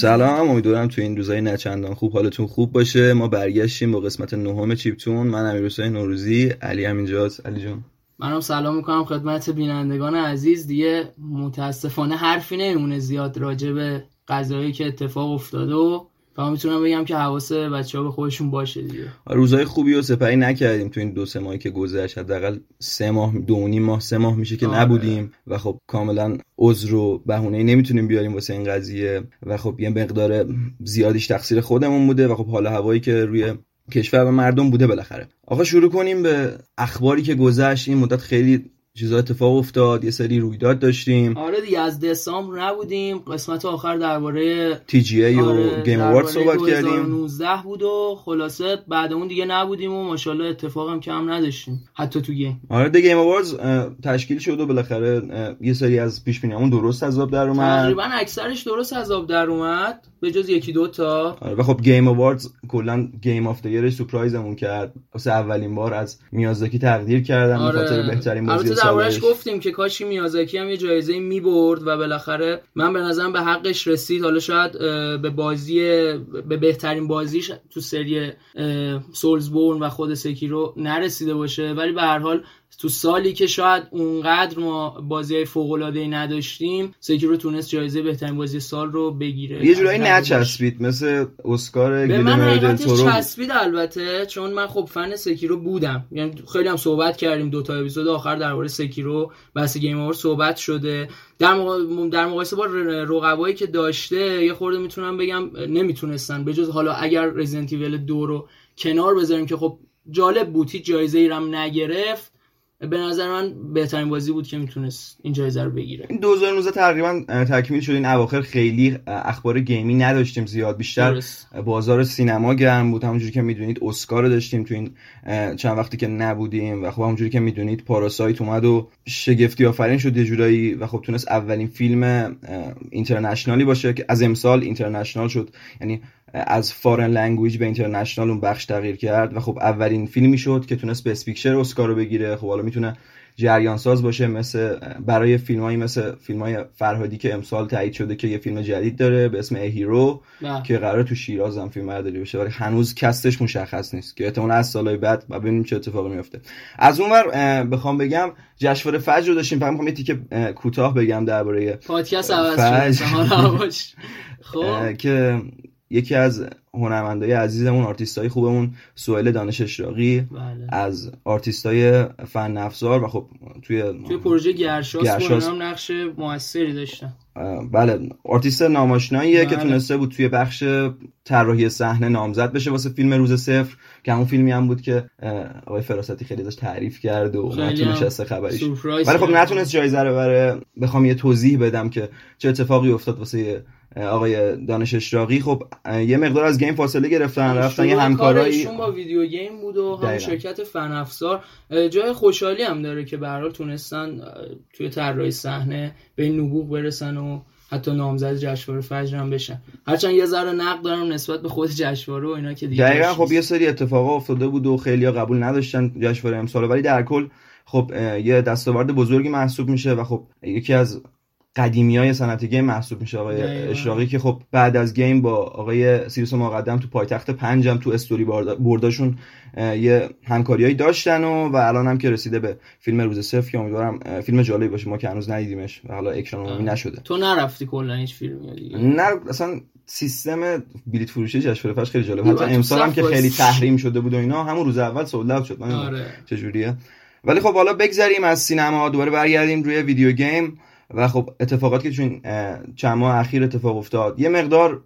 سلام امیدوارم تو این روزای نچندان خوب حالتون خوب باشه. ما برگشتیم با قسمت نهم چیپتون. من امیر نوروزی علی هم اینجاست. علی جون منم سلام می‌کنم خدمت بینندگان عزیز. دیگه متاسفانه حرفی نمیمونه زیاد راجع به قضایی که اتفاق افتاده و فقط می‌تونم بگم که حواس بچه ها به خودشون باشه دیگه. روزای خوبی و سپری نکردیم تو این دو سه ماهی که گذشت. حداقل سه ماه دو نیم ماه سه ماه میشه که آره. نبودیم و خب کاملا عذر و بهونه نمی‌تونیم بیاریم واسه این قضیه و خب یه مقدار زیادیش تقصیر خودمون بوده و خب حالا هوایی که روی کشور و مردم بوده بالاخره. آقا شروع کنیم به اخباری که گذشت. این مدت خیلی چیزا اتفاق افتاد یه سری رویداد داشتیم. آره دیگه از دسامبر نبودیم. قسمت آخر درباره TGA آره و Game Award صحبت کردیم. 2019 بود و خلاصه بعد اون دیگه نبودیم و ماشاءالله اتفاق هم کم نداشتیم. حتی تو game آره The Game Awards تشکیل شد و بالاخره یه سری از پیش بینیامون درست از آب در اومد. تقریبا اکثرش درست از آب در اومد. به جز یکی دو تا. آره و خب Game Awards کلا game of the سورپرایزمون کرد. واسه اولین بار از میازاکی تقدیر کردن آره. به خاطر بهترین بازی دربارش گفتیم که کاشکی میازاکی هم یه جایزه می‌برد و بالاخره من به نظرم به حقش رسید. حالا شاید به بازی به بهترین بازیش تو سری Soulsborne و خود Sekiro نرسیده باشه. ولی به هر حال تو سالی که شاید اونقدر ما بازی های فوق العاده نداشتیم Sekiro تونست جایزه بهترین بازی سال رو بگیره. یه جورایی نچسبید مثل اسکار به من چسبید البته چون من خب فن سکیرو بودم. یعنی خیلی هم صحبت کردیم دو تا اپیزود آخر درباره سکیرو بس گیم اوور صحبت شده. در در مقایسه با رقبایی که داشته یه خورده می‌تونم بگم نمی‌تونستن. به جز حالا اگر رزیدنت 2 رو کنار بذاریم که خب جالب بود هیچ جایزه ای هم نگرفت. به نظر من بهترین بازی بود که می‌تونست این جایزه رو بگیره. این 2019 تقریبا تکمیل شد. این اواخر خیلی اخبار game ی نداشتیم زیاد. بیشتر درست. بازار سینما گرم بود. همونجوری که می‌دونید اسکار داشتیم تو این چند وقتی که نبودیم. و خب همونجوری که می‌دونید Parasite اومد و شگفتی آفرین شد یه جورایی. و خب تونست اولین فیلم international ی باشه که از امسال international شد. یعنی از foreign language به international اون بخش تغییر کرد و خب اولین فیلمی شد که تونست best picture اسکار رو بگیره. خب حالا می‌تونه جریان ساز باشه مثل برای فیلم هایی مثل فیلم های فرهادی که امسال تایید شده که یه فیلم جدید داره به اسم Hero که قرار تو شیراز هم فیلم برداری بشه ولی هنوز cast ش مشخص نیست که احتمال از سالهای بعد و ببینیم چه اتفاقی میفته از اون ور بخوام بگم جشنواره فجر رو داشتیم فقط می‌خوام یه تیکه کوتاه بگم درباره پادکست عوض خب. که یکی از هنرمندای عزیزمون آرتیستای خوبمون سهیل دانش اشراقی بله. از آرتیستای فن افزار و خب توی توی پروژه گرشاسپ, گرشاسپ... هم نقش موثری داشتن. بله. آرتیست نام‌آشناییه بله. که تونسته بود توی بخش طراحی صحنه نامزد بشه واسه فیلم روز صفر که همون فیلمی هم بود که آقای فراستی خیلی ازش تعریف کرد و نتونست خبریش. ولی خب نتونست جایزه رو ببره بخوام یه توضیح بدم که چه اتفاقی افتاد واسه آقای دانش اشراقی خب یه مقدار از game فاصله گرفتن رفتن یه همکارایی. با video game بود و هم شرکت فن افزار جای خوشحالی هم داره که به تونستن توی طراحی صحنه به این نبوغ برسن و حتی نامزد جشنواره فجر هم بشن. هرچند یه ذره نقد دارم نسبت به خود جشنواره و اینا که دیگه دقیقا خب یه سری اتفاقا افتاده بود و خیلی قبول نداشتن جشنواره امسال ولی در کل خب یه دستاورد بزرگی محسوب میشه و خب یکی از قدیمی های صنعت game محسوب میشه آقای اشراقی که خب بعد از game با آقای سیروس مقدم تو پایتخت پنجم تو استوری برداشون یه همکاریایی داشتن و و الان هم که رسیده به فیلم روز صفر که امیدوارم فیلم جالبی باشه. ما که هنوز ندیدیمش و حالا اکران عمومی نشده. تو نرفتی کلا هیچ فیلمی دیگه؟ نه اصلا سیستم بلیت فروشی جشنواره فش خیلی جالب. حتی امسال هم که خیلی تحریم شده بود و اینا همون روز اول سولد شد. من آره. چجوریه. ولی خب حالا بگذریم از سینما دوباره برگردیم روی ویدیو گیم. و خب اتفاقاتی که چون چند ماه اخیر اتفاق افتاد. یه مقدار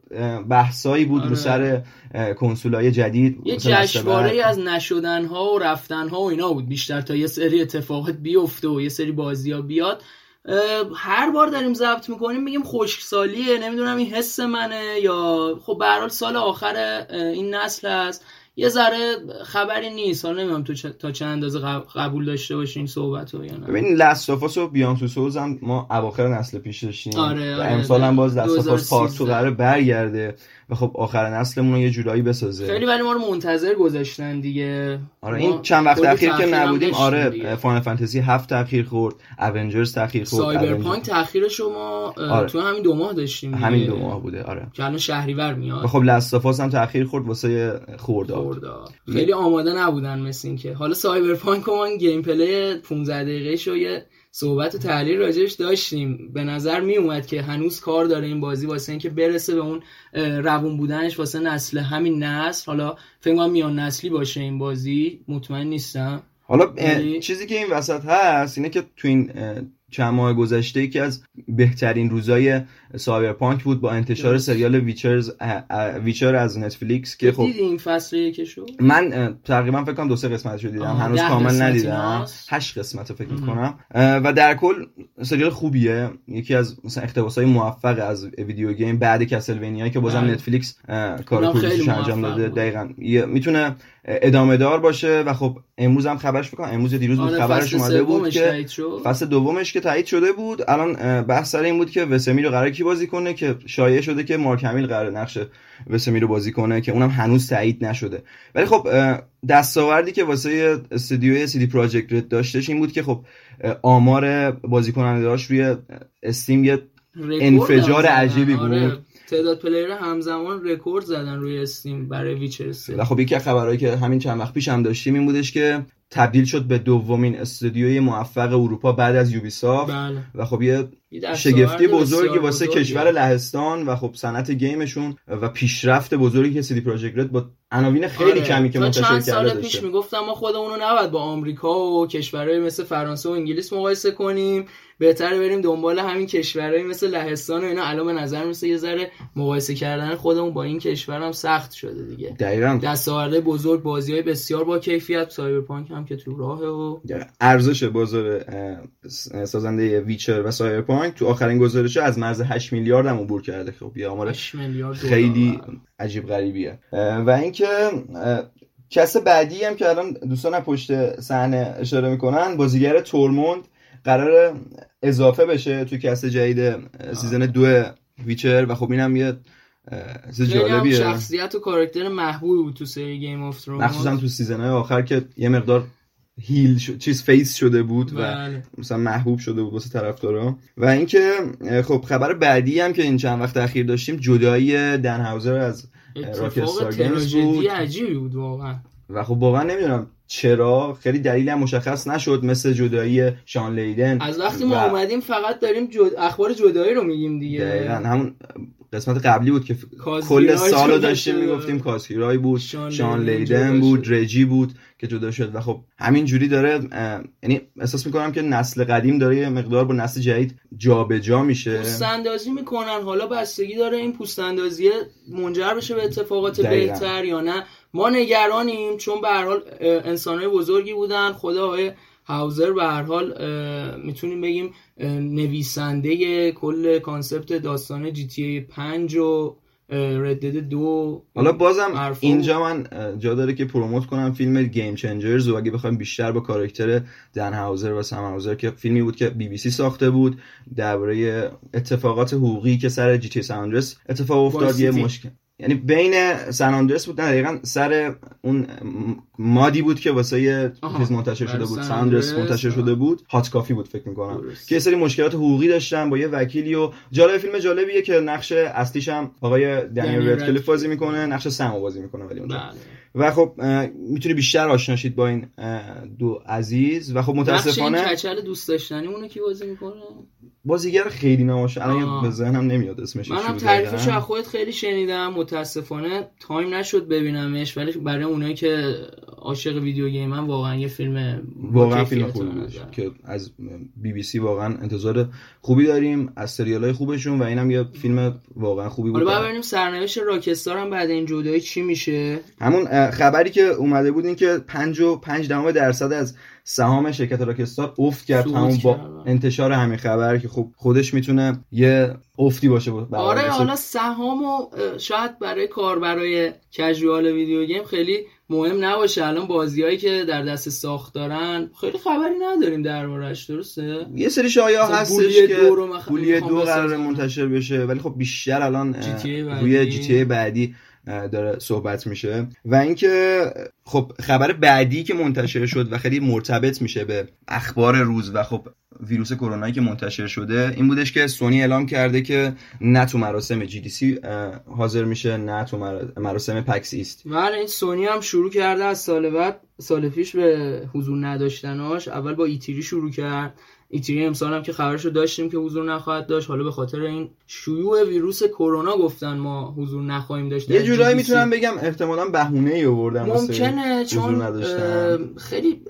بحثایی بود آره. رو سر کنسولای جدید یه جشنواره از نشدن ها و رفتن ها و اینا بود. بیشتر تا یه سری اتفاقات بیفته و یه سری بازی ها بیاد هر بار داریم ضبط می‌کنیم میگیم خشکسالیه. نمی‌دونم این حس منه یا خب به سال آخر این نسل هست. یه ذره خبری نیست. حالا نمی‌دونم تو تا چه اندازه قبول داشته باشین این صحبت رو یا نه. ببین لستافاس و بیام تو سوز هم ما اواخر نسل پیش داشتیم. آره, آره امسال هم باز لستافاس پارت تو قرار برگرده. و خب آخر نسلمون رو یه جورایی بسازه. خیلی ولی ما رو منتظر گذاشتن دیگه. آره این چند وقت اخیر که نبودیم آره Final Fantasy هفت تاخیر خورد Avengers تاخیر خورد Cyberpunk تاخیر شما آره. تو همین دو ماه داشتیم همین دو ماه بوده آره. که الان شهریور میاد. خب Last of Us هم تاخیر خورد واسه خورداد خیلی آماده نبودن مثل اینکه. حالا Cyberpunk من gameplay 15 دقیقه شو یه صحبت و تحلیل راجعش داشتیم. به نظر می اومد که هنوز کار داره این بازی واسه اینکه برسه به اون روون بودنش واسه نسل همین نسل. حالا فکر میان نسلی باشه این بازی. مطمئن نیستم. حالا چیزی که این وسط هست اینه که تو این چند ماه گذشته یکی از بهترین روزای Cyberpunk بود با انتشار سریال Witcher's Witcher از Netflix که خب این فصل یکشو من تقریبا فکر کنم دو سه قسمت شو دیدم. هنوز کامل ندیدم. هشت قسمت فکر کنم و در کل سریال خوبیه. یکی از مثلا اقتباسای موفق از video game بعد Castlevania که بازم بله. Netflix کار خوبیش انجام داده. دقیقاً. می‌تونه ادامه دار باشه و خب امروز هم خبرش بکنم امروز دیروز بود آره، خبرش اومده بود که فصل دومش که تایید شده بود. الان بحث سر این بود که وسمی رو قرار کی بازی کنه که شایعه شده که مارک همیل قرار نقش وسمی رو بازی کنه که اونم هنوز تایید نشده. ولی خب دستاوردی که واسه استودیوی سی دی پراجکت رد داشتش این بود که خب آمار بازی داشت روی استیم یه انفجار عجیبی بود. آره. تعداد player همزمان رکورد زدن روی Steam برای Witcher 3 و خب یکی از خبرهایی که همین چند وقت پیش هم داشتیم این بودش که تبدیل شد به دومین استودیوی موفق اروپا بعد از Ubisoft. بله. و خب یه شگفتی بزرگی واسه کشور لهستان و خب صنعت game شون و پیشرفت بزرگی که CD Projekt Red با عناوین خیلی آره. کمی که منتشر کرده چند سال پیش می‌گفتم ما خودمون رو نباید با آمریکا و کشورهای مثل فرانسه و انگلیس مقایسه کنیم. بهتره بریم دنبال همین کشورهایی مثل لهستان و اینا. الان به نظر مثل یه ذره مقایسه کردن خودمون با این کشور هم سخت شده دیگه. دقیقاً. دستاورده بزرگ بازی های بسیار با کیفیت. Cyberpunk هم که تو راهه و ارزش بازار سازنده Witcher و Cyberpunk. تو آخرین گزارش از مرز 8 میلیارد هم عبور کرده. خب یه آمار خیلی عجیب غریبیه. و اینکه کس بعدی هم که الان دوستان پشت صحنه اشاره می‌کنن بازیگر تورموند قرار اضافه بشه توی cast جدید season دو Witcher. و خب اینم یه چیز جالبیه. شخصیت و کاراکتر محبوبی بود تو سری Game of Thrones مخصوصا تو season های آخر که یه مقدار هیل چیز فیس شده بود و بله. مثلا محبوب شده بود واسه طرفدارا. و اینکه خب خبر بعدی هم که این چند وقت اخیر داشتیم جدایی دن هاوزر از Rockstar استار بود. عجیبی بود واقعا. و خب واقعا نمی‌دونم چرا خیلی دلیل مشخص نشد مثل جدایی شان لیدن از وقتی ما اومدیم فقط داریم جد... اخبار جدایی رو میگیم دیگه. دقیقا. همون قسمت قبلی بود که کل سال رو داشتیم می‌گفتیم کاسکیرای بود شان, شان لیدن بود رجی بود. که جدا شد و خب همین جوری داره یعنی احساس می‌کنم که نسل قدیم داره یه مقدار با نسل جدید جابجا جا میشه. پوست اندازی می‌کنن. حالا بستگی داره این پوست اندازی منجر بشه به اتفاقات بهتر یا نه. ما نگرانیم چون به هر حال انسانهای بزرگی بودن. برادر های هاوزر به هر حال می‌تونیم بگیم نویسنده کل concept داستان GTA 5 و Red Dead دو حالا بازم اینجا من جا داره که promote کنم فیلم Game Changers و اگه بخوایم بیشتر با کاراکتر دن هاوزر و سم هاوزر که فیلمی بود که بی بی سی ساخته بود درباره اتفاقات حقوقی که سر جی تی ساندرس اتفاق افتاد یه مشکل یعنی بین سن آندرس بود نه دقیقا سر اون مادی بود که واسه چیز منتشر شده بود. سن آندرس منتشر شده بود. هات کافی بود فکر می‌کنم. که یه سری مشکلات حقوقی داشتن با یه وکیلی و جالب فیلم جالبیه که نقش اصلیش هم آقای دنیل ردکلیف بازی می‌کنه نقش سم بازی می‌کنه ولی اونجا. بله. و خب می‌تونی بیشتر آشناشید با این دو عزیز. و خب متاسفانه نقش این کچل دوست داشتنی اونو کی بازی می‌کنه؟ بازیگر خیلی نماشه الان به ذهنم نمیاد اسمش منم تعریفش از خودت خیلی شنیدم متاسفانه time نشد ببینمش ولی برای اونایی که عاشق video game من واقعا یه فیلم واقعا فیلم خوبی که از بی بی سی واقعا انتظار خوبی داریم از سریال های خوبشون و اینم یه فیلم واقعا خوبی بود. حالا ببینیم سرنوشت Rockstar هم بعد این جدایی چی میشه؟ همون خبری که اومده بود این که 5 و 5 درصد از سهام شرکت راکستار افت کرد. همون با انتشار همین خبر که خب خودش می‌تونه یه افتی باشه بود آره حالا سهام و شاید برای کار برای کژوال ویدیو گیم خیلی مهم نباشه. الان بازیایی که در دست ساخت دارن خیلی خبری نداریم دربارش درسته؟ یه سری شایعه هستش که بولی دو قرار منتشر بشه ولی خب بیشتر الان روی GTA بعدی داره صحبت میشه. و اینکه خب خبر بعدی که منتشر شد و خیلی مرتبط میشه به اخبار روز و خب ویروس کرونایی که منتشر شده این بودش که سونی اعلام کرده که نه تو مراسم GDC حاضر میشه نه تو مراسم PAX East بله این سونی هم شروع کرده از سال بعد سال پیش به حضور نداشتناش اول با E3 شروع کرد. E3 امسال هم که خبرشو داشتیم که حضور نخواهد داشت. حالا به خاطر این شیوع ویروس کرونا گفتن ما حضور نخواهیم داشت یه جورایی می‌تونم بگم احتمالا بهونه ای آوردن ممکنه چون خیلی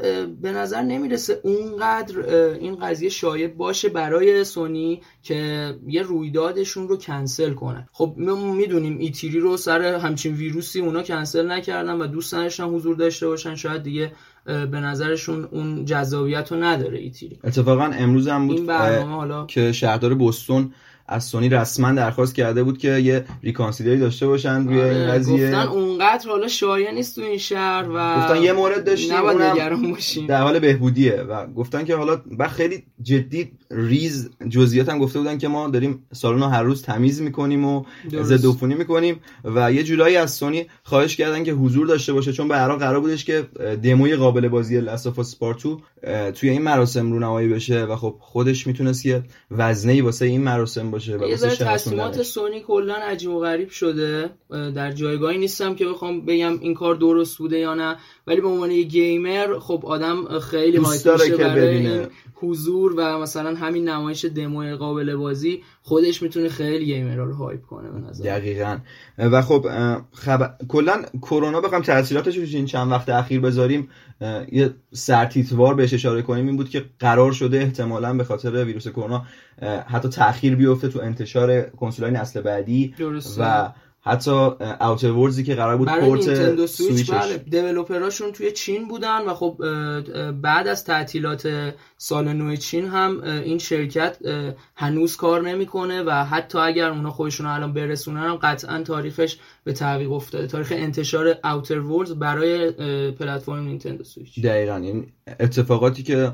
به نظر نمی‌رسه اونقدر این قضیه شایع باشه برای سونی که یه رویدادشون رو کنسل کنن خب ما می‌دونیم ایتری رو سر همچین ویروسی اونا کنسل نکردن و دوست نداشتن حضور داشته باشن. شاید دیگه به نظرشون اون جذابیت رو نداره ایتیری. اتفاقا امروز هم بود حالا... که شهردار بوستون از سونی رسما درخواست کرده بود که یه ریکانسیدری داشته باشن روی این آره، قضیه. گفتن اونقدر حالا شایع نیست تو این شهر و گفتن یه مورد داشتیم اونم در حال بهبودیه و گفتن که حالا و خیلی جدی ریز جزئیات هم گفته بودن که ما داریم سالن رو هر روز تمیز می‌کنیم و ضد عفونی می‌کنیم و یه جورایی از سونی خواهش کردن که حضور داشته باشه چون به هر قرار بودش که دموی قابل بازی لاساف اسپارتو توی این مراسم رونمایی بشه و خب خودش می‌تونست یه وزنه واسه این مراسم باشه و یه تصمیمات سونی کلا عجیب و غریب شده. در جایگاهی نیستم که بخوام بگم این کار درست بوده یا نه. ولی به عنوان یه گیمر خب آدم خیلی هایپ میشه برای حضور و مثلا همین نمایش دمو قابل بازی خودش می‌تونه خیلی گیمرها رو هایپ کنه به نظر. دقیقا. و خب خب... کلا کرونا بخوام تاثیراتش رو این چند وقت اخیر بذاریم یه سرتیتوار بهش اشاره کنیم این بود که قرار شده احتمالا به خاطر ویروس کرونا حتی تاخیر بیفته تو انتشار کنسولای نسل بعدی و حتی اوتر ورزی که قرار بود پورت سویچ بله دیولپراشون توی چین بودن و خب بعد از تعطیلات سال نو چین هم این شرکت هنوز کار نمی‌کنه و حتی اگر اونا خودشون الان برسونن هم قطعا تاریخش به تعویق افتاده. تاریخ انتشار اوتر ورز برای پلتفرم نینتندو سویچ دقیقا. این اتفاقاتی که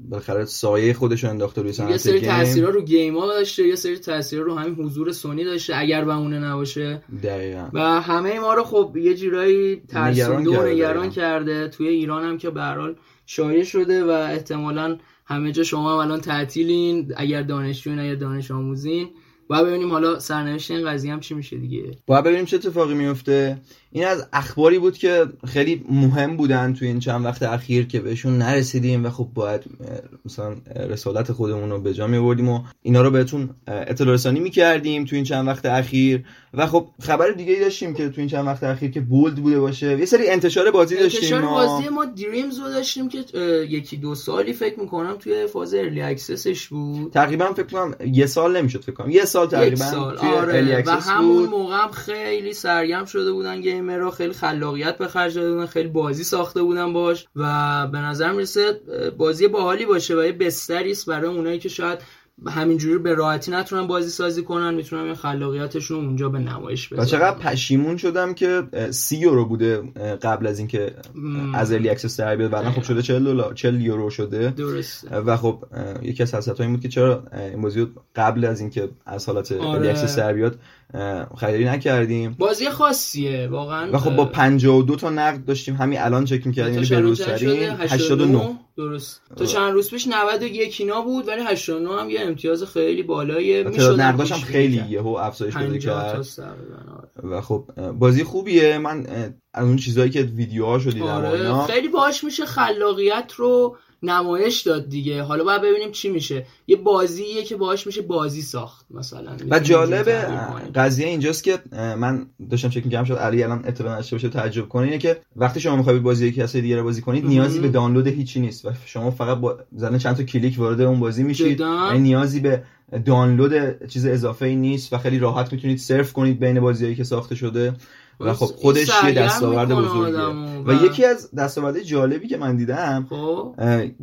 بالاخره سایه خودش انداخته روی صنعت یه سری تاثیرا رو گیم ها داشته یه سری تاثیرا رو همین حضور سونی داشته اگر بهونه نباشه. دقیقا. و همه ما رو خب یه جورایی ترسونده و نگران کرده. توی ایران هم که به شایع شده و احتمالا همه جا شما هم الان تعطیلین اگر دانشجوین یا دانش آموزین. باید ببینیم حالا سرنوشت این قضیه هم چی میشه دیگه. باید ببینیم چه اتفاقی میفته. این از اخباری بود که خیلی مهم بودن توی این چند وقت اخیر که بهشون نرسیدیم و خب باید مثلا رسالت خودمون رو به جا میوردیم و اینا رو بهتون اطلاع رسانی می‌کردیم توی این چند وقت اخیر. و خب خبر دیگه ای داشتیم که توی این چند وقت اخیر که bold بوده باشه. یه سری انتشار بازی داشتیم انتشار بازی ما. Dreams رو داشتیم که یکی دو سالی فکر می‌کنم توی فاز early access ش بود. تقریبا فکر کنم یه سال نمی‌شد فکر کنم. یه سال تقریبا سال. آره. و همون موقع هم خیلی سرگرم شده بودن gamer ها خیلی خلاقیت به خرج داده بودن خیلی بازی ساخته بودن باش و به نظر می‌رسه بازی باحالی باشه و یه بستری است برای اونایی که شاید همینجوری به راحتی نتونن بازی سازی کنن می‌تونن این خلاقیتشون اونجا به نمایش بذارن. چقدر پشیمون شدم که سی یورو بوده قبل از اینکه از early access در بیاد. بعدا خب شده 40 دلار 40 یورو شده. درست و خب یکی از حسرت این بود که چرا این بازی قبل از اینکه از حالت آره. early access در بیاد خریداری نکردیم. بازی خاصیه واقعا. و خب با 52 تا نقد داشتیم. همین الان چک می‌کردیم یعنی به روز 89 درست. تا چند روز پیش 91 اینا بود ولی 89 هم یه امتیاز خیلی بالاییه می‌شد نقداش هم خیلی یهو افزایش پیدا کرد. و خب بازی خوبیه. من از اون چیزایی که ویدیوها دیدم آره. خیلی باش میشه خلاقیت رو نمایش داد دیگه. حالا باید ببینیم چی میشه. یه بازیه که باهاش میشه بازی ساخت مثلا. و جالب قضیه اینجاست که من داشتم فکر می‌کردم شاید علی الان اطلاع نشه باشه تعجب کنه. اینه که وقتی شما می‌خواید بازی یکی کسی دیگه رو بازی کنید نیازی به دانلود هیچی نیست. و شما فقط با زدن چند تا کلیک وارد اون بازی میشید. یعنی نیازی به دانلود چیز اضافه ای نیست و خیلی راحت می‌تونید سرف کنید بین بازیایی که ساخته شده. و خب خودش یه دستاورد بزرگیه. و یکی از دستاورد جالبی که من دیدم خب.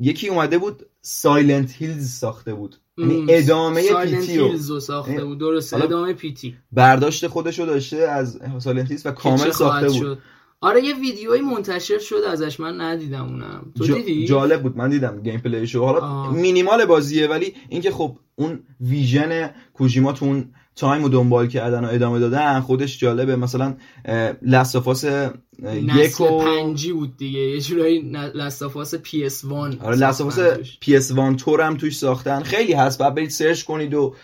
یکی اومده بود Silent Hills ساخته بود. یعنی ادامه P.T. رو ساخته یعنی بود. درست ادامه P.T. برداشت خودش رو داشته از Silent Hills و کامل ساخته بود. آره یه ویدیویی منتشر شده ازش من ندیدم اونم. تو دیدی؟ جالب بود من دیدم gameplay شو حالا آه. مینیمال بازیه ولی اینکه خب اون vision کوجیما تو اون time رو دنبال کردن و ادامه دادن خودش جالبه. مثلا Last of Us یک و پنجی بود دیگه. یه جورایی Last of Us PS One آره Last of Us PS One طور هم توش ساختن. خیلی هست بعد برید search کنید و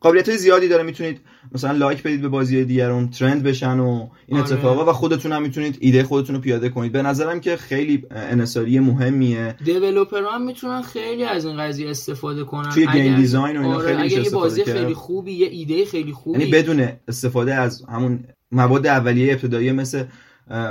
قابلیت های زیادی داره می‌تونید مثلا like بدید به بازی دیگرون trend بشن و این آره. اتفاقا و خودتون هم می‌تونید ایده خودتون رو پیاده کنید به نظرم که خیلی عنصر مهمیه developer هم می‌تونن خیلی از این قضیه استفاده کنن توی game design و اینا آره. خیلی اگه یه بازی خیلی خوبی یه ایده خیلی خوبی یعنی بدون استفاده از همون مواد اولیه ابتدایی مثل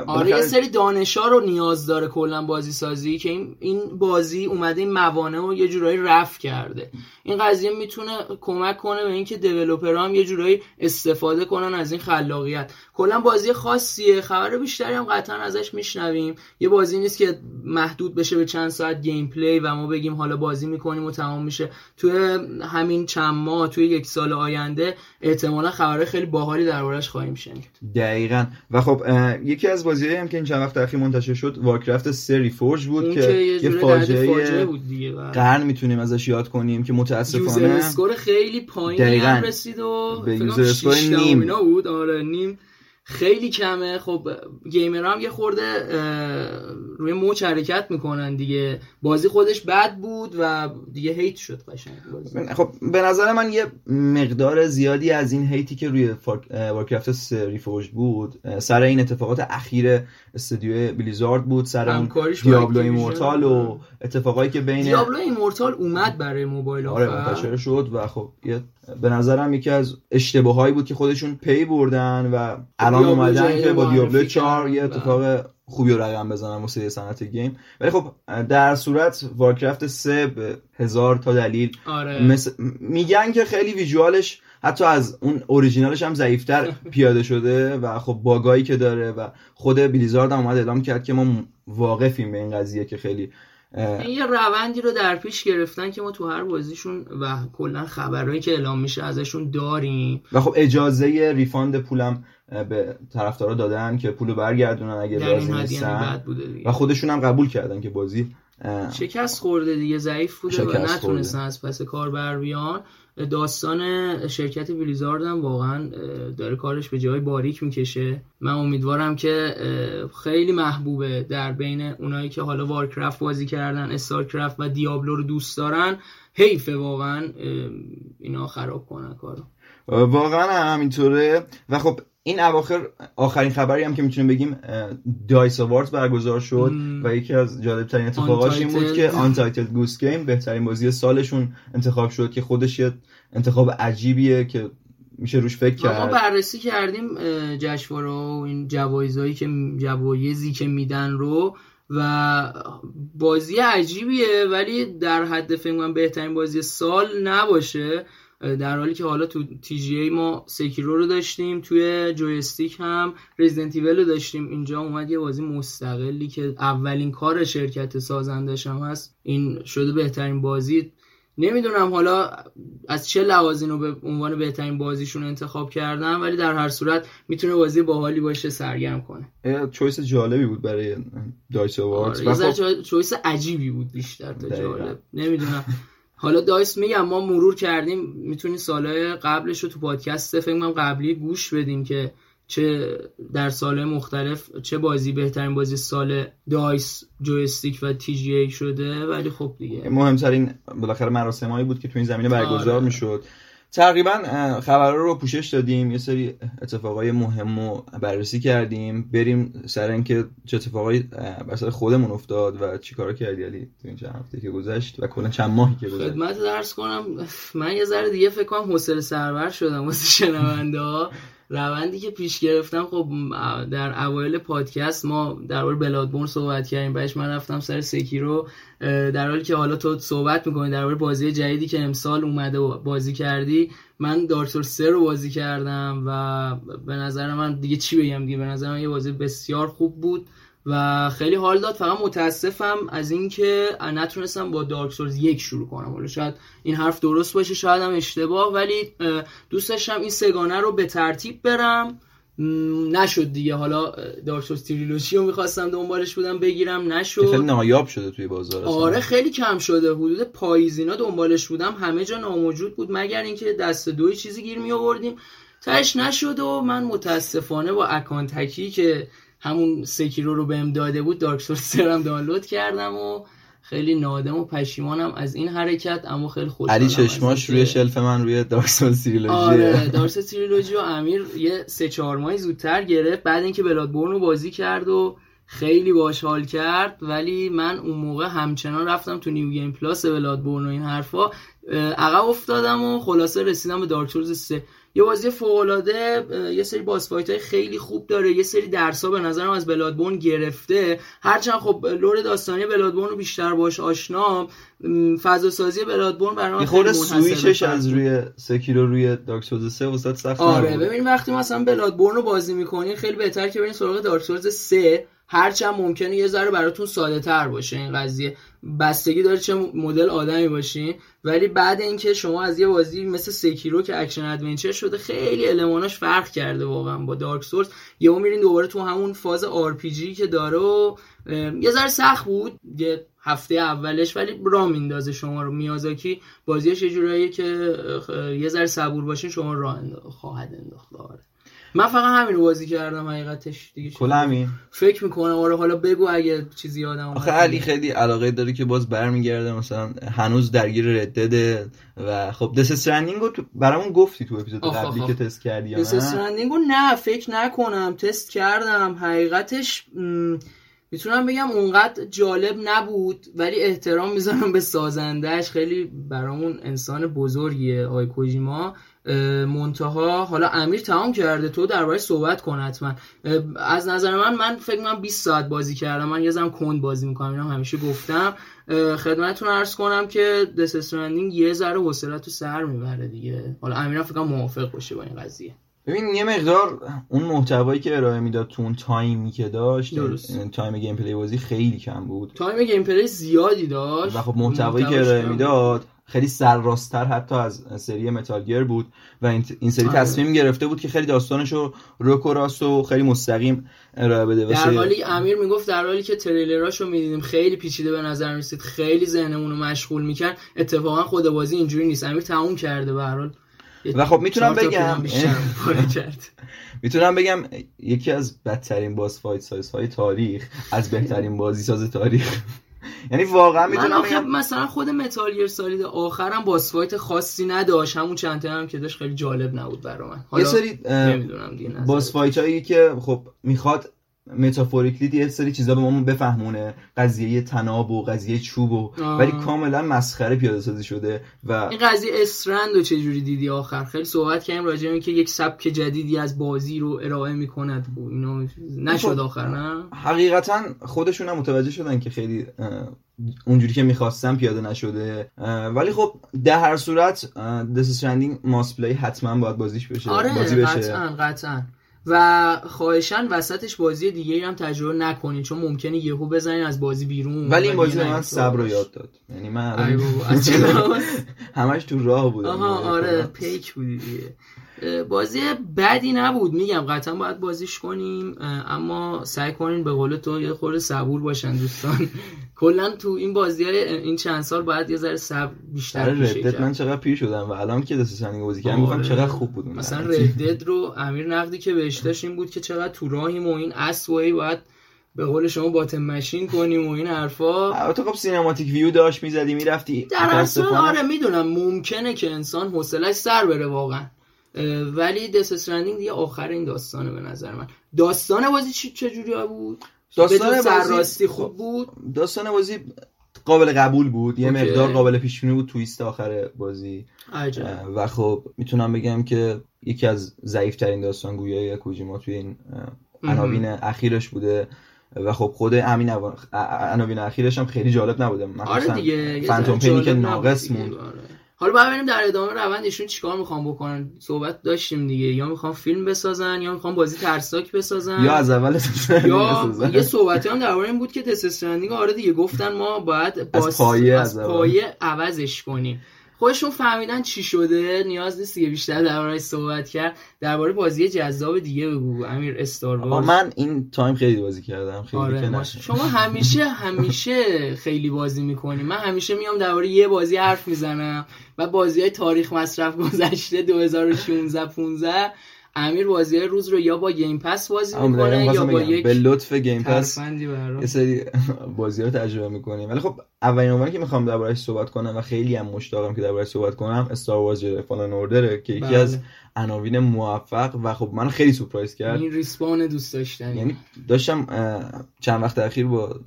آره یه سری دانشا رو نیاز داره کلا بازی سازی که این این بازی اومده این موانع رو یه جورایی رفع کرده این قضیه می‌تونه کمک کنه به اینکه دیولپر هم یه جورایی استفاده کنن از این خلاقیت. کلا بازی خاصیه خبر بیشتری هم قطعا ازش میشنویم. یه بازی نیست که محدود بشه به چند ساعت گیم پلی و ما بگیم حالا بازی می‌کنیم و تمام میشه. توی همین چند ماه توی یک سال آینده احتمالا خبر خیلی باحالی دربارش خواهیم شنید. دقیقا. و خب یکی از بازیهایی هم که این چند وقت اخیر منتشر شد Warcraft Three Reforged بود که یه فاجعه بود دیگه قرن می‌تونیم ازش یاد کنیم که متاسفانه. user score خیلی پایین رسید و به user score نیم. بود. آره نیم. خیلی کمه. خب gamer هم یه خورده روی موج حرکت می‌کنن دیگه. بازی خودش بد بود و دیگه hate شد قشنگ خب به نظر من یه مقدار زیادی از این hate ی که روی Warcraft Three Reforged بود سر این اتفاقات اخیر استودیو Blizzard بود سر Diablo Immortal و اتفاقایی که بین Diablo Immortal اومد برای موبایل آره منتشر شد و خب یه به نظرم یکی از اشتباهایی بود که خودشون پی بردن و الان اومدن که با Diablo 4 یه اتفاق خوبی رو رقم بزنن واسه صنعت game. ولی خب در صورت وارکرافت 3 به هزار تا دلیل آره. میگن که خیلی visualش حتی از اون originalش هم ضعیفتر پیاده شده و خب bugایی که داره و خود بلیزارد هم اومد اعلام کرد که ما واقفیم به این قضیه که خیلی این یه روندی رو در پیش گرفتن که ما تو هر بازیشون و کلا خبرهایی که اعلام میشه ازشون داریم. و خب اجازه refund پولم به طرفدارا دادن که پولو برگردونن اگه لازم نیستن. و خودشون هم قبول کردن که بازی شکست خورده دیگه ضعیف بوده و نتونستن از پس کار بر بیان. داستان شرکت بلیزارد هم واقعا داره کارش به جای باریک می‌کشه. من امیدوارم که خیلی محبوبه در بین اونایی که حالا وارکرافت بازی کردن استارکرافت و دیابلو رو دوست دارن. حیفه واقعا اینا خراب کنن کارو. واقعا همینطوره و خب این اواخر آخرین خبری هم که می‌تونیم بگیم DICE Award برگزار شد و یکی از جالب ترین اتفاقاش این بود که Untitled Goose Game بهترین بازی سالشون انتخاب شد که خودش یه انتخاب عجیبیه که میشه روش فکر کرد. ما بررسی کردیم جشنواره و این جوایزایی که جوایزی که میدن رو و بازی عجیبیه ولی در حد فکر بهترین بازی سال نباشه. در حالی که حالا تو تی جی ای ما سکیرو رو داشتیم توی جویستیک هم رزیدنت رو داشتیم. اینجا اومد یه بازی مستقلی که اولین کار شرکت سازندش هم هست. این شده بهترین بازی. نمی‌دونم حالا از چه لوازین رو به عنوان بهترین بازیشون انتخاب کردن ولی در هر صورت می‌تونه بازی باحالی باشه سرگرم کنه. چویس جالبی بود برای دایس آره خب... چویس عجیبی بود بیشتر تا جالب. نمی‌دونم. حالا دایس میگم ما مرور کردیم می‌تونی سالهای قبلش رو تو پادکست فکر کنم قبلی گوش بدیم که چه در سالهای مختلف چه بازی بهترین بازی سال دایس جویستیک و تی جی ای شده. ولی خب دیگه. مهمترین بالاخره مراسمایی بود که تو این زمینه برگزار آره. می‌شد. تقریبا خبرها رو پوشش دادیم یه سری اتفاقای مهم رو بررسی کردیم. بریم سر اینکه چه اتفاقایی بر سر خودمون افتاد و چیکارا کردی علی تو این چند هفته که گذشت و کلا چند ماهی که گذشت. خدمت درس کنم. من یه ذره دیگه فکر کنم حوصله سربر شدم واسه شنونده ها. روندی که پیش گرفتم خب در اوایل پادکست ما در مورد بلادبورن صحبت کردیم. بعدش من رفتم سر سکیرو در حالی که حالا تو صحبت می‌کنی مورد بازی جدیدی که امسال اومده و بازی کردی من دارک سه رو بازی کردم و به نظر من دیگه چی بگم؟ دیگه به نظر من یه بازی بسیار خوب بود. و خیلی حال داد. فقط متاسفم از اینکه نتونستم با دارک سورز یک شروع کنم. ولی شاید این حرف درست باشه شاید هم اشتباه ولی دوست داشتم این سگانه رو به ترتیب برم. نشد دیگه. حالا دارک تریلوژی رو می‌خواستم دنبالش بودم بگیرم نشد. خیلی نایاب شده توی بازار آره خیلی کم شده. حدود پاییزینا دنبالش بودم. همه جا ناموجود بود مگر اینکه دست دوی چیزی گیر می آوردیم تستش نشد و من متاسفانه با اکانتکی که همون سکیرو رو بهم داده بود Dark Souls سه رم دانلود کردم و خیلی نادم و پشیمانم از این حرکت اما خیلی خوشحالم علی چشماش روی shelf من روی Dark Souls Trilogy آره دارک تریلوژی و امیر یه سه چهار ماهی زودتر گرفت بعد اینکه Bloodborne رو بازی کرد و خیلی باش حال کرد ولی من اون موقع همچنان رفتم تو New Game Plus Bloodborne و این حرفا عقب افتادم و خلاصه رسیدم به Dark Souls 3 یه بازی فوق العاده یه سری boss های خیلی خوب داره یه سری درسا به نظرم از Bloodborne گرفته. هرچند خب lore داستانی Bloodborne رو بیشتر باش آشنا فضا سازی Bloodborne برام خیلی سویچش از روی سکیرو روی Dark Souls 3 وسط سخت آره ببین وقتی مثلا Bloodborne رو بازی می‌کنین خیلی بهتر که برین سراغ Dark Souls 3 هرچند ممکنه یه ذره براتون ساده تر باشه این قضیه. بستگی داره چه مدل آدمی باشین ولی بعد اینکه شما از یه بازی مثل سکیرو که action adventure شده خیلی elementاش فرق کرده واقعا با Dark Souls. یهو میرین دوباره تو همون فاز RPG که داره و یه ذره سخت بود یه هفته اولش ولی را میندازه شما رو. میازاکی بازیش یه جوراییه که یه ذره صبور باشین شما راه خواهد انداخت. آره. من فقط همین رو بازی کردم حقیقتش دیگه کل همین. فکر می‌کنم. آره حالا بگو اگه چیزی یادم آخه علی خیلی علاقه داره که باز برمیگرده مثلا هنوز درگیر Red Dead ه و خب Death Stranding رو برامون گفتی تو اپیزود قبلی که تست کردی Death Stranding نه؟ فکر نکنم. تست کردم. حقیقتش می‌تونم بگم اونقدر جالب نبود ولی احترام می‌ذارم به سازندهش خیلی برامون انسان بزرگیه آقای کوجیما. منتها حالا امیر تمام کرده تو درباره صحبت کن حتما. از نظر من من فکر کنم 20 ساعت بازی کردم. من یه زم کند بازی می‌کنم اینا همیشه گفتم. خدمتتون عرض کنم که Death یه ذره حوصله‌تو تو سر می‌بره دیگه. حالا امیرم فکر موافق باشه با این قضیه. ببین یه مقدار اون محتوایی که ارائه می‌داد تو اون تایمی که داشت درست. تایم gameplay بازی خیلی کم بود. تایم gameplay زیادی داشت. و خب محتوایی که ارائه می‌داد خیلی سرراستتر حتی از سری متال بود و این سری آره. تصمیم گرفته بود که خیلی داستانش رو رک و راست و خیلی مستقیم ارائه بده. در حالی امیر می‌گفت در حالی که trailerاشو می‌دیدیم خیلی پیچیده به نظر می‌رسید. خیلی ذهنمون رو مشغول می‌کرد. اتفاقا خود بازی اینجوری نیست. امیر تموم کرده به هر و خب می‌تونم بگم. می‌تونم بگم یکی از بدترین boss fight سازی های تاریخ از بهترین بازی ساز تاریخ. یعنی واقعا می‌تونم بگم مثلا خود Metal Gear Solid آخرم boss fight خاصی نداشت. همون چند هم که داشت خیلی جالب نبود برای من. یه سری نمی‌دونم دیگه باس فایت هایی که خب می‌خواد متافوریکلی یه سری چیزا به ما بفهمونه. قضیه تناب و قضیه چوب و ولی کاملا مسخره پیاده سازی شده و این قضیه استرند و چه جوری دیدی آخر؟ خیلی صحبت کردیم راجع به که یک سبک جدیدی از بازی رو ارائه می‌کند و اینا نشد خب، آخر نه؟ حقیقتا خودشون هم متوجه شدن که خیلی اونجوری که می‌خواستم پیاده نشده. ولی خب در هر صورت دس ماس پلی حتما باید بازیش بشه آره بازی بشه. قطعا قطعا. و خواهشان وسطش بازی دیگه هم تجربه نکنین چون ممکنه یهو بزنین از بازی بیرون ولی این بازی من صبر رو یاد داد. یعنی من همش تو راه بودم. آها آره پیک بودی دیگه. بازی بدی نبود. میگم قطعا باید بازیش کنیم اما سعی کنین به قول تو یه خورده صبور باشن دوستان. کلا تو این بازی های این چند سال باید یه ذره صبر بیشتر ردت من چقدر پیر شدم و الان که دست سنگ بازی کردم میگم چقدر خوب بود مثلا ردت رو امیر نقدی که بهش داشت این بود که چقدر تو راهیم و این اسوی باید به قول شما باتم ماشین کنیم و این حرفا. البته خب سینماتیک ویو داشت می‌زدی می‌رفتی در اصل آره می‌دونم ممکنه که انسان حوصلش سر بره واقعا. ولی دس استرندینگ دیگه آخر این داستانه به نظر من. داستان بازی چه چجوری بود؟ داستان بازی خوب بود؟ داستان بازی قابل قبول بود. یه مقدار قابل پیش بینی بود تویست آخر بازی. و خب می‌تونم بگم که یکی از ضعیف ترین داستان گویای کوجیما توی این عناوین اخیرش بوده. و خب خود همین عناوین اخیرش هم خیلی جالب نبوده. آره دیگه فانتوم پنی که ناقص موند. آره. حالا باید ببینیم در ادامه روند. ایشون چیکار می‌خوام بکنن؟ صحبت داشتیم دیگه. یا می‌خوام فیلم بسازن یا می‌خوام بازی ترسناک بسازن. یا از اول یا یه صحبتی هم درباره این بود که Death Stranding آره دیگه گفتن ما باید از پایه, از پایه عوضش کنیم. خودشون فهمیدن چی شده نیاز نیست دیگه بیشتر دربارهش صحبت کرد. درباره بازی جذاب دیگه بگو امیر استارت. من این تایم خیلی بازی کردم خیلی آره شما همیشه همیشه خیلی بازی می‌کنی. من همیشه میام درباره یه بازی حرف می‌زنم و بازی های تاریخ مصرف گذشته 2016 15 امیر بازی روز رو یا با Game Pass بازی می‌کنه یا با یک به لطف Game Pass یه سری بازی رو تجربه می‌کنیم. ولی خب اولین عنوانی که می‌خوام دربارش صحبت کنم و خیلی هم مشتاقم که دربارش صحبت کنم Star Wars Jedi: Fallen Order ه که یکی بله. از عناوین موفق و خب من خیلی surprise کرد. این Respawn دوست داشتنی. یعنی داشتم چند وقت اخیر با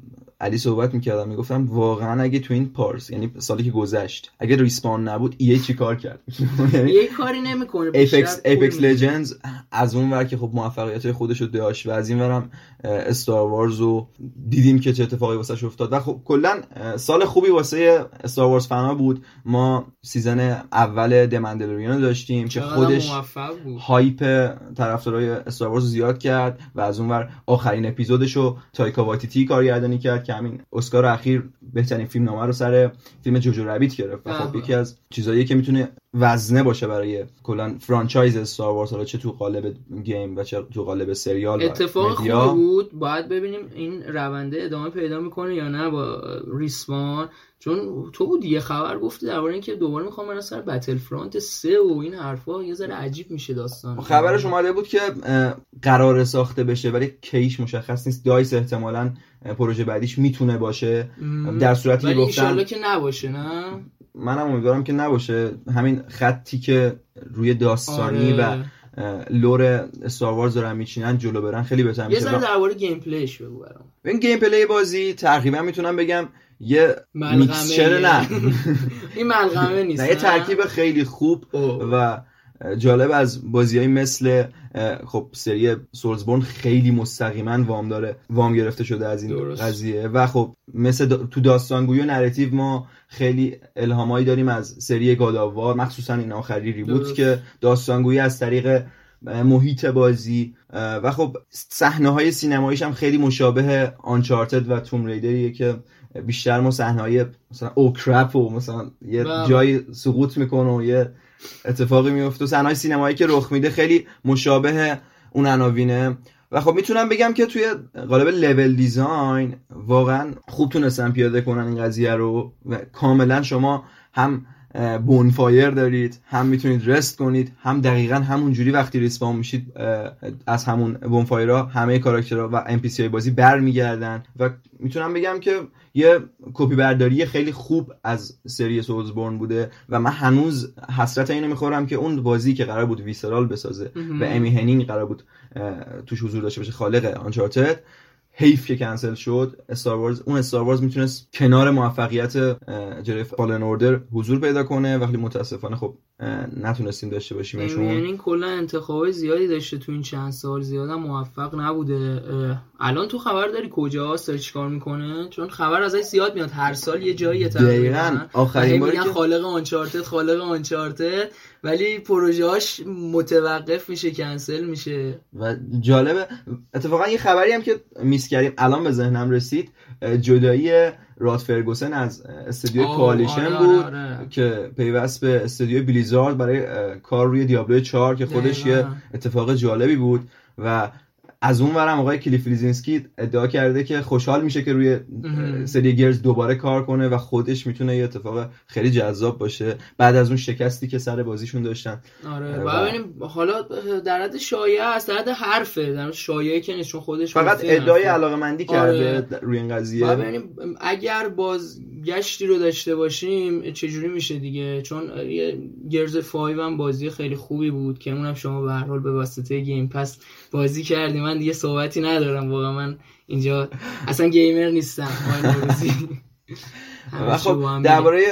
علی صحبت می‌کردم می‌گفتم واقعا اگه تو این پارس یعنی سالی که گذشت اگه Respawn نبود EA چی کار کرد؟ یه کاری نمی‌کنه Apex Apex Legends از اون ور که خب موفقیت خودش رو داشت و از این ورم Star Wars رو دیدیم که چه اتفاقی واسش افتاد. و خب کلا سال خوبی واسه Star Wars fanا بود. ما season اول The Mandalorian داشتیم که خودش hype طرفدارای Star Wars زیاد کرد و از اون ور آخرین اپیزودش رو تایکا واتیتی کارگردانی کرد که همین اسکار اخیر بهترین فیلم نامه رو سر فیلم Jojo Rabbit گرفت و خب یکی از چیزایی که می‌تونه وزنه باشه برای کلا franchise Star Wars. حالا چه تو قالب game و چه تو قالب سریال اتفاق خوبی بود. باید ببینیم این رونده ادامه پیدا می‌کنه یا نه با Respawn چون تو بود یه خبر گفتی درباره اینکه دوباره می‌خوان برن سر Battlefront 3 و این حرفا یه ذره عجیب میشه داستان. خبرش اومده بود که قرار ساخته بشه ولی کیش مشخص نیست. DICE احتمالاً پروژه بعدیش می‌تونه باشه. در صورتی که گفتن که نباشه نه؟ منم امیدوارم که نباشه. همین خطی که روی داستانی آره. و lore Star Wars دارن میچینن جلو برن خیلی بهتر میشه. یه ذره درباره gameplay ش بگو برام. این gameplay بازی تقریبا می‌تونم بگم یه mixture نه. این ملغمه نیست نه؟ یه ترکیب خیلی خوب و جالب از بازیایی مثل خب سری Soulsborne خیلی مستقیما وام داره وام گرفته شده از این قضیه و خب مثل تو داستانگویی و narrative ما خیلی الهامایی داریم از سری God of War مخصوصا این آخری reboot که داستانگویی از طریق محیط بازی و خب صحنه های سینماییش هم خیلی مشابه Uncharted و Tomb Raider یه که بیشتر ما صحنه های مثلا oh crap و مثلا یه بله. جای سقوط می‌کنه و یه اتفاقی میفته و صحنه سینمایی که رخ میده خیلی مشابه اون عناوینه. و خب می‌تونم بگم که توی قالب level design واقعا خوب تونستن پیاده کنن این قضیه رو و کاملا شما هم bonfire دارید هم می‌تونید rest کنید هم دقیقا همون جوری وقتی respawn میشید از همون bonfire ها همه کاراکترها و enemy های بازی برمیگردن. و می‌تونم بگم که یه کپی برداری خیلی خوب از سری Soulsborne بوده و من هنوز حسرت اینو می‌خورم که اون بازی که قرار بود Visceral بسازه و امی هنینگ قرار بود توش حضور داشته باشه خالق آنچارتد حیف که کنسل شد استار وارز اون استار وارز می‌تونست کنار موفقیت جلوی فالن اوردر حضور پیدا کنه وقتی متاسفانه خب نتونستیم داشته باشیم یعنی این کلا انتخاب زیادی داشته تو این چند سال زیادم موفق نبوده. الان تو خبر داری کجاست؟ داری چیکار می‌کنه؟ چون خبر ازش زیاد میاد هر سال یه جایی تقریبا. آخرین باری که خالق آنچارتد خالق آنچارتد ولی پروژهاش متوقف میشه کنسل میشه. و جالبه اتفاقا یه خبری هم که miss کردیم الان به ذهنم رسید جدایی Rod Fergusson از استودیو Coalition آره، بود آره، آره. که پیوست به استودیو Blizzard برای کار روی Diablo 4 که خودش یه اتفاق جالبی بود و از اون ورم آقای Cliff Bleszinski ادعا کرده که خوشحال میشه که روی سری Gears دوباره کار کنه و خودش می‌تونه یه اتفاق خیلی جذاب باشه بعد از اون شکستی که سر بازیشون داشتن. آره ببینیم حالا در حد شایعه است در حد حرفه در شایعه که نیست خودش فقط ادعای علاقه مندی کرده آره. روی این قضیه. ببینیم اگر بازگشتی رو داشته باشیم چجوری میشه دیگه؟ چون گرز 5 هم بازی خیلی خوبی بود که اونم شما به هر حال به واسطه گیم پس بازی کردیم. من دیگه صحبتی ندارم واقعا من اینجا اصلا گیمر نیستم و خب درباره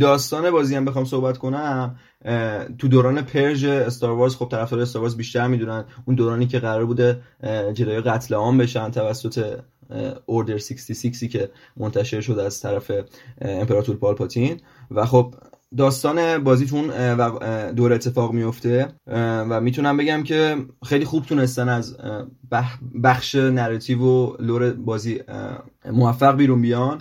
داستان بازی هم بخوام صحبت کنم تو دوران Purge Star Wars خب طرفدار Star Wars بیشتر می‌دونن. اون دورانی که قرار بوده Jedi قتل عام بشن توسط Order 66 که منتشر شده از طرف امپراتور Palpatine. و خب داستان بازی تو اون دور اتفاق میفته و می‌تونم بگم که خیلی خوب تونستن از بخش narrative و lore بازی موفق بیرون بیان.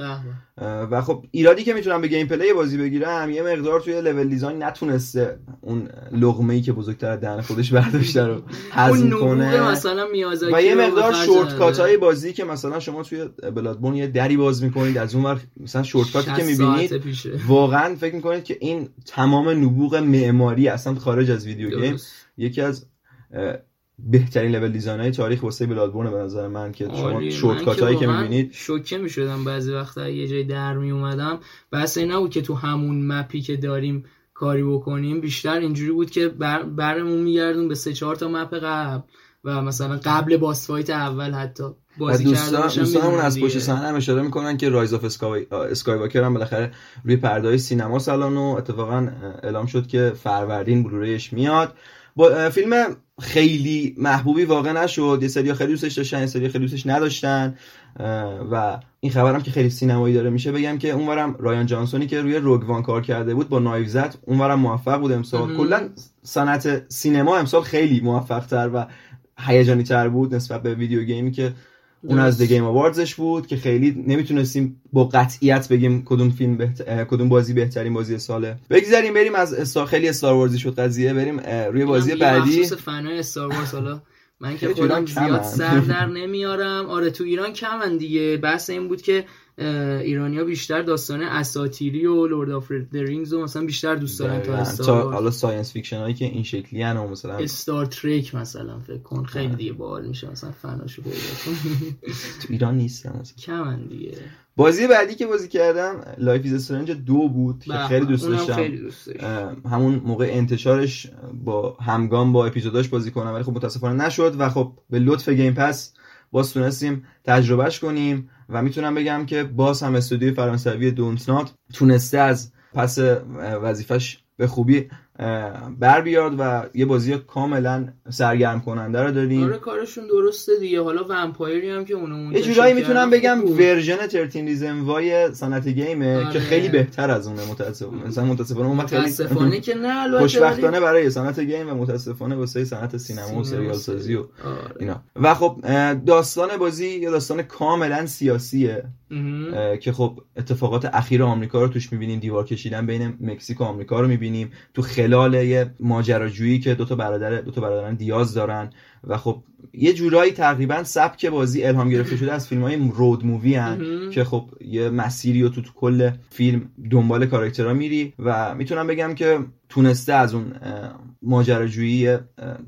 و خب ایرادی که می‌تونم به gameplay بازی بگیرم یه مقدار توی level design نتونسته اون لقمه ای که بزرگتر دهن خودش برداشته رو هضم کنه. مثلا و یه مقدار shortcut های بازی که مثلا شما توی Bloodborne یه دری باز می‌کنید از اون ور مثلا shortcut که می‌بینید واقعا فکر می‌کنید که این تمام نبوغ معماری اصلا خارج از video game یکی از بهترین level design های تاریخ واسه Bloodborne به نظر من که شما shortcut هایی که می‌بینید. شوکه می‌شدم بعضی وقتا یه جای در می اومدم بس این نبود که تو همون map ی که داریم کاری بکنیم بیشتر اینجوری بود که بر برمون میگردون به سه چهار تا map قبل و مثلا قبل boss fight اول حتی بازی دوستان دوستانمون از پشت صحنه هم اشاره می‌کنن که Rise of Sky Skywalker هم بالاخره روی پرده سینما سالن و اتفاقا اعلام شد که فروردین بلوریش میاد. با فیلم خیلی محبوبی واقع نشد. یه سری خیلی دوستش داشتن یه سری خیلی دوستش نداشتن. و این خبرم که خیلی سینمایی داره میشه بگم که اونورم رایان جانسونی که روی روگوان کار کرده بود با نایو زد اونورم موفق بود امسال. کلا صنعت سینما امسال خیلی موفق تر و هیجانی تر بود نسبت به ویدیو گیمی که اون از گیم آواردزش بود که خیلی نمی‌تونستیم با قطعیت بگیم کدوم فیلم بهت... کدوم بازی بهترین بازی ساله. بگذاریم بریم از استار خیلی استار وارزی شد قضیه بریم روی بازی بعدی. مخصوص fan ای Star Wars حالا من که خودم زیاد سر در نمیارم. آره تو ایران کمن دیگه. بحث این بود که ایرانیا بیشتر داستان اساطیری و Lord of Rings و مثلا بیشتر دوست دارن تا Star حالا science fiction هایی که این شکلی ان مثلا Star Trek مثلا فکر کن خیلی دیگه باحال میشه مثلا فناشو پیدا تو ایران نیستن مثلا کمن دیگه. بازی بعدی که بازی کردم Life Is Strange دو بود که خیلی دوست داشتم. همون موقع انتشارش با همگام با اپیزوداش بازی کنم ولی خب متاسفانه نشد و خب به لطف Game Pass باز تونستیم تجربهش کنیم و می‌تونم بگم که باز هم استودیوی فرانسوی Dontnod تونسته از پس وظیفش به خوبی بر بیاد و یه بازی کاملا سرگرم کننده رو داریم. آره کارشون درسته دیگه. حالا Vampyr ی هم که اونو یه جورایی می‌تونم بگم version 13 Reasons Why صنعت game ه آره. که خیلی بهتر از اونه متاسفانه مثلا متاسفانه اون متاسفانه که نه البته خوشبختانه برای صنعت گیم و متاسفانه واسه صنعت سینما و سریال سازی و آره. اینا. و خب داستان بازی یه داستان کاملا سیاسیه که خب اتفاقات اخیر آمریکا رو توش می‌بینیم. دیوار کشیدن بین مکزیک و آمریکا رو می‌بینیم. تو یه ماجراجویی که دو تا برادر دو تا برادران دیاز دارن. و خب یه جورایی تقریبا سبک بازی الهام گرفته شده از فیلم های رود مووی هن که خب یه مسیری و تو, تو کل فیلم دنبال کاراکترها میری و می‌تونم بگم که تونسته از اون ماجراجویی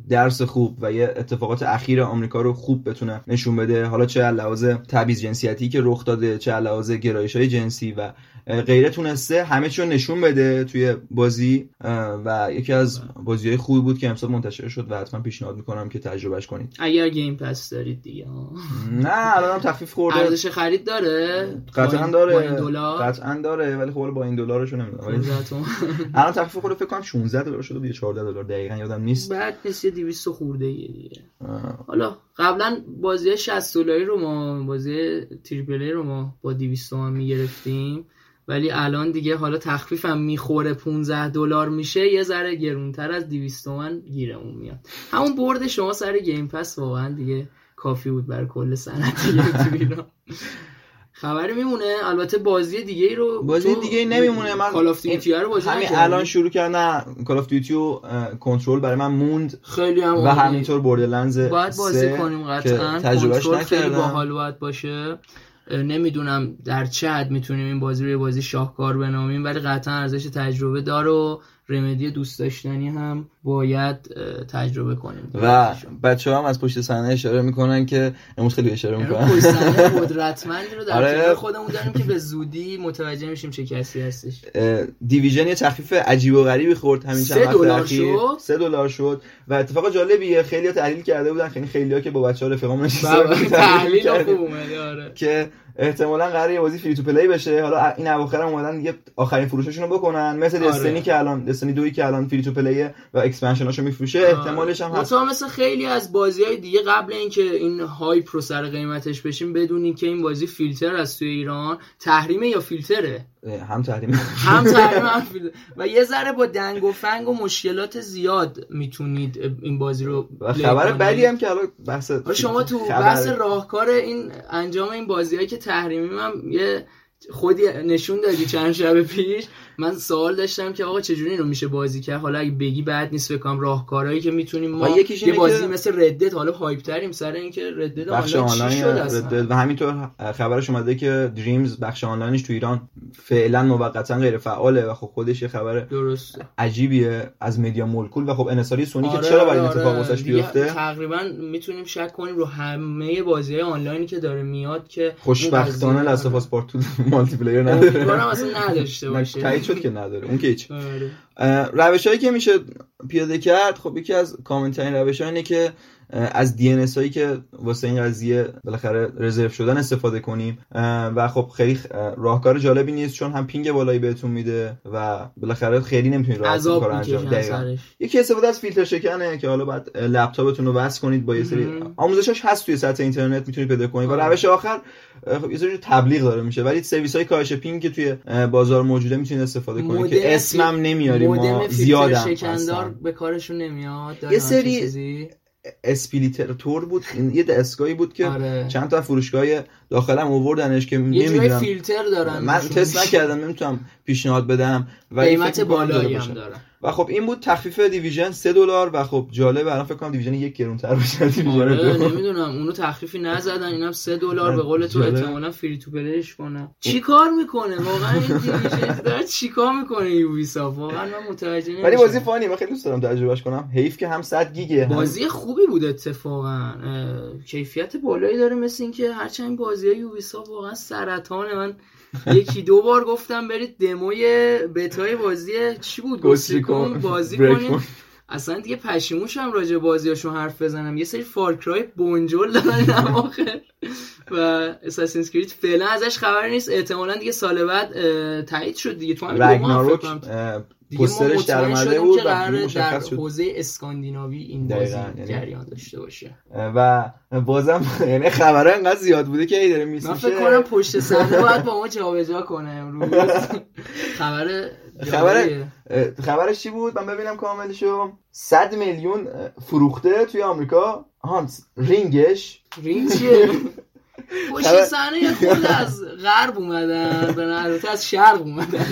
درس خوب و یه اتفاقات اخیر آمریکا رو خوب بتونه نشون بده. حالا چه لحاظ تبعیض جنسیتی که رخ داده چه لحاظ گرایش های جنسی و غیره تونسته همه چون نشون بده توی بازی. و یکی از بازی های خوبی بود که امسال منتشر شد و حتما پیشنهاد می‌کنم که تجربهش کنید. اگر گیم پس دارید دیگه. نه الان تخفیف خورده. ارزش خرید داره؟ قطعا داره. قطعا داره ولی خب با این دلارشو نمی‌دونم. ولی الان تخفیف خورده فکر کنم 16 دلار شده یا 14 دلار دقیقاً یادم نیست. بعد نیست 200 خورده ایه دیگه. حالا قبلا بازی 60 دلاری رو ما بازی triple رو ما با 200 تومن می‌گرفتیم. ولی الان دیگه حالا تخفیفم می‌خوره 15 دلار میشه یه ذره گرونتر از 200 تومن گیرمون میاد. همون برد شما سر Game Pass واقعا دیگه کافی بود بر کل صنعت خبری میمونه. البته بازی دیگه ای رو بازی دیگه ای نمیمونه. من Call of Duty رو بازی همین الان شروع کردم. Call of Duty و کنترل برای من موند خیلی هم و همینطور بوردرلندز باید بازی کنیم قطعا. تجربهش نکردم خیلی باحال باید باشه. نمی‌دونم در چه حد می‌تونیم این بازی رو یه بازی شاهکار بنامیم ولی قطعا ارزش تجربه داره و رمدی دوست داشتنی هم باید تجربه کنیم. و بچه هم از پشت صحنه اشاره می‌کنن که امروز خیلی اشاره می‌کنن. پشت صحنه قدرتمندی رو در آره. خودمون داریم که به زودی متوجه میشیم چه کسی هستش. Division یه تخفیف عجیب و غریبی خورد همین چند وقت اخیر. 3 دلار شد. و اتفاق جالبیه خیلی تحلیل کرده بودن خیلی خیلی که با بچه‌ها بودن تحلیل خوب آره. که احتمالا قراره یه بازی free to play بشه حالا این اواخر هم اومدن دیگه آخرین فروششون رو بکنن مثل آره. Destiny که الان Destiny دوی که الان free to play و expansion اشو میفروشه آره. احتمالش هم هست مثلا خیلی از بازی های دیگه قبل اینکه این hype رو سر قیمتش بشیم بدونین که این بازی فیلتر از توی ایران تحریمه یا فیلتره هم تحریم هم تحریم و یه ذره با دنگ و فنگ و مشکلات زیاد می‌تونید این بازی رو خبر بدی هم که حالا بحث شما تو بحث راهکار این انجام این بازی که تحریمی هم یه خودی نشون دادی چند شب پیش. من سوال داشتم که آقا چجوری اینو میشه بازی کرد؟ حالا اگه بگی بعد نیست بکنم راهکارهایی که می‌تونیم ما یه بازی مثل ردت حالا هایپ تریم سر اینکه ردت بخش آنلاین و همینطور خبرش اومده که Dreams بخش آنلاینش تو ایران فعلا موقتا غیر فعاله و خب خودش یه خبر درست عجیبیه از Media Molecule و خب انحصاری سونی آره که چرا برای آره. اتفاق واسش بیفته؟ تقریبا می‌تونیم شک کنیم رو همه بازی آنلاینی که داره میاد که خوشبختانه Last of Two multiplayer نداره. اصلا نداشته باشه. شد که نداره اون که هیچ آره. روش هایی که میشه پیاده کرد خب یکی از common ترین روش اینه که از دی هایی که واسه این قضیه بالاخره رزرو شدن استفاده کنیم. و خب خیلی راهکار جالبی نیست چون هم ping بالایی بهتون میده و بالاخره خیلی نمی‌تونید راحت کار انجام دقیقاً. یکی استفاده از فیلتر شکنه که حالا بعد لپتاپتون رو وصل کنید با یه سری آموزشش هست توی سطح اینترنت می‌تونید پیدا کنید. و روش آخر خب یه سری تبلیغ داره میشه ولی سرویس های کاهش ping که توی بازار موجوده می‌تونید استفاده کنید که اسمم نمیاریم ما زیادم شکندار به کارشون نمیاد. یه سری splitter بود. این یه دستگاهی بود که آره. چند تا فروشگاه داخلم اووردنش که نمی‌دونم. فیلتر دارن. من تست نکردم نمی‌تونم پیشنهاد بدم. و قیمت بالایی هم دارن. و خب این بود تخفیف Division 3 دلار و خب جالب الان فکر کنم Division یک گرونتر بشه Division آره نمی‌دونم. اونو تخفیفی نزدن اینم 3 دلار به قول تو احتمالاً free to play ش کنه. چی کار می‌کنه؟ واقعا این Division داره چیکار می‌کنه Ubisoft واقعا من متوجه نمیشم ولی بازی فانی من خیلی دوست دارم تجربهش کنم. حیف که هم 100 گیگه بازی خوبی بود اتفاقا. کیفیت بالایی داره مثل اینکه هرچند بازی یوبیسافت واقعا سرطانه من یکی دو بار گفتم برید دموی بتای بازی چی بود؟ گوستریکون بازی کنیم. اصلا دیگه پشیموشم راجع بازیاشون حرف بزنم. یه سری فارکرای بونجول دارن آخر و اساسینز کرید فعلا ازش خبر نیست. احتمالا دیگه سال بعد تایید شد دیگه. تو هم پوسترش در اومده بود و در حوزه اسکاندیناوی این بازی یعنی جریان داشته باشه. و بازم یعنی خبرها انقدر زیاد بوده که ای داره میسوشه من فکر کنم پشت صحنه باید با ما جابجا کنه امروز. خبر خبر خبرش چی بود؟ من ببینم کاملشو. 100 میلیون فروخته توی آمریکا. ها رینگش. رینگ چیه؟ پشت صحنه خود از غرب اومدن به از شرق اومدن.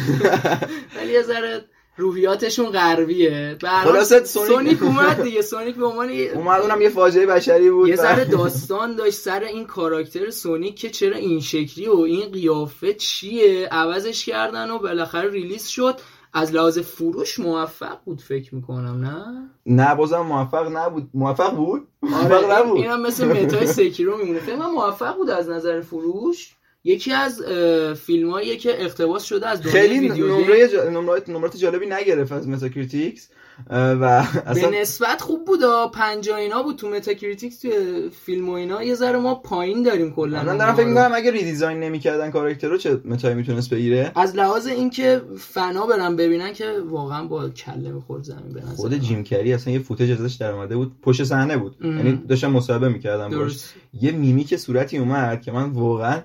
ولی یه ذره روحیاتشون غربیه. خلاصت Sonic اومد دیگه. Sonic به عنوان اومد اونم یه فاجعه بشری بود. یه ذره داستان داشت. سر این کاراکتر Sonic که چرا این شکلی و این قیافه چیه؟ عوضش کردن و بالاخره release شد. از لحاظ فروش موفق بود فکر می‌کنم نه؟ نه بازم موفق نبود. موفق بود؟ آره موفق نبود. اینم مثل meta ی Sekiro میمونه. فکر موفق بود از نظر فروش. یکی از فیلم که اقتباس شده از دنیای خیلی نمره نمرات نمرات جالبی نگرفت از Metacritic و اصلا به نسبت خوب بود پنجا اینا بود تو Metacritic تو فیلم و اینا. یه ذره ما پایین داریم کلا من دارم فکر می‌کنم اگه redesign نمی‌کردن کاراکتر رو چه meta یی می‌تونست بگیره؟ از لحاظ اینکه فنا برن ببینن که واقعا با کله می‌خورد زمین به خود جیم کری اصلا یه footage ازش در اومده بود. پشت صحنه بود. یعنی داشتم مصاحبه می‌کردم باش یه میمیک صورتی اومد که من واقعا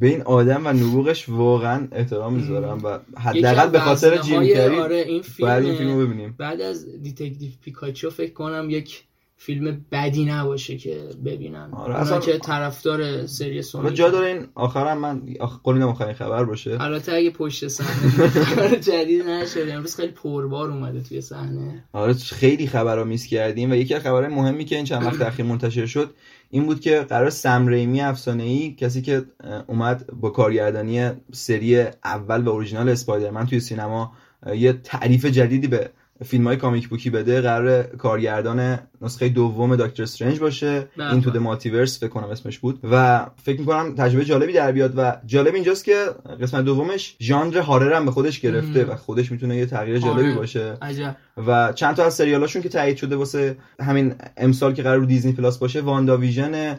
به این آدم و نبوغش واقعا احترام می‌ذارم و حداقل به خاطر جیم کری آره این فیلم بعد این فیلمو ببینیم. بعد از Detective Pikachu فکر کنم یک فیلم بدی نباشه که ببینن. آره اصلا که طرفدار سری Sonic جا داره این آخرم من قول آخرین خبر باشه. البته اگه پشت صحنه جدید نشد امروز خیلی پربار اومده توی صحنه. آره خیلی خبرها miss کردیم و یکی از خبرهای مهمی که این چند وقت اخیر منتشر شد این بود که قرار سم ریمی افسانه ای کسی که اومد با کارگردانی سری اول و original Spider-Man توی سینما یه تعریف جدیدی به فیلم های comic book ی بده قرار کارگردان نسخه دوم Doctor Strange باشه. In the Multiverse فکر کنم اسمش بود. و فکر می‌کنم تجربه جالبی در بیاد و جالب اینجاست که قسمت دومش ژانر horror هم به خودش گرفته و خودش می‌تونه یه تغییر جالبی باشه. عجب. و چند تا از سریالاشون که تایید شده واسه همین امسال که قرار رو Disney Plus باشه WandaVision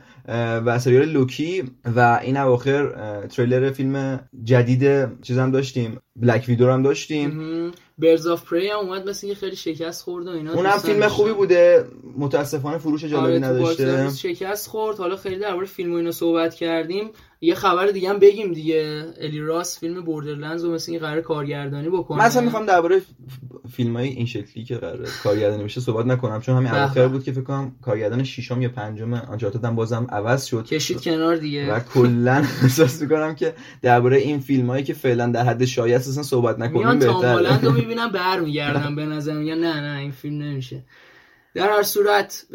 و سریال Loki و این اواخر تریلر فیلم جدید چیزم داشتیم Black Widow هم داشتیم. Birds of Prey هم اومد مثل خیلی شکست خورد و اینا. اونم فیلم خوبی بوده. متاسفانه فروش جالبی آره نداشته. شکست خورد. حالا خیلی درباره فیلم و اینا صحبت کردیم. یه خبر دیگه هم بگیم دیگه. الی راس فیلم Borderlands رو مثل اینکه قرار کارگردانی بکنه. من اصلا می‌خوام درباره فیلم های این شکلی که قرار کارگردانی میشه صحبت نکنم چون همین اواخر بود که فکر کنم کارگردان ششم یا پنجم Uncharted هم بازم عوض شد. کشید کنار دیگه. و کلا احساس می‌کنم که درباره این فیلم هایی که فعلا در حد شایعه اصلا صحبت نکنیم بهتره. میان رو می‌بینم برمیگردم به نظر میگن نه نه این فیلم نمیشه. در هر صورت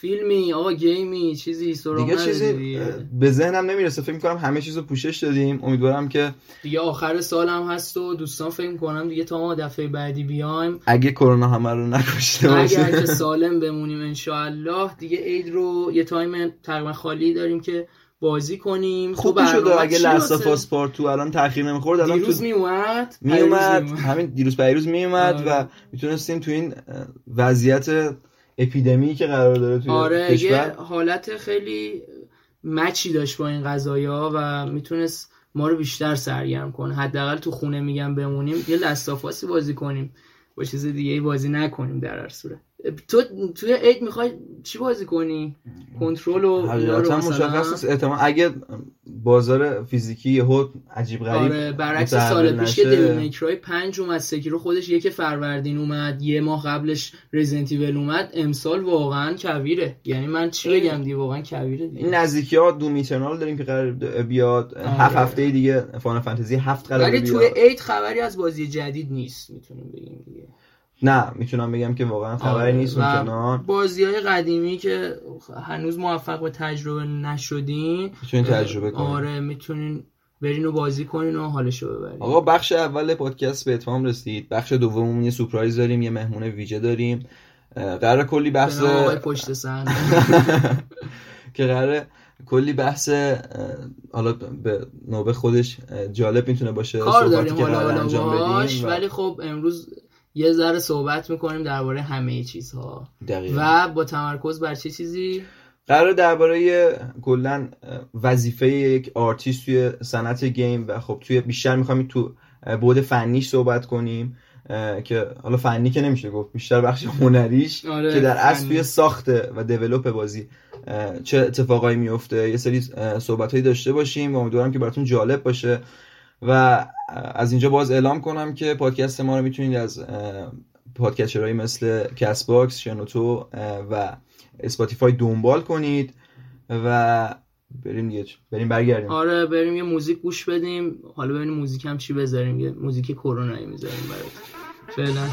فیلمی آقا گیمی چیزی دیگه چیزی به ذهنم نمی‌رسه. فکر کنم همه چیزو پوشش دادیم. امیدوارم که دیگه آخر سالم هست و دوستان فکر کنم دیگه تا ما دفعه بعدی بیایم. اگه کرونا همه رو نکشته باشه. اگه سالم بمونیم ان دیگه عید رو یه تایم تقریبا خالی داریم که بازی کنیم. خوب شده اگه لاست پارت تو الان تاخیر نمی‌خورد الان دیروز میومد میومد همین دیروز پیروز میومد آره. و می‌تونستیم تو این وضعیت اپیدمی که قرار داره توی آره کشور. حالت خیلی مچی داشت با این قضايا و می‌تونست ما رو بیشتر سرگرم کنه. حداقل تو خونه میگم بمونیم یه لستافاسی بازی کنیم. با چیز دیگه ای بازی نکنیم در هر صورت. تو توی اید می‌خوای چی بازی کنی؟ کنترل و مشخص احتمال اگه بازار فیزیکی یهو عجیب غریب آره برعکس سال پیش که دیویل میکرای 5 اومد سکیرو خودش یک فروردین اومد یه ماه قبلش رزیدنت ایول اومد. امسال واقعا کویره. یعنی من چی بگم دی؟ واقعا کویره دی این نزدیکی ها دوم ایترنال داریم که قرار بیاد. آره. هفت هفته دیگه فان فانتزی هفت قرار بیاد ولی توی اید خبری از بازی جدید نیست می‌تونیم بگیم دیگه. نه می‌تونم بگم که واقعا خبری آره، نیست اون بازی های قدیمی که هنوز موفق به تجربه نشدین می‌تونین تجربه کنین. آره می‌تونین برین و بازی کنین و حالشو ببرین. آقا بخش اول پادکست به اتمام رسید. بخش دوممون یه سورپرایز داریم یه مهمون ویژه داریم. قرار کلی بحث پشت که قرار کلی بحث حالا به نوبه خودش جالب می‌تونه باشه کار داریم حالا انجام ولی خب امروز یه ذره صحبت می‌کنیم درباره همه چیزها. دقیقا. و با تمرکز بر چه چیزی؟ قرار درباره کلا وظیفه یک آرتیست توی صنعت game و خب توی بیشتر می‌خوایم تو بعد فنیش صحبت کنیم که حالا فنی که نمیشه گفت بیشتر بخش هنریش آره که در اصل توی ساخت و develop بازی چه اتفاقایی میفته یه سری صحبت داشته باشیم. و امیدوارم که براتون جالب باشه. و از اینجا باز اعلام کنم که پادکست ما رو می‌تونید از پادکسترهایی مثل Castbox، شنوتو و Spotify دنبال کنید و بریم دیگه بریم برگردیم. آره بریم یه موزیک گوش بدیم. حالا ببینیم موزیک هم چی بذاریم. یه موزیک کرونایی می‌ذاریم برات. فعلا.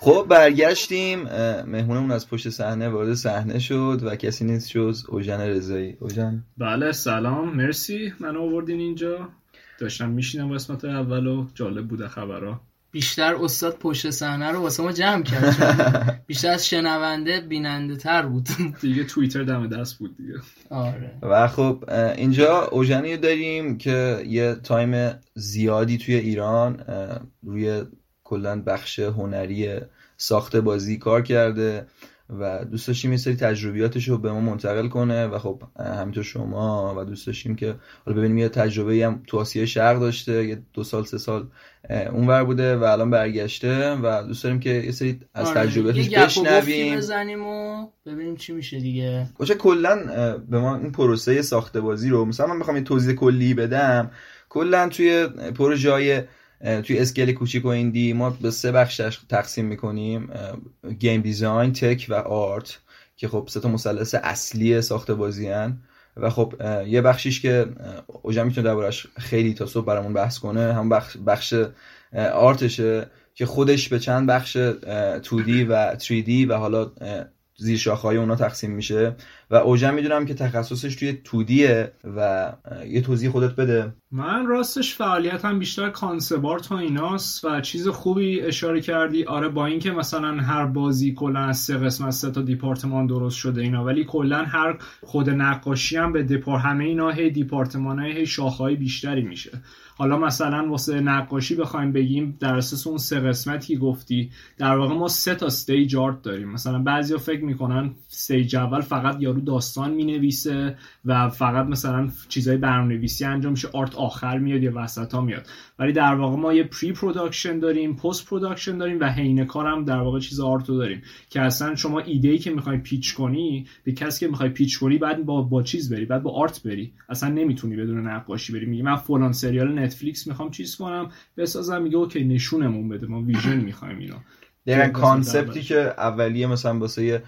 خب برگشتیم. مهمونمون از پشت صحنه وارد صحنه شد و کسی نیست جز اوژن رضایی. اوژن؟ بله سلام. مرسی. من آوردین اینجا. داشتم میشینم قسمت اول و جالب بوده خبرها. بیشتر استاد پشت صحنه رو واسه ما جمع کرد. بیشتر از شنونده بیننده تر بود. دیگه توییتر دم دست بود دیگه. آره. و خب اینجا اوژنی داریم که یه تایم زیادی توی ایران روی کلا بخش هنری ساخت بازی کار کرده و دوست داشتیم یه سری تجربیاتش رو به ما منتقل کنه و خب همینطور شما و دوست داشتیم که حالا ببینیم یه تجربه هم تو آسیای شرق داشته یه دو سال سه سال اونور بوده و الان برگشته و دوست داریم که یه سری از آره. تجربیاتش بشنویم بزنیم و ببینیم چی میشه دیگه باشه کلا به ما این پروسه ساخت بازی رو مثلا من می‌خوام یه توضیح کلی بدم کلا توی پروژه توی scale کوچیک و indie ما به سه بخش تقسیم می‌کنیم game design tech و art که خب سه تا مثلث اصلی ساخت بازی هن. و خب یه بخشیش که اوجن می‌تونه دربارش خیلی تا صبح برامون بحث کنه هم بخش, بخش art شه که خودش به چند بخش 2D و 3D و حالا زیر شاخهای اونا تقسیم میشه و اوجم می‌دونم که تخصصش توی تودیه و یه توضیح خودت بده. من راستش فعالیتم بیشتر کانسبارت و ایناست و چیز خوبی اشاره کردی. آره با اینکه مثلا هر بازی کلا از سه قسمت سه تا دیپارتمان درست شده اینا ولی کلا هر خود نقاشی هم به دیپار همه اینا هی دیپارتمان های هی شاخهای بیشتری میشه. حالا مثلا واسه نقاشی بخوایم بگیم در اساس اون سه قسمتی گفتی در واقع ما سه تا stage art داریم. مثلا بعضیا فکر می‌کنن stage اول فقط یارو داستان می‌نویسه و فقط مثلا چیزای برنامه‌نویسی انجام میشه art آخر میاد یا وسطا میاد. ولی در واقع ما یه pre-production داریم post-production داریم و حین کارم در واقع چیز art و داریم. که اصلا شما ایده ای که می‌خوای pitch کنی به کسی که می‌خوای pitch کنی بعد با با چیز بری بعد با art بری. اصلا نمی‌تونی بدون نقاشی بری. میگی من فلان سریال نتفلیکس می‌خوام چیز کنم بسازم میگه okay نشونمون بده ما vision می‌خوایم اینا دقیقا concept ی که اولیه مثلا واسه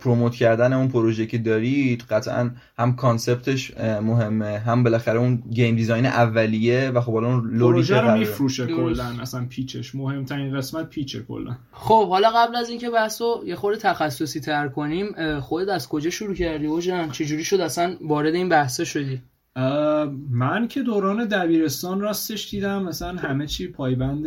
promote کردن اون پروژه که دارید قطعا هم concept ش مهمه هم بالاخره اون game design اولیه و خب اون پروژه رو میفروشه کلا اصلا pitch ش. مهمترین قسمت pitch ه کلا. خب حالا قبل از اینکه بحثو یه خورده تخصصی تر کنیم خودت از کجا شروع کردی؟ اوجن چجوری شد اصلا وارد این بحثا شدی؟ من که دوران دبیرستان راستش دیدم مثلا همه چی پایبند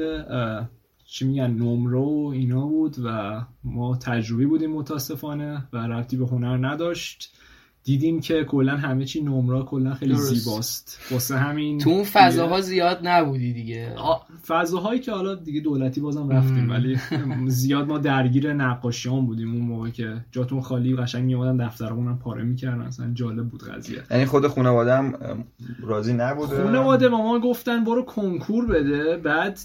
چی میگن نمره و اینا بود و ما تجربی بودیم متاسفانه و ربطی به هنر نداشت. دیدیم که کلا همه چی نمره کلا خیلی درست. زیباست. واسه همین تو اون فضاها زیاد نبودی دیگه. فضاهایی که حالا دیگه دولتی بازم رفتیم ولی زیاد ما درگیر نقاشیان بودیم اون موقع که جاتون خالی قشنگ میومدن دفترمون هم پاره می‌کردن. اصلا جالب بود قضیه. یعنی خود خانواده هم راضی نبوده؟ خانواده ما گفتن برو کنکور بده بعد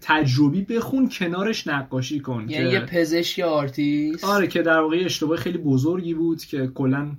تجربی بخون کنارش نقاشی کن یعنی یه پزشک آرتیست؟ آره که در واقع اشتباه خیلی بزرگی بود که کلا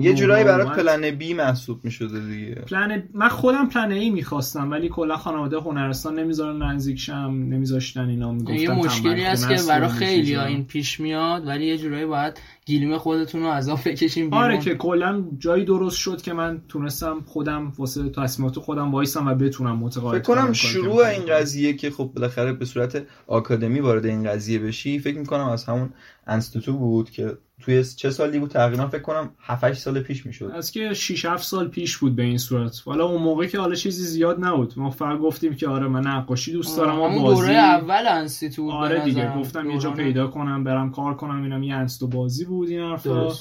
یه جورایی برات plan B محسوب می‌شده دیگه. پلن من خودم plan A می‌خواستم ولی کلا خانواده هنرستان نمی‌ذارن نزدیک شم نمیذاشتن اینا. می‌گفتن یه مشکلی هست که برای خیلی این پیش میاد ولی یه جورایی باید گیلیم خودتون رو عذاب بکشیم بیرون. آره که کلا جایی درست شد که من تونستم خودم واسه تصمیمات خودم وایسم و بتونم متقاعد فکر کنم. شروع این قضیه که خب بالاخره به صورت آکادمی وارد این قضیه بشی فکر می‌کنم از همون انستیتو بود که توی چه سالی بود؟ تقریبا فکر کنم 7 سال پیش می‌شد. از که 6 7 سال پیش بود به این صورت. حالا اون موقع که حالا چیزی زیاد نبود. ما فقط گفتیم که آره من نقاشی دوست دارم اون بازی دوره اول انستیتو آره دیگه گفتم یه جا پیدا کنم برم کار کنم اینم یه انستیتو بازی بود این حرفا.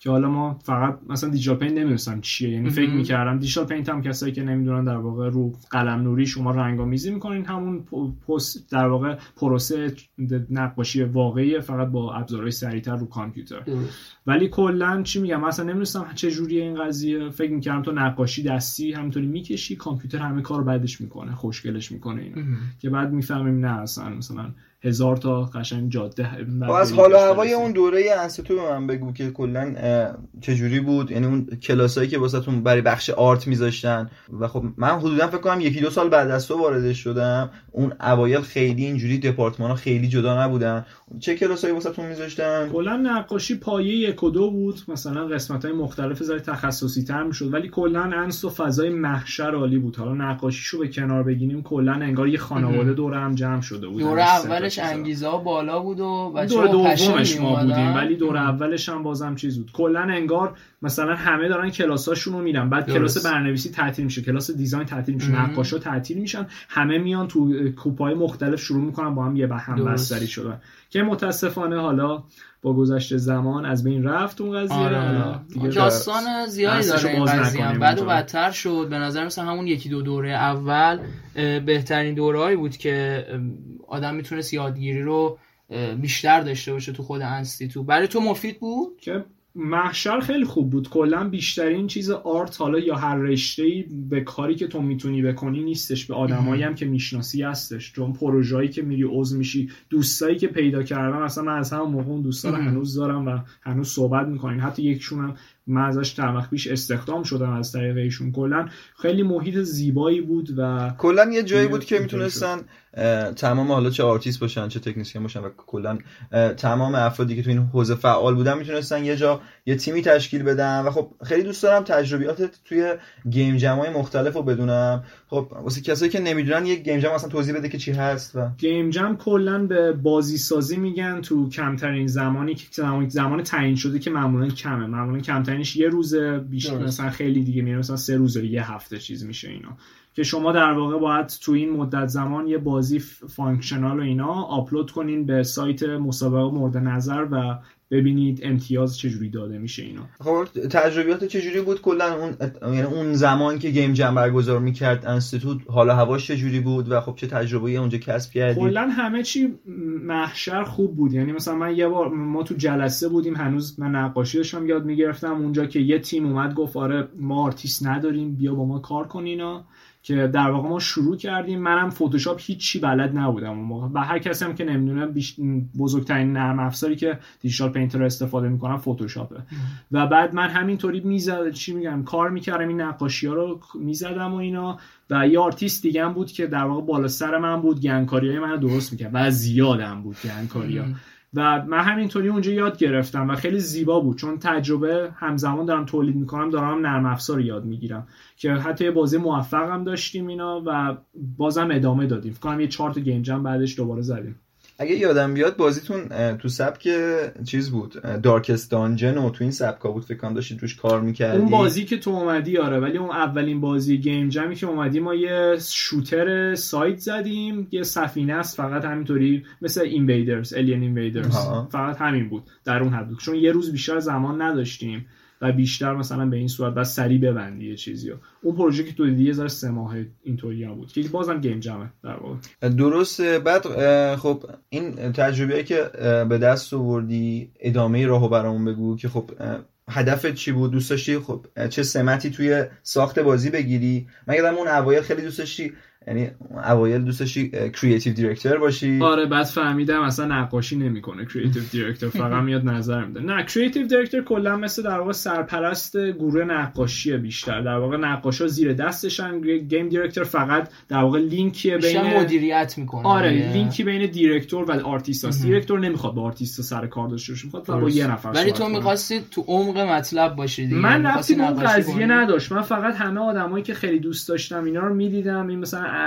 که حالا ما فقط مثلا digital paint نمی‌دونستم چیه. یعنی فکر می‌کردم digital paint هم کسایی که نمی‌دونن در واقع رو قلم نوری شما رنگامیزی می‌کنین همون پست در واقع پروسه نقاشی واقعی فقط با ابزارهای سریعتر رو کامپیوتر. ولی کلا چی میگم؟ مثلا نمی‌دونستم چه جوریه این قضیه. فکر می‌کردم تو نقاشی دستی همینطوری می‌کشی کامپیوتر همه کار بعدش می‌کنه خوشگلش می‌کنه اینا. که بعد می‌فهمیم نه اصلا مثلا هزار تا قشنگ جاده خب، از حال هوای اون دوره انستیتو به من بگو که کلا چجوری بود؟ یعنی اون کلاسایی که واسهتون برای بخش آرت میذاشتن؟ و خب من حدودا فکر کنم یکی دو سال بعد از تو وارد شدم. اون اوایل خیلی اینجوری دپارتمان ها خیلی جدا نبودن. چه کلاسایی واسهتون میذاشتن؟ کلا نقاشی پایه یک و دو بود. مثلا قسمت های مختلف زای تخصصی تر می‌شد. ولی کلا انس و فضای محشر عالی بود. حالا نقاشیشو به کنار بگیریم کلا انگار یه خانواده دور هم جمع شده بود. دوره اولش انگیزه بالا بود و دور دومش ما بودیم ولی دور اولش هم بازم چیز بود. کلا انگار مثلا همه دارن کلاساشون رو میرن. بعد کلاس برنامه‌نویسی تعطیل میشه. کلاس دیزاین تعطیل میشه. نقاشا تعطیل میشن. همه میان تو کوپای مختلف شروع می‌کنن با هم یه هم بستری شدن. که متاسفانه حالا با گذشت زمان از بین رفت اون قضیه. آره. داستان زیادی داره این قضیه. بعد و بدتر شد. به نظر مثلا همون یکی دو دوره اول بهترین دورهایی بود که آدم می‌تونست یادگیری رو بیشتر داشته باشه تو خود انستیتو برای تو مفید بود؟ که محشر خیلی خوب بود. کلا بیشترین چیز آرت حالا یا هر رشته به کاری که تو می‌تونی بکنی نیستش. به آدمایی هم که می‌شناسی هستش. چون پروژه‌ای که میری عضو میشی دوستایی که پیدا کردم اصلا من از همون موقع اون دوستا رو هنوز دارم و هنوز صحبت می‌کنیم حتی یکشون هم من ازش چند پیش استخدام شدم از طریق ایشون. کلا خیلی محیط زیبایی بود و کلا یه جایی بود که می‌تونستن تمام حالا چه آرتیست باشن چه تکنسین باشن و کلا تمام افرادی که تو این حوزه فعال بودن می‌تونستن یه جا یه تیمی تشکیل بدن و خب خیلی دوست دارم تجربیاتت توی game jam ای مختلف رو بدونم. خب واسه کسایی که نمی‌دونن یه game jam اصلا توضیح بده که چی هست و game jam کلا به بازی سازی میگن تو کمترین زمانی که زمان, زمان تعیین شده که معمولا کمه. معمولا کمترینش یه روزه بیشتر مثلا خیلی دیگه میره مثلا سه روزه یه هفته چیز میشه اینا. که شما در واقع باید تو این مدت زمان یه بازی functional و اینا آپلود کنین به سایت مسابقه مورد نظر و ببینید امتیاز چجوری داده میشه اینا. خب تجربیات چجوری بود؟ کلا اون یعنی اون زمان که game jam برگزار می‌کرد انستیتوت حالا هواش چجوری بود و خب چه تجربه اونجا کسب کردی کلا همه چی محشر خوب بود. یعنی مثلا من یه بار ما تو جلسه بودیم هنوز من نقاشی داشتم یاد می‌گرفتم. اونجا که یه تیم اومد گفت آره ما آرتیست نداریم بیا با ما کار کن اینا. که در واقع ما شروع کردیم. منم فتوشاپ هیچی بلد نبودم اون موقع. و هر کسی هم که نمی‌دونه. بزرگترین نرم افزاری که digital painter استفاده می‌کنم فتوشاپه و بعد من همینطوری می‌زد چی میگم؟ کار می‌کردم این نقاشی ها رو می‌زدم و اینا. و یه آرتیست دیگه هم بود که در واقع بالا سر من بود. گندکاری های من درست می‌کرد. و زیادم بود گندکاری ها و من همینطوری اونجا یاد گرفتم و خیلی زیبا بود چون تجربه همزمان دارم تولید می‌کنم دارم نرم افزار یاد می‌گیرم که حتی یه بازی موفق هم داشتیم اینا و بازم ادامه دادیم. فکر کنم یه چهار تا game jam بعدش دوباره زدیم. اگه یادم بیاد بازیتون تو سبک چیز بود Darkest Dungeon و تو این سبکا بود فکر کنم داشتید روش کار می‌کردی اون بازی که تو اومدی آره ولی اون اولین بازی game jam ی که اومدی ما یه shooter ساده زدیم یه سفینه است فقط همینطوری مثل Invaders Alien Invaders فقط همین بود در اون حد چون یه روز بیشتر زمان نداشتیم. و بیشتر مثلا به این صورت بس سری ببندی یه چیزی اون پروژه که تو دیدی یه ذره سه ماه اینطوری بود که بازم game jam ه در واقع. درسته. بعد خب این تجربه که به دست آوردی ادامه راهو برامون بگو که خب هدفت چی بود؟ دوست داشتی خب چه سمتی توی ساخت بازی بگیری؟ من یادم اون اوایل خیلی دوست داشتی یعنی اوایل دوست داشتی creative director باشی. آره بعد فهمیدم اصلا نقاشی نمی‌کنه creative director فقط میاد نظر میده. نه creative director کلا مثل در واقع سرپرست گروه نقاشی بیشتر. در واقع نقاشا زیر دستشن. game director فقط در واقع لینکی بین مدیریت می‌کنه. آره لینکی بین director و آرتیست هست. director نمی‌خواد با آرتیست سر کار داشته باشه. می‌خواد با یه نفر ولی تو می‌خواستی تو عمق مطلب باشی دیگه. من رفتی اون قضیه نداشت. من فقط همه آدمایی که خیلی دوست داشتم اینا رو می‌دیدم. این مثلا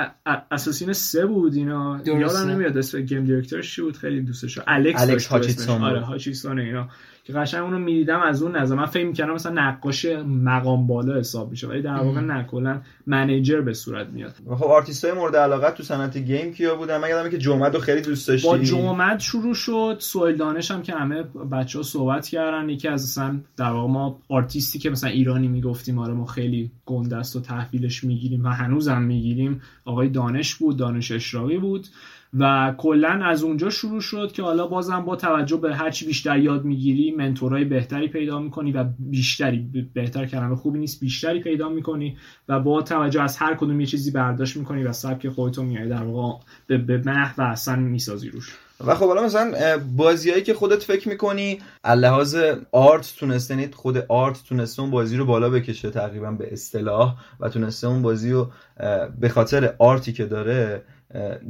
اساسین سه بود اینا. یادم نمیاد اسم گیم دیرکتورش چی بود؟ خیلی دوستش. الکس الکس هاچیسون آره هاچیسون اینا. که قشنگ اونو می‌دیدم از اون نظر. من فکر می‌کردم مثلا نقاش مقام بالا حساب میشه ولی در واقع نه کلا منیجر به صورت میاد. خب آرتیست های مورد علاقه تو صنعت گیم کیا بودن؟ من یادمه که جمعه رو خیلی دوست داشتی. با جمعه شروع شد سویل دانش هم که همه بچه ها صحبت کردن. یکی از اصلا در واقع ما آرتیستی که مثلا ایرانی می‌گفتیم آره ما خیلی گندست و تحویلش می‌گیریم و هنوزم می‌گیریم آقای دانش بود دانش اشراقی بود. و کلا از اونجا شروع شد که حالا بازم با توجه به هرچی بیشتر یاد می‌گیری منتورای بهتری پیدا می‌کنی و بیشتری بهتر کلمه خوبی نیست بیشتری پیدا می‌کنی و با توجه از هر کدوم یه چیزی برداشت می‌کنی و سبک خودتو میای در واقع به, به و اصلا می‌سازی روش. و خب حالا مثلا بازیایی که خودت فکر می‌کنی لحاظ آرت تونسته یعنی خود آرت تونسته اون بازی رو بالا بکشه تقریبا به اصطلاح و تونسته اون بازی رو به خاطر آرتی که داره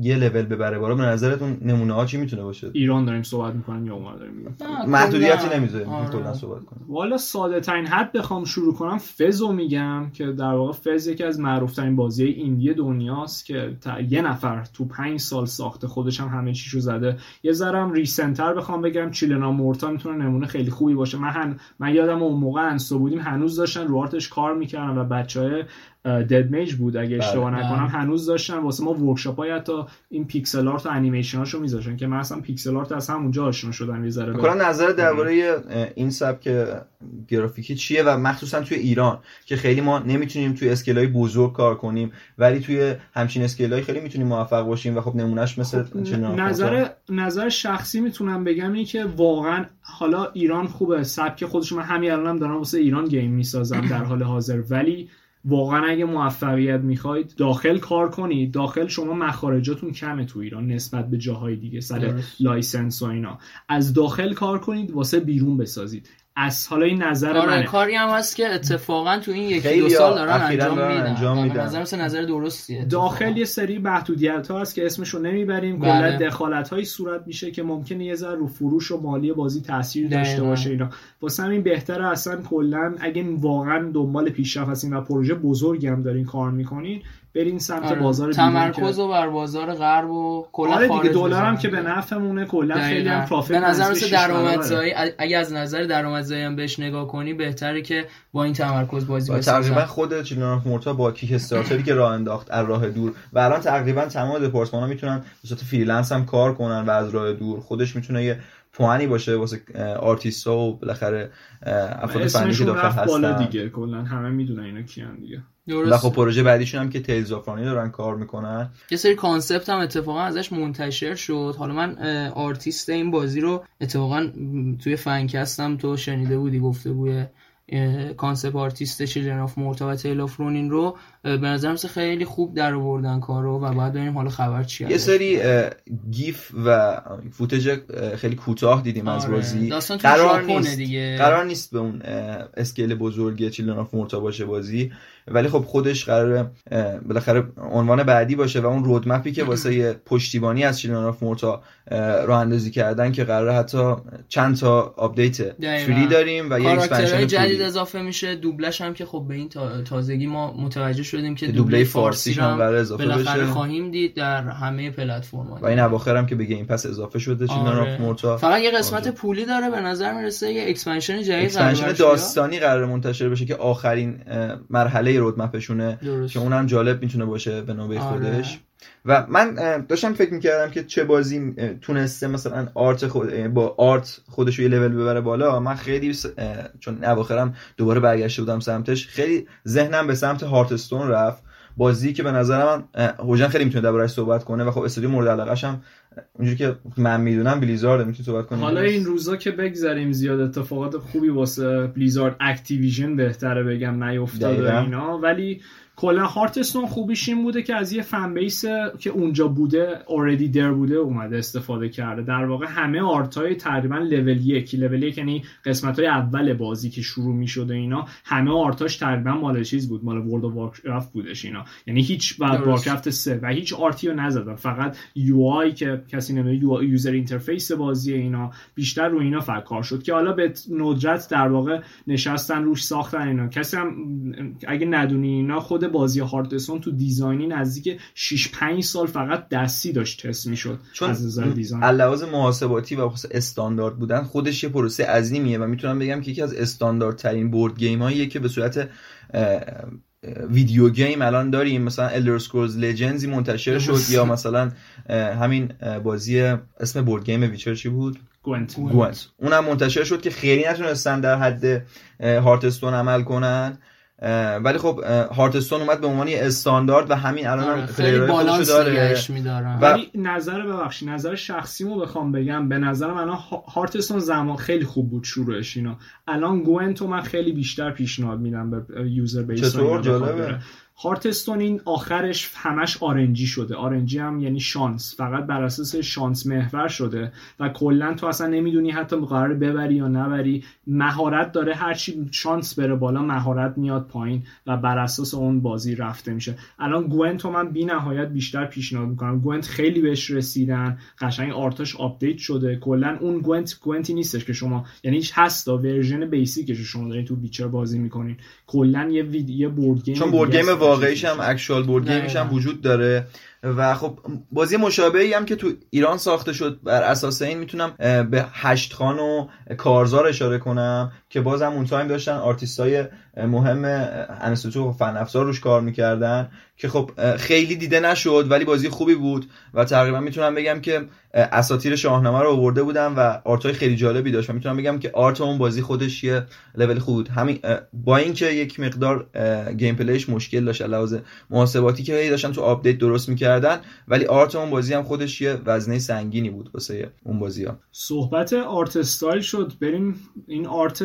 یه لول ببره بالا به نظرتون نمونه ها چی می‌تونه باشه؟ ایران داریم صحبت می‌کنیم یا عمر داریم میگیم؟ محدودیتی نمی‌ذاریم آره. کلا صحبت کنیم. والا ساده ترین حد بخوام شروع کنم فزو میگم که در واقع فز یکی از معروف ترین بازی ایندی دنیاست که یه نفر تو پنج سال ساخته خودش هم همه چیشو زده. یه ذرم ریسنتر بخوام بگم چیلنا مورتا می‌تونه نمونه خیلی خوبی باشه. من هم... من یادم اون موقع انسو بودیم هنوز داشتن رو آرتش کار می‌کردن و بچهای دد میج بود. اگه اشتباه بله. نکنم هنوز داشتن واسه ما ورکشاپ های حتی این پیکسل آرت و انیمیشن هاشو میذاشن که من اصلا پیکسل آرت از همونجا آشنا شدم یه ذره کلا نظر درباره این سبک گرافیکی چیه و مخصوصا توی ایران که خیلی ما نمی‌تونیم توی اسکیلای بزرگ کار کنیم ولی توی همچین اسکیلای خیلی می‌تونیم موفق باشیم و خب نمونهش مثل خب نظر نظر شخصی می‌تونم بگم این که واقعا حالا ایران خوبه. سبک خودش من همین الانم دارم واسه ایران گیم می‌سازم در حال حاضر. ولی واقعا اگه موفقیت می‌خواید داخل کار کنید. داخل شما مخارجاتون کمه تو ایران نسبت به جاهای دیگه سر license و اینا. از داخل کار کنید واسه بیرون بسازید. از حالا این نظر آره منه. کاری هم هست که اتفاقا تو این یکی دو سال دارن انجام میدن. انجام میدن. نظر مثل نظر درستیه داخل یه سری محدودیت ها هست که اسمشو نمی‌بریم. کلا بله. دخالت هایی صورت میشه که ممکنه یه ذره رو فروش و مالی بازی تاثیر داشته باشه اینا. واسه همین بهتره اصلا کلا اگه واقعا دنبال پیشرفت هستین و پروژه بزرگی هم دارین کار می‌کنین برین سمت آره. بازار تمرکز و بر بازار غرب و کلا آره دیگه دلار هم که به نفعمونه کلا خیلی هم profit به نظر مثل درآمدزایی اگه از نظر درآمدزایی هم بهش نگاه کنی بهتره که با این تمرکز بازی بسازی تقریبا خود Children of Morta با Kickstarter ی که راه انداخت از راه دور و الان تقریبا تمام دپارتمان ها می‌تونن به صورت freelance هم کار کنن و از راه دور. خودش می‌تونه یه پوانی باشه واسه آرتیستا و بالاخره افراد فنی که داخل هستن بالا دیگه کلا همه می‌دونن اینا کیان دیگه. و خب پروژه بعدیشون هم که تیلز دارن کار می‌کنن. یه سری کانسپت هم اتفاقا ازش منتشر شد. حالا من آرتیست این بازی رو اتفاقا توی فنکستم تو شنیده بودی گفته بوی کانسپت آرتیست چیلدرن آف مورتا و تیل آف رونین رو. به نظرم خیلی خوب در آوردن کارو و بعد ببینیم حالا خبر چیه یه سری GIF و footage خیلی کوتاه دیدیم از آره. بازی قرار نیست دیگه. قرار نیست به اون scale بزرگی Children of Morta باشه بازی ولی خب خودش قرار بالاخره عنوان بعدی باشه و اون roadmap ی که واسه پشتیبانی از Children of Morta راه اندازی کردن که قرار حتی چند تا update free داریم و یه expansion جدید اضافه میشه دوبلش هم که خب به این تازگی ما متوجه شدیم که دوبله فارسی هم قرار اضافه بشه. خواهیم دید در همه پلتفرم‌ها و این اواخر هم که به Game Pass اضافه شده Children of Morta فقط یه قسمت آره. پولی داره به نظر می‌رسه یه expansion جدید expansion داستانی قرار منتشر بشه که آخرین مرحله roadmap شونه که اونم جالب می‌تونه باشه به نوبه آره. خودش. و من داشتم فکر می‌کردم که چه بازی تونسته مثلا art خود با art خودش رو یه لول ببره بالا. من خیلی س... چون اواخرم دوباره برگشته بودم سمتش خیلی ذهنم به سمت Hearthstone رفت. بازی که به نظر من هوجن خیلی می‌تونه دربارش صحبت کنه و خب استودیو مورد علاقه هم اونجوری که من می‌دونم بلیزارد می‌تونه صحبت کنه. حالا این روزا که بگذریم زیاد اتفاقات خوبی واسه بلیزارد اکتیویژن بهتره بگم نیافتاده اینا. ولی کلا هارتستون خوبیش این بوده که از یه فن بیس که اونجا بوده اوردی در بوده اومده استفاده کرده. در واقع همه آرت های تقریبا لول یک لول یک یعنی قسمت های اول بازی که شروع می‌شده اینا همه آرتاش تقریبا مال چیز بود مال ورلد اف وارکرافت بودش اینا. یعنی هیچ بعد وارکرافت 3 و هیچ آرتی رو نزدن. فقط یو آی که کسی نمی‌دونه یوزر اینترفیس بازی اینا. بیشتر رو اینا فکر کار شد که حالا به ندرت در واقع نشستن روش ساختن اینا. کسی هم اگه ندونی اینا خود بازی Hearthstone تو design ی نزدیک 6 5 سال فقط دستی داشت تست می‌شد چون از نظر design. لحاظ محاسباتی و استاندارد بودن خودش یه پروسه عظیمیه و می‌تونم بگم که یکی از استانداردترین board game هاییه که به صورت video game الان داریم. مثلا Elder Scrolls Legends منتشر شد یا مثلا همین بازی اسم board game Witcher چی بود؟ Gwent اونم منتشر شد که خیلی نتونستن در حد هارتستون عمل کنن. ولی خب هارتستون اومد به عنوان استاندارد و همین الان هم خیلی بالانس داره. ولی نظر ببخشید نظر شخصیمو بخوام بگم به نظر من هارتستون زمان خیلی خوب بود شروعش اینا الان گوئنتو من خیلی بیشتر پیشنهاد میدم به یوزر بیس چطور؟ جالبه. هارتستون این آخرش همش آرنجی شده. آرنجی هم یعنی شانس. فقط بر اساس شانس محور شده. و کلا تو اصلا نمی‌دونی حتی قرار ببری یا نبری. مهارت داره هرچی شانس بره بالا مهارت میاد پایین و بر اساس اون بازی رفته میشه. الان Gwent من بی نهایت بیشتر پیشنهاد می‌کنم. Gwent خیلی بهش رسیدن. قشنگ art اش update شده. کلا اون Gwent Gwent ی نیستش که شما یعنی هست version basic ش شما دارین تو Witcher بازی می‌کنین. کلا یه video board game چون board game واقعیش هم actual board game ش هم وجود داره و خب بازی مشابهی هم که تو ایران ساخته شد بر اساس این می‌تونم به هشت خان و کارزار اشاره کنم که بازم اون تایم داشتن های مهم انستیتو و فن افزار روش کار می‌کردن که خب خیلی دیده نشد ولی بازی خوبی بود و تقریبا می‌تونم بگم که اساتیر شاهنامه رو آورده بودم و آرت خیلی جالبی داشت. و می‌تونم بگم که آرت اون بازی خودش یه لول خوب بود. همین با اینکه یک مقدار گیم پلیش مشکل داشت علاوه محاسباتی که داشتن تو آپدیت درست می‌کردن ولی آرت اون بازی هم خودش یه وزنه سنگینی بود واسه اون بازی ها. صحبت آرت استایل شد. بریم این آرت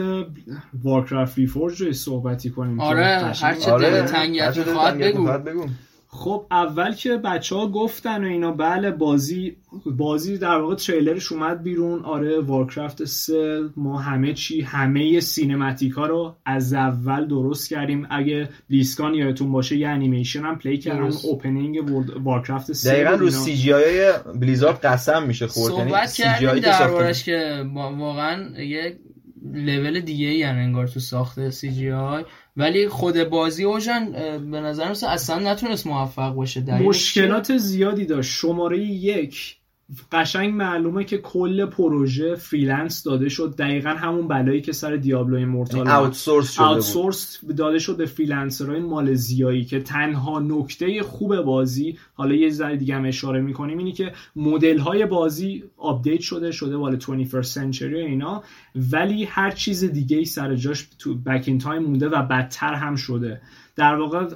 وارکرافت ریفورج رو صحبتی کنیم آره هر چه آره. تنگیت بگو. بگو. خب اول که بچه ها گفتن و اینا بله بازی بازی در واقع تریلرش اومد بیرون. آره وارکرافت 3 ما همه چی همه سینماتیک ها رو از اول درست کردیم. اگه لیسکان یادتون باشه یه انیمیشن هم پلی کردن اوپنینگ Warcraft 3 دقیقا رو CGI Blizzard قسم میشه خورد. یعنی صحبت کردیم دربارش که واقعا یه لول دیگه یعنی انگار تو ساخت CGI ولی خود بازی اوژن به نظر مثل اصلا نتونست موفق باشه. مشکلات زیادی داشت. شماره یک قشنگ معلومه که کل پروژه freelance داده شد. دقیقا همون بلایی که سر Diablo Immortal outsource شده outsource داده شد به freelancer های مالزیایی که تنها نکته خوب بازی حالا یه ذره دیگه هم اشاره می‌کنیم اینی که مدل های بازی update شده شده well 21st century اینا ولی هر چیز دیگه ای سر جاش تو back time مونده و بدتر هم شده. در واقع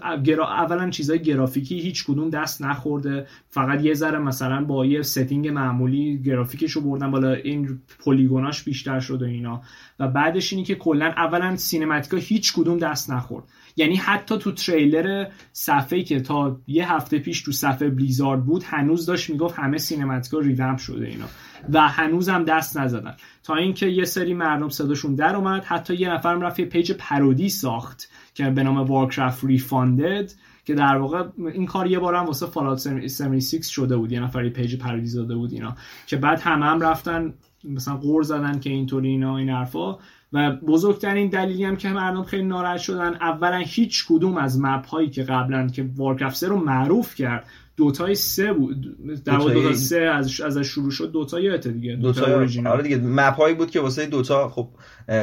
اولا چیزای گرافیکی هیچ کدوم دست نخورده. فقط یه ذره مثلا با یه setting معمولی گرافیکش رو بردن بالا. این polygon اش بیشتر شده اینا. و بعدش اینی که کلا اولا cinematic ا هیچ کدوم دست نخورد. یعنی حتی تو تریلر صفحه که تا یه هفته پیش تو صفحه Blizzard بود هنوز داشت می‌گفت همه cinematic ا revamp شده اینا. و هنوز هم دست نزدن. تا اینکه یه سری مردم صداشون در اومد. حتی یه نفرم رفت یه page parody ساخت که به نام Warcraft Refunded که در واقع این کار یه بارم واسه Fallout 76 شده بود. یه نفر یه page parody زده بود اینا. که بعد همه هم رفتن مثلا غر زدن که اینطوری اینا این حرفا. و بزرگترین دلیلی هم که مردم خیلی ناراحت شدن اولا هیچ کدوم از map هایی که قبلا که Warcraft 3 رو معروف کرد دوتای سه بود. در واقع دوتا سه از ازش شروع شد دوتا یادت دیگه دوتا آره دیگه مپ هایی بود که واسه دوتا خب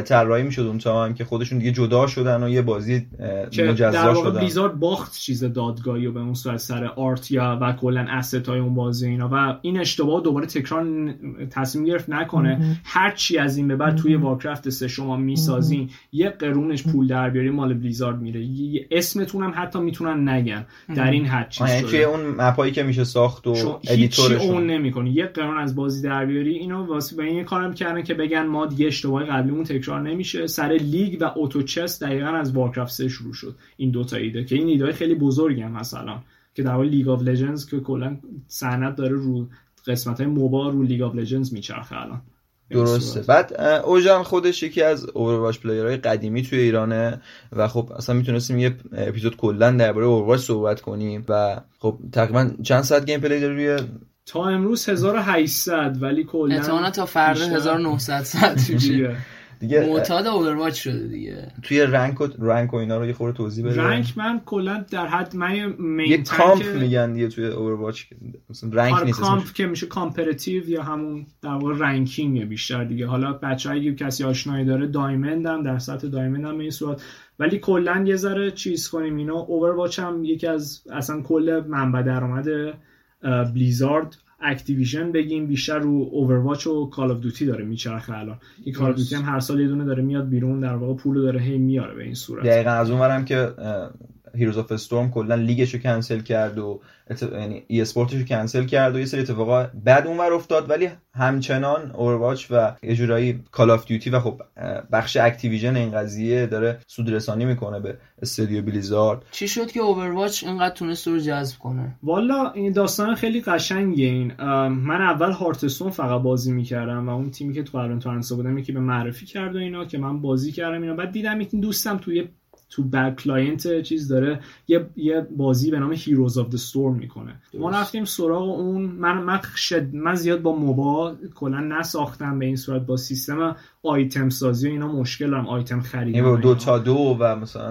طراحی می‌شد اون هم که خودشون دیگه جدا شدن و یه بازی مجزا در واقع شدن. بیزارد باخت چیز دادگاهی و به اون صورت سر آرت یا و کلا اسست های اون بازی اینا. و این اشتباه دوباره تکرار تصمیم گرفت نکنه. هر چی از این به بعد توی وارکرافت سه شما می‌سازین یه قرونش پول در بیاری مال بلیزارد میره. اسمتون هم حتی می‌تونن نگن. در این حد چیز یعنی شده. اون map ایی که میشه ساخت و editor ش اون نمی‌کنی. یه قرون از بازی در بیاری اینو واسه به این کارم کردن که بگن ما دیگه اشتباه قبلیمون تکرار نمیشه. سر لیگ و Auto Chess دقیقا از Warcraft 3 شروع شد. این دو تا ایده که این ایده خیلی بزرگی هم مثلا که در واقع League of Legends که کلا سند داره رو قسمت های MOBA رو League of Legends میچرخه الان. درسته. بعد اوژان خودش یکی از Overwatch player های قدیمی توی ایرانه و خب اصلا می‌تونستیم یه اپیزود کلا درباره Overwatch صحبت کنیم و خب تقریبا چند ساعت gameplay داری روی تا امروز 1800 ولی کلا تا فردا 1900 ساعت میشه. دیگه معتاد Overwatch شده دیگه. توی rank و rank و اینا رو یه خورده توضیح بده. rank من کلا در حد من مین یه comp که... میگن دیگه توی Overwatch مثلا rank آره، نیست comp که میشه competitive یا همون در واقع ranking بیشتر دیگه. حالا بچه‌ای که کسی آشنایی داره diamond هم در سطح diamond هم این صورت ولی کلا یه ذره چیز کنیم. اینا Overwatch هم یکی از اصلا کل منبع درآمد Blizzard Activision بگیم بیشتر رو Overwatch و Call of Duty داره میچرخه الان. این Call Duty هم هر سال یه دونه داره میاد بیرون در واقع پول داره هی میاره به این صورت. دقیقا از اونورم که Heroes of Storm کلا لیگش رو کنسل کرد و یعنی esport ش رو کنسل کرد و یه سری اتفاقا بعد اونور افتاد. ولی همچنان Overwatch و یه جورایی Call of Duty و خب بخش Activision این قضیه داره سودرسانی می‌کنه به استودیو Blizzard چی شد که Overwatch اینقدر تونست رو جذب کنه؟ والا این داستان خیلی قشنگه این. من اول Hearthstone فقط بازی می‌کردم و اون تیمی که تو قرن بودم یکی به معرفی کرد و اینا که من بازی کردم اینا. بعد دیدم این دوستم توی تو back client چیز داره. یه, یه بازی به نام Heroes of the Storm می‌کنه. ما رفتیم سراغ اون. من من, شد من زیاد با MOBA کلا نساختم به این صورت. با سیستم آیتم سازی و اینا مشکل دارم. آیتم خریدن دو تا دو و مثلا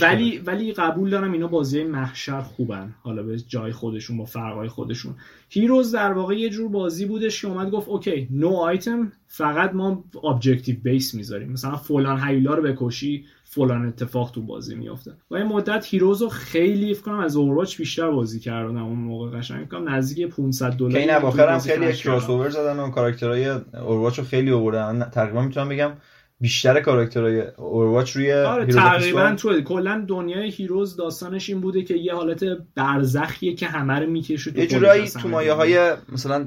ولی ولی قبول دارم اینا بازی محشر خوبن. حالا به جای خودشون با فرقای خودشون. Heroes در واقع یه جور بازی بودش که اومد گفت okay no item فقط ما objective base می‌ذاریم. مثلا فلان هیولا رو بکشی فلان اتفاق تو بازی میافته. و این مدت Heroes خیلی فکر کنم از Overwatch بیشتر بازی کردن اون موقع قشنگ. کنم نزدیک 500 دلار که این اواخر هم خیلی کراس اوور زدن و کاراکترهای Overwatch رو خیلی آوردن. تقریبا می‌تونم بگم بیشتر کاراکترهای Overwatch روی آره تقریبا تو کلا دنیای Heroes داستانش این بوده که یه حالت برزخیه که همه رو می‌کشه یه جورایی تو مایه های مثلا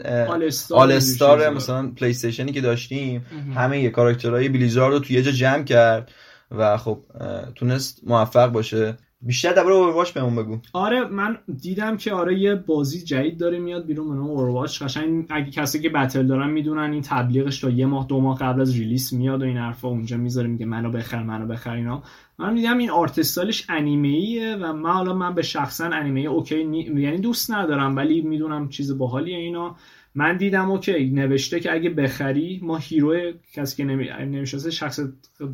all-star مثلا PlayStation ی که داشتیم همه یه کاراکترهای Blizzard رو تو یه جا جمع کرد. و خب تونست موفق باشه. بیشتر درباره Overwatch بهمون بگو. آره من دیدم که آره یه بازی جدید داره میاد بیرون به نام Overwatch قشنگ اگه کسی که Battle دارن می‌دونن این تبلیغش تا یه ماه دو ماه قبل از release میاد و این حرفا اونجا می‌ذاره میگه منو بخر منو بخر اینا. من دیدم این art style ش انیمه ایه و من حالا من به شخصا انیمه okay نی... یعنی دوست ندارم ولی می‌دونم چیز باحالیه اینا. من دیدم okay نوشته که اگه بخری ما hero کسی که نمی‌شناسه شخص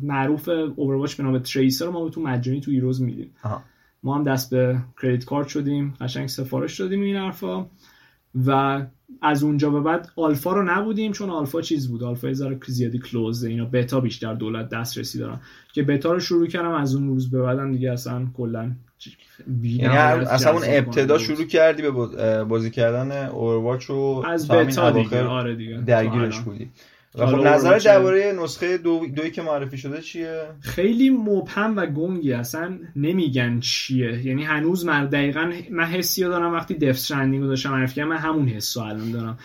معروف Overwatch به نام Tracer ما تو مجانی تو Heroes میدیم. ما هم دست به کریدیت کارت شدیم قشنگ سفارش دادیم این حرفا. و از اونجا به بعد آلفا رو نبودیم چون آلفا چیز بود؟ آلفا ذره زیادی کلوزه اینا بتا بیشتر دولت دسترسی دارن. که بتا رو شروع کردم از اون روز به بعدم دیگه اصلا کلا یعنی اصلا اون ابتدا شروع کردی به بازی کردن اورواچ و از بتا دیگه آره دیگه درگیرش بودی. و خب نظر درباره نسخه دو دوی که معرفی شده چیه؟ خیلی مبهم و گنگی اصلا نمیگن چیه. یعنی هنوز من دقیقا من حسی دارم وقتی دفت رو داشتم معرفی من همون حس الان دارم.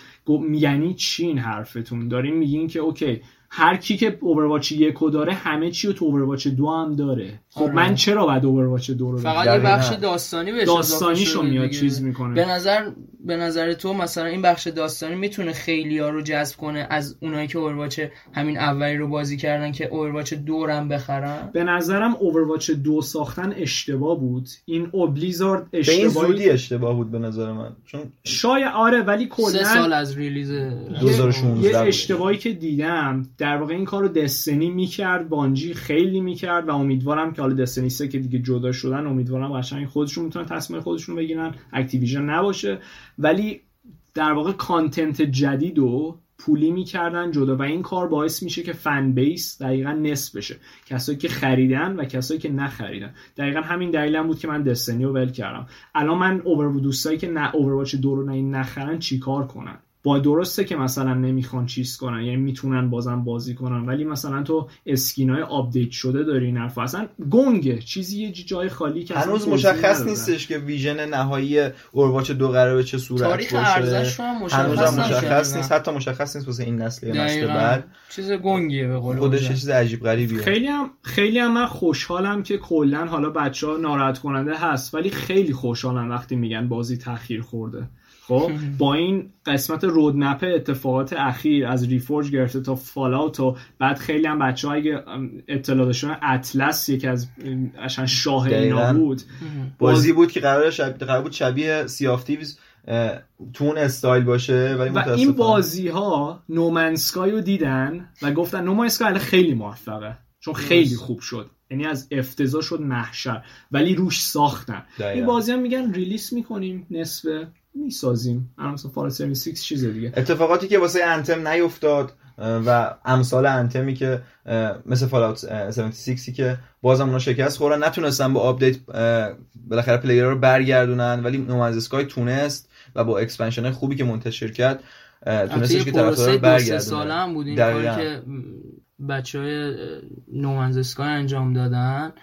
یعنی چی این حرفتون؟ داریم میگین که اوکی هر کی که اوورواچ یکو داره همه چی رو تو اوورواچ دو هم داره. خب آره. من چرا باید اوورواچ دو رو فقط یه بخش داستانی بهش داستانیشو میاد چیز می‌کنه. به نظر به نظر تو مثلا این بخش داستانی می‌تونه خیلی ها رو جذب کنه از اونایی که اوورواچ همین اولی رو بازی کردن که اوورواچ دو هم بخرن؟ به نظرم اوورواچ دو ساختن اشتباه بود. این Blizzard اشتباهی به این اشتباه بود به نظر من. چون شاید آره ولی کلا سه سال از release 2016 یه اشتباهی که دیدم. در واقع این کارو Destiny می‌کرد بانجی خیلی می‌کرد و امیدوارم که حالا Destiny سه که دیگه جدا شدن امیدوارم قشنگ خودشون می‌تونن تصمیم خودشون بگیرن Activision نباشه. ولی در واقع content جدید و پولی می‌کردن جدا و این کار باعث میشه که fan base دقیقا نصف بشه. کسایی که خریدن و کسایی که نخریدن. دقیقا همین دلیلم بود که من Destiny رو ول کردم. الان من Over دوستایی که نه Overwatch دو رو نخرن چیکار کنن؟ با درسته که مثلا نمی‌خوان چیز کنن یعنی می‌تونن بازم بازی کنن ولی مثلا تو skin ای آپدیت شده داری این حرف اصلا گنگه. چیزی یه جای خالی که هنوز مشخص نیستش که version نهایی Overwatch دو قراره به چه صورت تاریخ عرضه‌ش مشخص هنوز هم مشخص نیست. حتی مشخص نیست واسه این نسل یا نسل بعد. چیز گنگیه به قول خودش چیز عجیب غریبیه. خیلی هم خیلی هم من خوشحالم که کلا حالا بچه‌ها ناراحت کننده هست ولی خیلی خوشحالم وقتی میگن بازی تاخیر خورده. خب با این قسمت رودمپ اتفاقات اخیر از ریفورج گرفته تا فالاوت و بعد خیلی هم بچه اگه اطلاع داشتن اطلس یکی از اشان شاه اینا بود. بازی بود که قرار, شب... قرار بود شبیه سیافتیوز تون استایل باشه ولی و این بازی ها No Man's Sky رو دیدن و گفتن No Man's Sky خیلی موفقه چون خیلی خوب شد. یعنی از افتضاح شد محشر ولی روش ساختن. این بازی هم میگن release می‌کنیم نصف می‌سازیم. مثلا Fallout 76 چیز دیگه. اتفاقاتی که واسه Anthem نیفتاد و امثال Anthem ی که مثل Fallout 76 که بازم اونا شکست خوردن نتونستن با آپدیت بالاخره player رو برگردونن ولی No Man's Sky تونست و با expansion خوبی که منتشر کرد تونستش که طرفدارا برگردونه. ساله هم بود این کاری که بچه های No Man's Sky انجام دادن.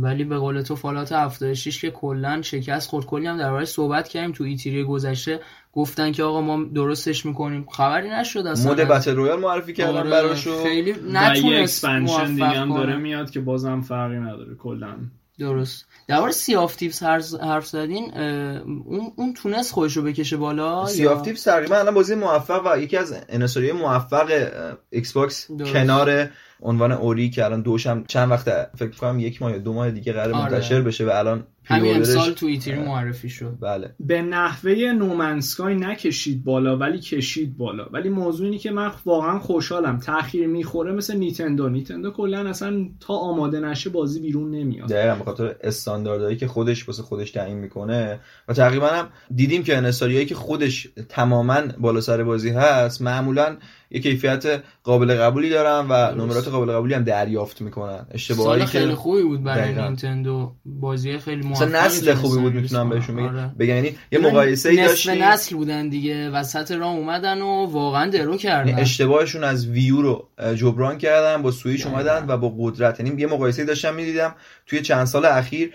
ولی به قول تو Fallout 76 که کلا شکست خورد. کلی هم دربارش صحبت کردیم. تو E3 گذشته گفتن که آقا ما درستش می‌کنیم. خبری نشد اصلا. mode battle royale معرفی کردن آره براشو خیلی نتونست expansion دیگه هم داره میاد که بازم فرقی نداره کلا. درست. در Sea of Thieves حرف زدین اون اون تونست خودش رو بکشه بالا Sea of Thieves تقریبا الان بازی موفق و یکی از انحصاری موفق Xbox کنار عنوان Ori که الان دوش هم چند وقت فکر کنم یک ماه یا دو ماه دیگه قرار آره. منتشر بشه و الان همین امسال تو E3 معرفی شد. بله. به نحوه No Man's Sky نکشید بالا ولی کشید بالا. ولی موضوع اینه که من واقعا خوشحالم. تاخیر می‌خوره مثل نیتندو. نیتندو کلا اصلا تا آماده نشه بازی بیرون نمیاد. دقیقا به خاطر استانداردهایی که خودش واسه خودش تعیین می‌کنه. و تقریبا هم دیدیم که انصاریایی که خودش تماما بالا سر بازی هست معمولا یه کیفیت قابل قبولی دارن و نمرات قابل قبولی هم دریافت می‌کنن. اشتباهی خیلی خوبی بود برای نینتندو. بازی خیلی موفقی نسل خوبی بود می‌تونم بهشون بگم آره. بگم یعنی یه مقایسه ای داشتیم نسل بودن دیگه. وسط راه اومدن و واقعا درو کردن. یعنی اشتباهشون از Wii U رو جبران کردن با سویچ اومدن و با قدرت. یعنی یه مقایسه داشتم می‌دیدم توی چند سال اخیر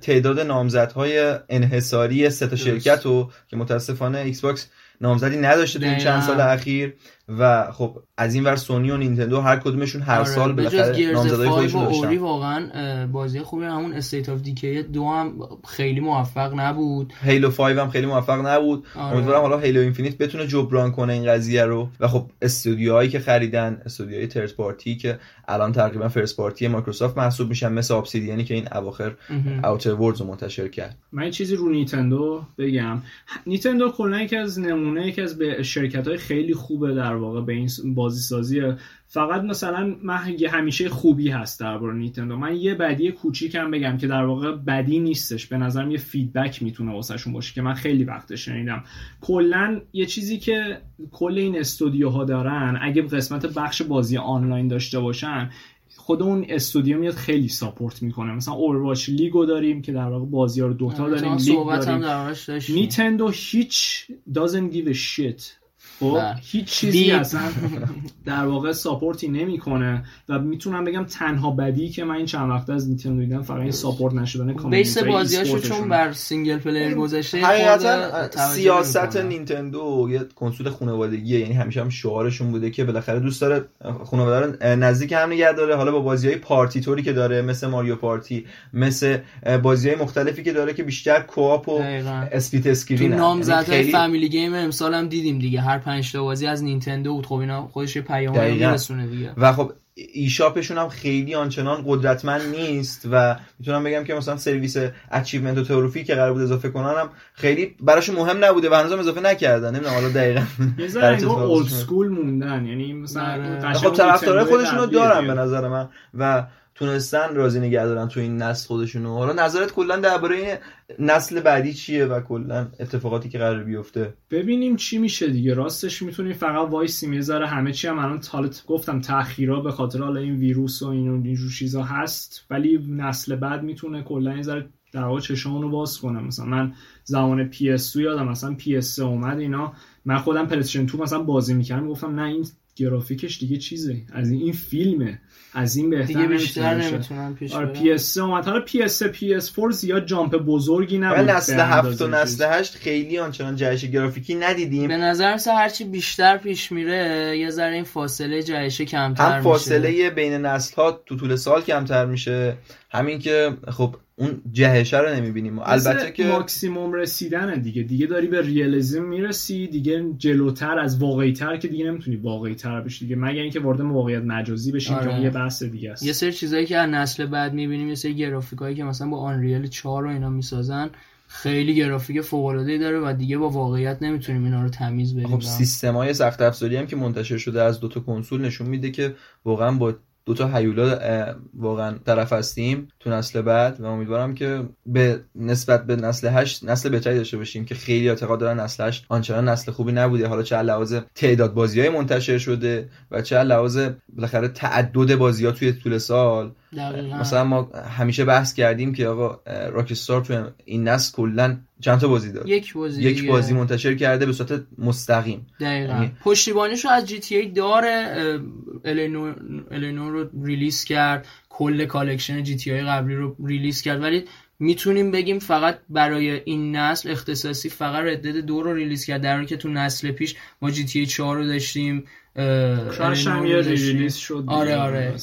تعداد نامزدهای انحصاری سه تا شرکت رو که متاسفانه Xbox نامزدی نداشته تو این چند سال اخیر. و خب از این ور سونی و نینتندو هر کدومشون هر آره سال بالاخره نامزدهای خودشون داشتن. واقعا بازی خوبی همون State of Decay دو هم خیلی موفق نبود. Halo 5 هم خیلی موفق نبود. آره. امیدوارم حالا Halo Infinite بتونه جبران کنه این قضیه رو. و خب استودیوهایی که خریدن استودیوهای third party که الان تقریبا first party مایکروسافت محسوب میشن مثل Obsidian ی که این اواخر Outer Worlds رو منتشر کرد. من یه چیزی رو نیتندو بگم. نیتندو کلا یکی از نمونه یکی از به شرکت های خیلی خوبه در واقع به این بازی سازی فقط مثلا من همیشه خوبی هست درباره نیتندو من یه بدی کوچیکم بگم که در واقع بدی نیستش. به نظرم یه feedback می‌تونه واسهشون باشه که من خیلی وقت شنیدم. کلا یه چیزی که کل این استودیوها دارن اگه قسمت بخش بازی آنلاین داشته باشن خود اون استودیو میاد خیلی support می‌کنه. مثلا Overwatch League و داریم که در واقع بازی ها رو دوتا آره، داریم لیگ داریم. نیتندو هیچ doesn't give a shit خب هیچ چیزی اصلا در واقع support ی نمی‌کنه و می‌تونم بگم تنها بدی که من این چند وقت از نیتندو دیدم فقط این support نشدن base بازیاشو چون بر single player گذاشته حقیقتا سیاست نینتندو یه کنسول خانوادگیه یعنی همیشه هم شعارشون بوده که بالاخره دوست داره خانواده رو نزدیک هم نگه داره. حالا با بازی های party طوری که داره مثل Mario Party مثل بازی های مختلفی که داره که بیشتر co-op و split screen نامزدهای یعنی family game امسال هم دیدیم دیگه هر پنج تا بازی از نینتندو بود. خب اینا خودش یه پیام میرسونه دیگه. و خب eShop شون هم خیلی آنچنان قدرتمند نیست و می‌تونم بگم که مثلا سرویس achievement و trophy که قرار بود اضافه کنن خیلی براشون مهم نبوده و هنوزم اضافه نکردن. نمی‌دونم حالا دقیقاً یه ذره old school موندن. یعنی مثلا آره. خب طرفدارای خودشونو دارن به نظر من. و تونستن راضی نگه دارن تو این نسل خودشونو. حالا نظرت کلا درباره نسل بعدی چیه و کلا اتفاقاتی که قرار بیفته؟ ببینیم چی میشه دیگه. راستش می‌تونیم فقط وایسی می‌ذاره همه چی هم الان حالا گفتم تاخیرا به خاطر حالا این ویروس و این اینجور چیزا هست ولی نسل بعد می‌تونه کلا این ذره در واقع چشامونو باز کنه. مثلا من زمان PS2 یادم مثلا PS3 اومد اینا من خودم PlayStation 2 مثلا بازی می‌کردم گفتم نه این گرافیکش دیگه چیزه. از این فیلمه. از این بهتر دیگه بیشتر نمی‌تونن پیش آره PS اومد. حالا PS PS 4 زیاد jump بزرگی نبود نسل 7 و نسل 8 خیلی آنچنان جهش گرافیکی ندیدیم. به نظر سه هرچی بیشتر پیش میره یه ذره این فاصله جهش کمتر هم فاصله میشه. بین نسل ها تو طول سال کمتر میشه. همین که خب اون جهشه رو نمی‌بینیم. البته که ماکسیموم رسیدن دیگه. دیگه داری به ریالیزم می‌رسی دیگه جلوتر از واقعی تر که دیگه نمی‌تونی واقعی تر بشی دیگه. مگر اینکه وارد واقعیت مجازی آره. که یه بحث دیگه است. یه سری چیزایی که از نسل بعد می‌بینیم یه سری گرافیکایی که مثلا با آنریل 4 و اینا می‌سازن خیلی گرافیک فوق العاده داره و دیگه با واقعیت نمی‌تونیم اینا رو تمیز بدیم خب سیستمای سخت افزاری هم که منتشر شده از دو تا کنسول نشون میده که واقعا با دو تا هیولا واقعا طرف هستیم تو نسل بعد و امیدوارم که به نسبت به نسل 8 نسل بهتری داشته باشیم که خیلی اعتقاد دارن نسل 8 آنچنان نسل خوبی نبوده. حالا چه لحاظ تعداد بازی های منتشر شده و چه لحاظ بالاخره تعدد بازی ها توی طول سال مثلا ما همیشه بحث کردیم که آقا راکستار تو این نسل کلا چند تا بازی داد یک بازی یک بازی منتشر کرده به صورت مستقیم. دقیقاً. یعنی... پشتیبانیشو از GTA داره L.A. Noire L.A. Noire رو release کرد کل collection GTA قبلی رو release کرد. ولی می‌تونیم بگیم فقط برای این نسل اختصاصی فقط Red Dead دو رو release کرد در که تو نسل پیش ما GTA 4 رو داشتیم. هم یه release شد آره آره.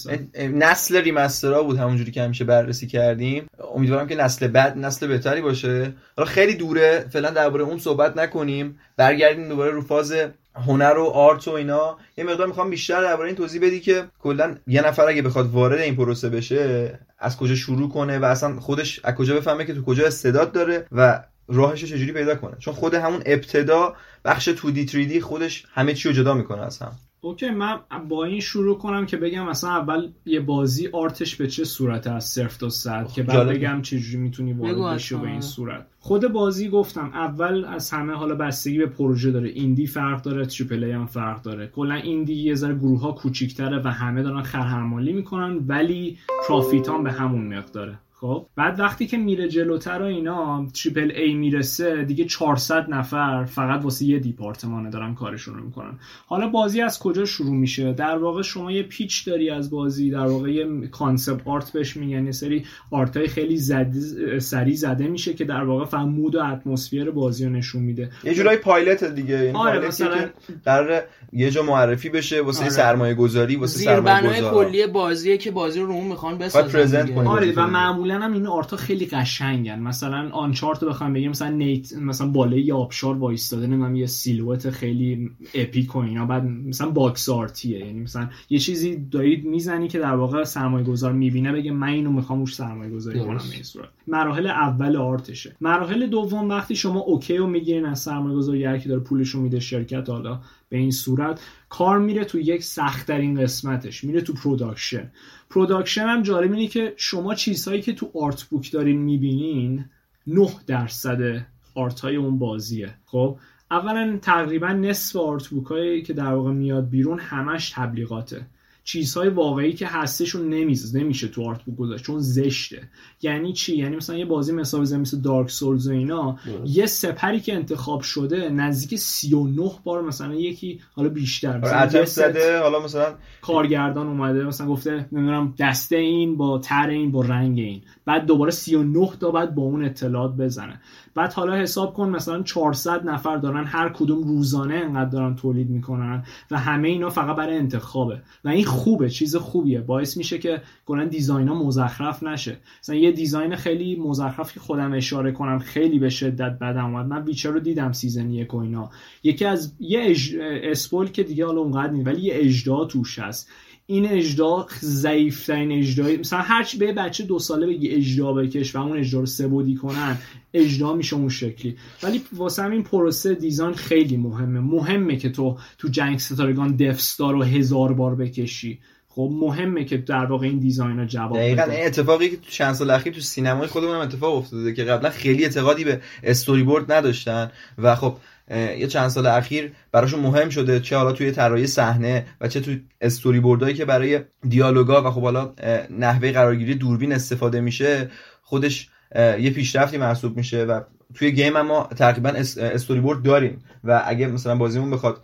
نسل remaster ا بود همونجوری که همیشه بررسی کردیم. امیدوارم که نسل بعد نسل بهتری باشه. حالا خیلی دوره فعلا درباره اون صحبت نکنیم. برگردیم دوباره رو فاز هنر و art و اینا. یه مقدار می‌خوام بیشتر درباره این توضیح بدی که کلا یه نفر اگه بخواد وارد این پروسه بشه از کجا شروع کنه و اصلا خودش از کجا بفهمه که تو کجا استعداد داره و راهش رو چجوری پیدا کنه؟ چون خود همون ابتدا بخش 2D 3D خودش همه چی رو جدا می‌کنه از هم okay من با این شروع کنم که بگم مثلا اول یه بازی art ش به چه صورت از صفر تا صد که بعد بگم چجوری می‌تونی وارد بشی به این صورت. خود بازی گفتم اول از همه حالا بستگی به پروژه داره. indie فرق داره triple A هم فرق داره. کلا indie یه ذره گروه ها کوچیک‌تره و همه دارن خرحمالی می‌کنن ولی profit هم به همون مقداره. خب بعد وقتی که میره جلوتر و اینا triple A می‌رسه دیگه 400 نفر فقط واسه یه دیپارتمانه دارن کارشون رو می‌کنن. حالا بازی از کجا شروع میشه؟ در واقع شما یه pitch داری از بازی در واقع یه concept art بهش میگن یه سری art های خیلی زد... سری زده میشه که در واقع فهم mood و atmosphere بازی رو نشون میده. یه جورای پایلت دیگه این آره مثلا قرار یه جا معرفی بشه واسه آره. سرمایه گذاری واسه سرمایه کلی بازیه که بازی رو رو می‌خوان بسازن آره و معمولا معمولا هم این art ا خیلی قشنگن. مثلا Uncharted بخوام بگیم مثلا Nate مثلا بالای آبشار وایستاده نمی‌دونم یه silhouette خیلی epic و اینا. بعد مثلا box art یه. یعنی مثلا یه چیزی دارید می‌زنی که در واقع سرمایه گذار می‌بینه بگه من اینو می‌خوام روش سرمایه گذاری کنم این صورت. مراحل اول art شه. مراحل دوم وقتی شما okay رو می‌گیرین از سرمایه گذاری هر کی داره پولش رو میده شرکت حالا به این صورت کار میره تو یک سختترین قسمتش میره تو production production هم جالب اینه که شما چیزهایی که تو art book دارین می‌بینین 9 درصد art های اون بازیه. خب؟ اولا تقریبا نصف art book هایی که در واقع میاد بیرون همش تبلیغاته. چیزهای واقعی که هستشون نمیز نمیشه تو art book گذاشت چون زشته. یعنی چی؟ یعنی مثلا یه بازی مثلا بزنیم مثل Dark Souls و اینا یه سپری که انتخاب شده نزدیک 39 بار مثلا یکی حالا بیشتر مثلا زده. حالا مثلا کارگردان اومده مثلا گفته نمی‌دونم دسته این پهن تر این با رنگ این. بعد دوباره 39 تا بعد با اون اطلاعات بزنه. بعد حالا حساب کن مثلا 400 نفر دارن هر کدوم روزانه انقدر دارن تولید می‌کنن و همه اینا فقط برای انتخابه. و این خوبه چیز خوبیه. باعث میشه که کلا design ها مزخرف نشه. مثلا یه design خیلی مزخرف که خودم اشاره کنم خیلی به شدت بدم اومد. من Witcher رو دیدم season یک و اینا. یکی از یه اج... اسپول که دیگه حالا اونقدر نیست ولی یه اجدا توش هست. این اجدا ضعیفترین اجدایی مثلا هر چی به بچه دو ساله بگی اجدا بکش و اون اجدا رو سبودی کنن اجدا میشه اون شکلی. ولی واسه این پروسه دیزاین خیلی مهمه. مهمه که تو تو جنگ ستارگان دفستار رو هزار بار بکشی. خب مهمه که در واقع این دیزاین جواب دقیقا این اتفاقی که تو چند سال اخیر تو سینمای خودمون هم اتفاق افتاده که قبلا خیلی اعتقادی به استوری بورد نداشتن و خب یه چند سال اخیر براشون مهم شده چه حالا توی طراحی صحنه و چه توی استوری بوردهایی که برای دیالوگا و خب حالا نحوه قرارگیری دوربین استفاده میشه خودش یه پیشرفتی محسوب میشه و توی game هم ما تقریبا استوری بورد داریم و اگه مثلا بازیمون بخواد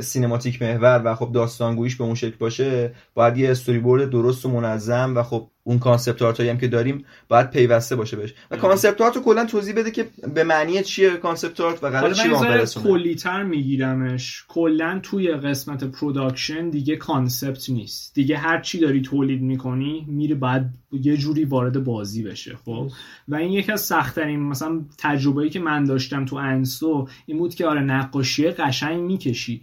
سینماتیک محور و خب داستانگویش به اون شکل باشه باید یه استوری بورد درست و منظم و خب اون concept art هم که داریم باید پیوسته باشه بهش. و concept art رو کلا توضیح بده که به معنی چیه concept art و قرار چی برسونه کلیتر میگیرمش. کلا توی قسمت production دیگه concept نیست. دیگه هر چی داری تولید می‌کنی میره بعد یه جوری وارد بازی بشه خب؟ و این یکی از سختترین مثلا تجربه‌ای که من داشتم تو انسو این بود که آره نقاشی قشنگ می‌کشی.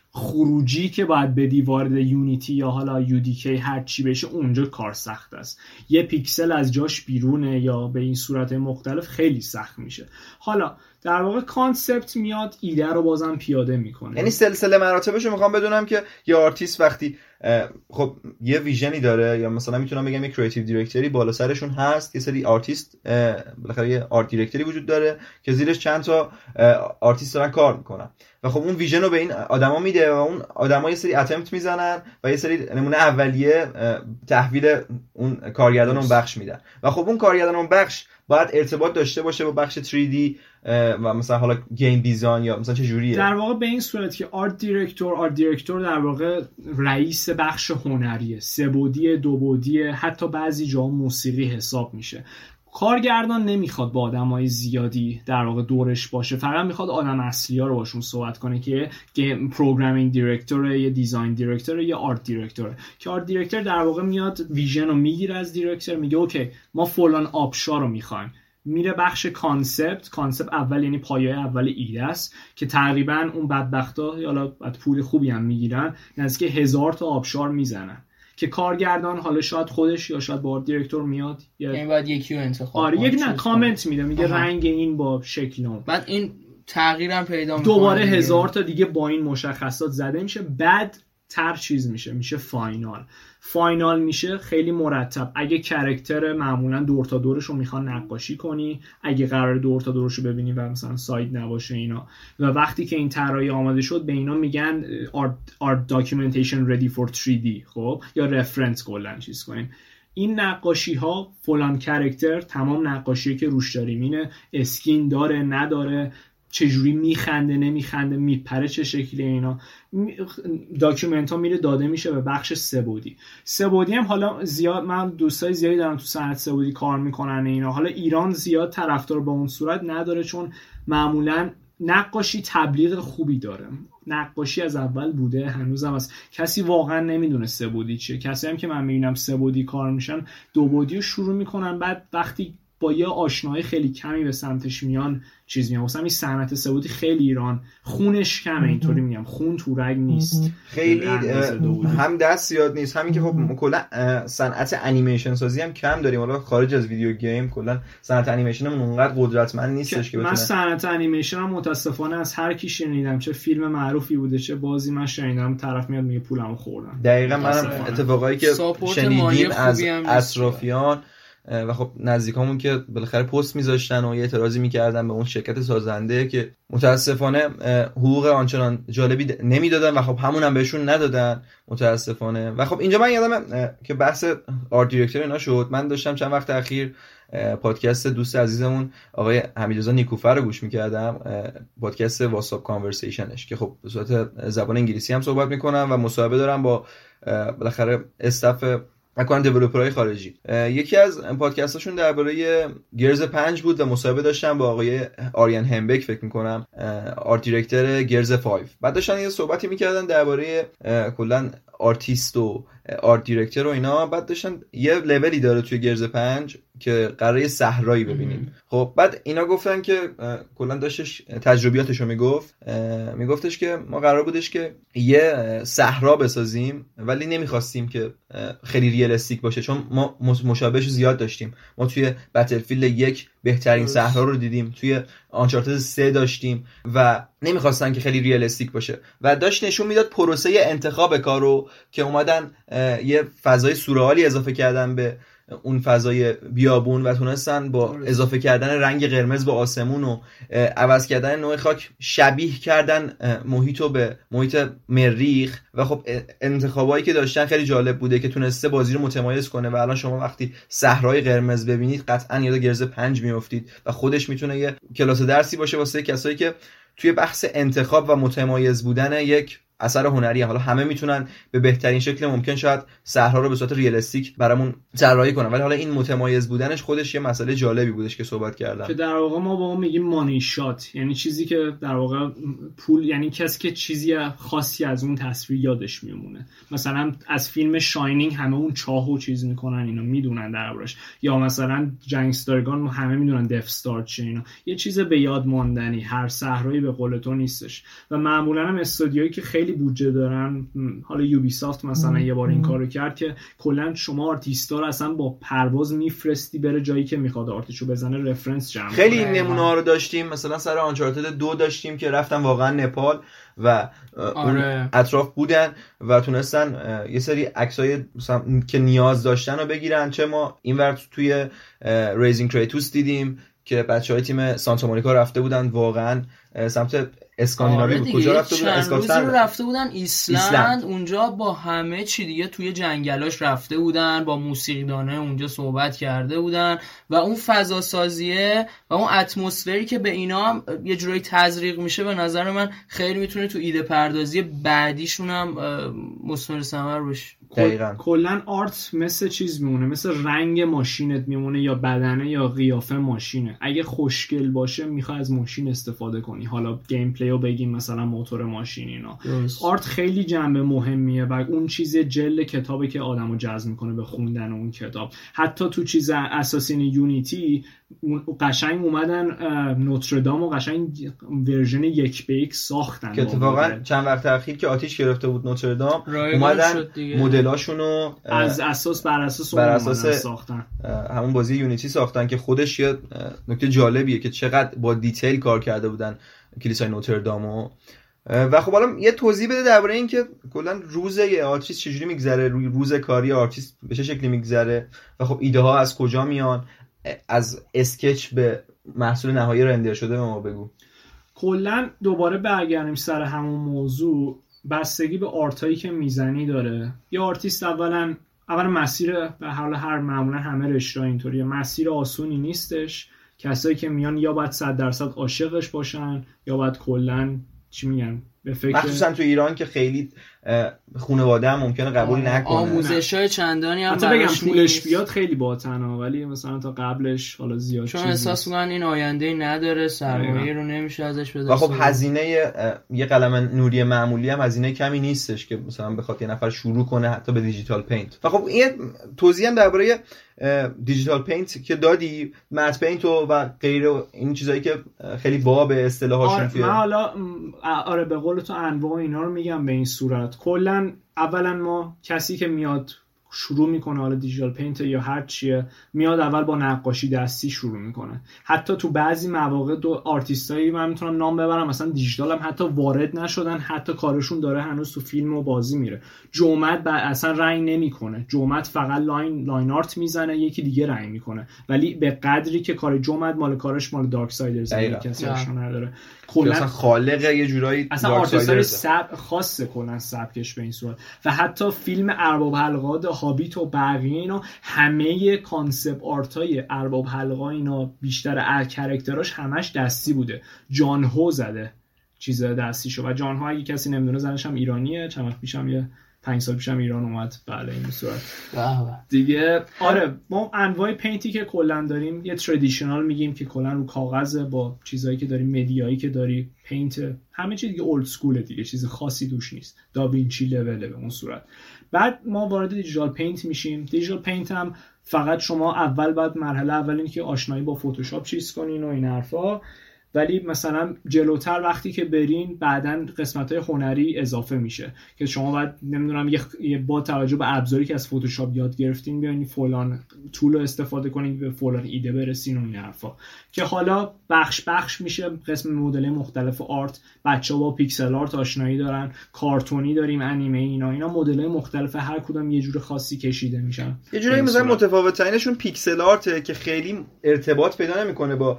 خروجی که باید بدی وارد Unity یا حالا UDK ای هر چی بشه اونجا کار سخت است. یه پیکسل از جاش بیرونه یا به این صورت مختلف خیلی سخت میشه. حالا در واقع concept میاد ایده رو بازم پیاده می‌کنه. یعنی سلسله مراتبش رو می‌خوام بدونم که یه آرتیست وقتی خب یه vision ی داره یا مثلا می‌تونم بگم یه creative director ی بالا سرشون هست یه سری آرتیست بالاخره یه art director ی وجود داره که زیرش چند تا آرتیست دارن کار می‌کنن. و خب اون vision رو به این آدما میده و اون آدما یه سری attempt می‌زنن و یه سری نمونه اولیه تحویل اون کارگردان اون بخش میدن. و خب اون کارگردان اون بخش باید ارتباط داشته باشه با بخش 3D و مثلا حالا game design یا مثلا چه جوریه. در واقع به این صورت که art director art director در واقع رئیس بخش هنریه. سه بعدی دو بعدی حتی بعضی جا موسیقی حساب میشه. کارگردان نمی‌خواد با آدمای زیادی در واقع دورش باشه. فقط می‌خواد آدم اصلی ها رو باشون صحبت کنه که game programming director یا design director یا art director که art director در واقع میاد vision رو می‌گیره از director میگه okay ما فلان آبشار رو می‌خوایم. میره بخش concept concept اول یعنی پایه اول ایده است که تقریبا اون بدبختا بعد پول خوبی هم می‌گیرن نزدیک هزار تا آبشار می‌زنن. که کارگردان حالا شاید خودش یا شاید با director میاد یا یعنی باید یکی رو انتخاب آره یک نه کامنت میده میگه رنگ این با شکل اون بعد این تغییرم پیدا دوباره هزار تا دیگه با این مشخصات زده میشه. بعد تر چیز میشه میشه final. final میشه خیلی مرتب. اگه character معمولا دور تا دورش رو می‌خوان نقاشی کنی اگه قرار دور تا دورش رو ببینی و مثلا side نباشه اینا. و وقتی که این طراحی آماده شد به اینا میگن art, documentation ready for 3D خب؟ یا reference کلا چیز کنیم. این نقاشی ها فلان character تمام نقاشی که روش داریم اینه. skin داره نداره. چجوری میخنده نمیخنده میپره چه شکلی اینا. document ها میره داده میشه به بخش سه بعدی. سه بعدی هم حالا زیاد من دوستای زیادی دارم تو صنعت سه بعدی کار می‌کنن اینا. حالا ایران زیاد طرفدار با اون صورت نداره چون معمولا نقاشی تبلیغ خوبی داره. نقاشی از اول بوده هنوزم از کسی واقعا نمی‌دونه سبودی چیه. کسی هم که من می‌بینم سبودی کار میشن دو بودی رو شروع می‌کنن بعد وقتی با یه آشنایی خیلی کمی به سمتش میان چیز میام مثلا این صنعت سعودی خیلی ایران خونش کمه اینطوری میگم. خون تو رگ نیست. خیلی هم دست زیاد نیست. همین که خب کلا صنعت انیمیشن سازی هم کم داریم. حالا خارج از ویدیو گیم کلا صنعت انیمیشن هم اونقدر قدرتمند نیستش که من صنعت انیمیشن هم متاسفانه از هر کی شنیدم چه فیلم معروفی بوده چه بازی من شنیدم طرف میاد میگه پولمو خوردم. دقیقا منم اتفاقایی که شنیدیم از اطرافیان و خب نزدیکامون که بالاخره پست میذاشتن و یه اعتراضی می‌کردن به اون شرکت سازنده که متاسفانه حقوق آنچنان جالبی نمی‌دادن و خب همون هم بهشون ندادن متاسفانه. و خب اینجا من یادم که بحث آرت دیرکتور اینا شد. من داشتم چند وقت اخیر پادکست دوست عزیزمون آقای حمیدرضا نیکوفر رو گوش می‌کردم پادکست What's Up Conversations ش که خب به صورت زبان انگلیسی هم صحبت می‌کنم و مصاحبه دارم با بالاخره staff اکانت developer های خارجی. یکی از پادکستاشون درباره Gears پنج بود و مصاحبه داشتم با آقای آریان هنبک فکر می‌کنم art director Gears 5 بعد داشتن یه صحبتی می‌کردن درباره کلا آرتیست و آرت دیرکتور و اینا بعد داشتن یه لولی داره توی گرز پنج که قراره صحرایی ببینیم. خب بعد اینا گفتن که کلا داشتش تجربیاتش رو می‌گفت. میگفتش که ما قرار بودش که یه صحرا بسازیم ولی نمی‌خواستیم که خیلی ریالستیک باشه چون ما مشابهش زیاد داشتیم. ما توی بتلفیلد یک بهترین صحرا رو دیدیم توی آنچارتد سه داشتیم و نمی‌خواستن که خیلی ریالستیک باشه. و داشت نشون می‌داد پروسه انتخاب کارو که اومدن یه فضای سورئالی اضافه کردن به اون فضای بیابون و تونستن با اضافه کردن رنگ قرمز به آسمون و عوض کردن نوع خاک شبیه کردن محیط به محیط مریخ. و خب انتخابایی که داشتن خیلی جالب بوده که تونسته بازی رو متمایز کنه و الان شما وقتی صحرای قرمز ببینید قطعا یاد گرز پنج میافتید و خودش می‌تونه یه کلاس درسی باشه واسه کسایی که توی بحث انتخاب و متمایز بودن یک اثر هنری حالا همه می‌تونن به بهترین شکل ممکن شاید صحرا رو به صورت ریالستیک برامون طراحی کنن. ولی حالا این متمایز بودنش خودش یه مسئله جالبی بودش که صحبت کردم. که در واقع ما به اون میگیم money shot یعنی چیزی که در واقع پول یعنی کسی که چیزی خاصی از اون تصویر یادش میمونه. مثلا از فیلم Shining همه اون چاه و چیز می‌کنن اینو می‌دونن دربارش یا مثلا جنگ ستارگان همه می‌دونن Death Star چه اینا یه چیز به یاد ماندنی هر صحنه‌ای به قول تو نیستش. و معمولا هم استودیوهایی که خیلی بودجه دارن. حالا Ubisoft مثلا یه بار این کارو کرد که کلا شما آرتیستا رو اصلا با پرواز میفرستی بره جایی که می‌خواد art شو بزنه reference جمع خیلی این نمونه ها رو داشتیم. مثلا سر Uncharted دو داشتیم که رفتن واقعا نپال و آره. اطراف بودن و تونستن یه سری عکسای که نیاز داشتن رو بگیرن چه ما این توی Raising Kratos دیدیم که بچه های تیم سانتا مونیکا رفته بودن واقعا سمت اسکاندیناوی آره کجا رفته بودن اسکاتلند رفته بودن ایسلند. اونجا با همه چی دیگه توی جنگلاش رفته بودن با موسیقیدانه اونجا صحبت کرده بودن و اون فضا سازیه و اون اتمسفری که به اینا یه جورایی تزریق میشه به نظر من خیلی می‌تونه تو ایده پردازی بعدیشون هم مثمر ثمر بشه. کلا art مثل چیز میمونه مثل رنگ ماشینت میمونه یا بدنه یا قیافه ماشینه. اگه خوشگل باشه می‌خوای از ماشین استفاده کنی. حالا gameplay رو بگیم مثلا موتور ماشین اینا. art خیلی جنبه مهمیه و اون چیز جلد کتابی که آدمو جذب می‌کنه به خوندن اون کتاب. حتی تو چیز Assassin's Unity قشنگ اومدن نوتردام و قشنگ version یک به یک ساختن. که اتفاقا چند وقت اخیر که آتیش گرفته بود نوتردام اومدن مدلاشونو از اساس بر اساس بر اساس ساختن. همون بازی Unity ساختن که خودش یه نکته جالبیه که چقدر با detail کار کرده بودن کلیسای نوتردامو. و خب حالا یه توضیح بده درباره این که کلا روز یه آرتیست چجوری میگذره روز کاری آرتیست به چه شکلی میگذره و خب ایده ها از کجا میان؟ از sketch به محصول نهایی render شده به ما بگو. کلا دوباره برگردیم سر همون موضوع. بستگی به art ایی که می‌زنی داره. یه آرتیست اولا اول مسیر به حال هر معمولا همه رشته اینطوریه. مسیر آسونی نیستش. کسایی که میان یا باید صد درصد عاشقش باشن یا باید کلا چی میگن؟ به فکر مخصوصا تو ایران که خیلی خانواده هم ممکنه قبول آره. نکنه. آموزش های چندانی هم بگم پولش بیاد خیلی باطنه ولی مثلا تا قبلش حالا زیاد چون احساس می‌کنن این آینده نداره سرمایه رو نمیشه ازش بده و خب هزینه یه قلم نوری معمولی هم هزینه کمی نیستش که مثلا بخواد یه نفر شروع کنه حتی به دیجیتال پینت. و خب این توضیح هم درباره دیجیتال پینت که دادی مت پینت و غیر این چیزایی که خیلی باب اصطلاحاشون آره من حالا آره به قول تو انواع اینا رو میگم به این صورت. کلا اولا ما کسی که میاد شروع می‌کنه حالا digital paint یا هر چیه میاد اول با نقاشی دستی شروع می‌کنه. حتی تو بعضی مواقع دو آرتیستایی من می‌تونم نام ببرم مثلا دیجیتال هم حتی وارد نشدن حتی کارشون داره هنوز تو فیلم و بازی میره. Joe Mad اصلا رنگ نمی‌کنه. Joe Mad فقط line line art می‌زنه یکی دیگه رنگ می‌کنه. ولی به قدری که کار Joe Mad مال کارش مال Darksiders کسی نداره. کلا اصلا خالق یه جورایی اصلا آرتیستای سب خاصه کلا سبکش به این صورت. و حتی فیلم ارباب حلقات هابیت و بقیه اینا همه کانسپت آرت های ارباب حلقا اینا بیشتر کرکتراش همش دستی بوده. جان هو زده چیز دستی شو و جان ها اگه کسی نمی‌دونه زنش هم ایرانیه چند وقت پیشم یه پنج سال پیشم ایران اومد بله این صورت. دیگه آره ما انواع پینتی که کلا داریم یه تردیشنال میگیم که کلا رو کاغذ با چیزایی که داریم مدیایی که داری پینت همه چیز دیگه اولد سکول دیگه چیز خاصی دوش نیست. داوینچی لوله به اون صورت. بعد ما وارد digital paint میشیم. digital paint هم فقط شما اول بعد مرحله اول اینه که آشنایی با فتوشاپ چیز کنین و این حرفا. ولی مثلا جلوتر وقتی که برین بعدا قسمت های هنری اضافه میشه که شما باید نمی‌دونم یه با توجه به ابزاری که از فتوشاپ یاد گرفتین بیاین فلان tool رو استفاده کنین به فلان ایده برسین و این حرفا. که حالا بخش بخش میشه قسم مدل مختلف art بچه با pixel art آشنایی دارن کارتونی داریم انیمه اینا. اینا مدل مختلف هر کدوم یه جور خاصی کشیده میشن. یه جوری مثلا متفاوت ترینشون pixel art که خیلی ارتباط پیدا نمی‌کنه با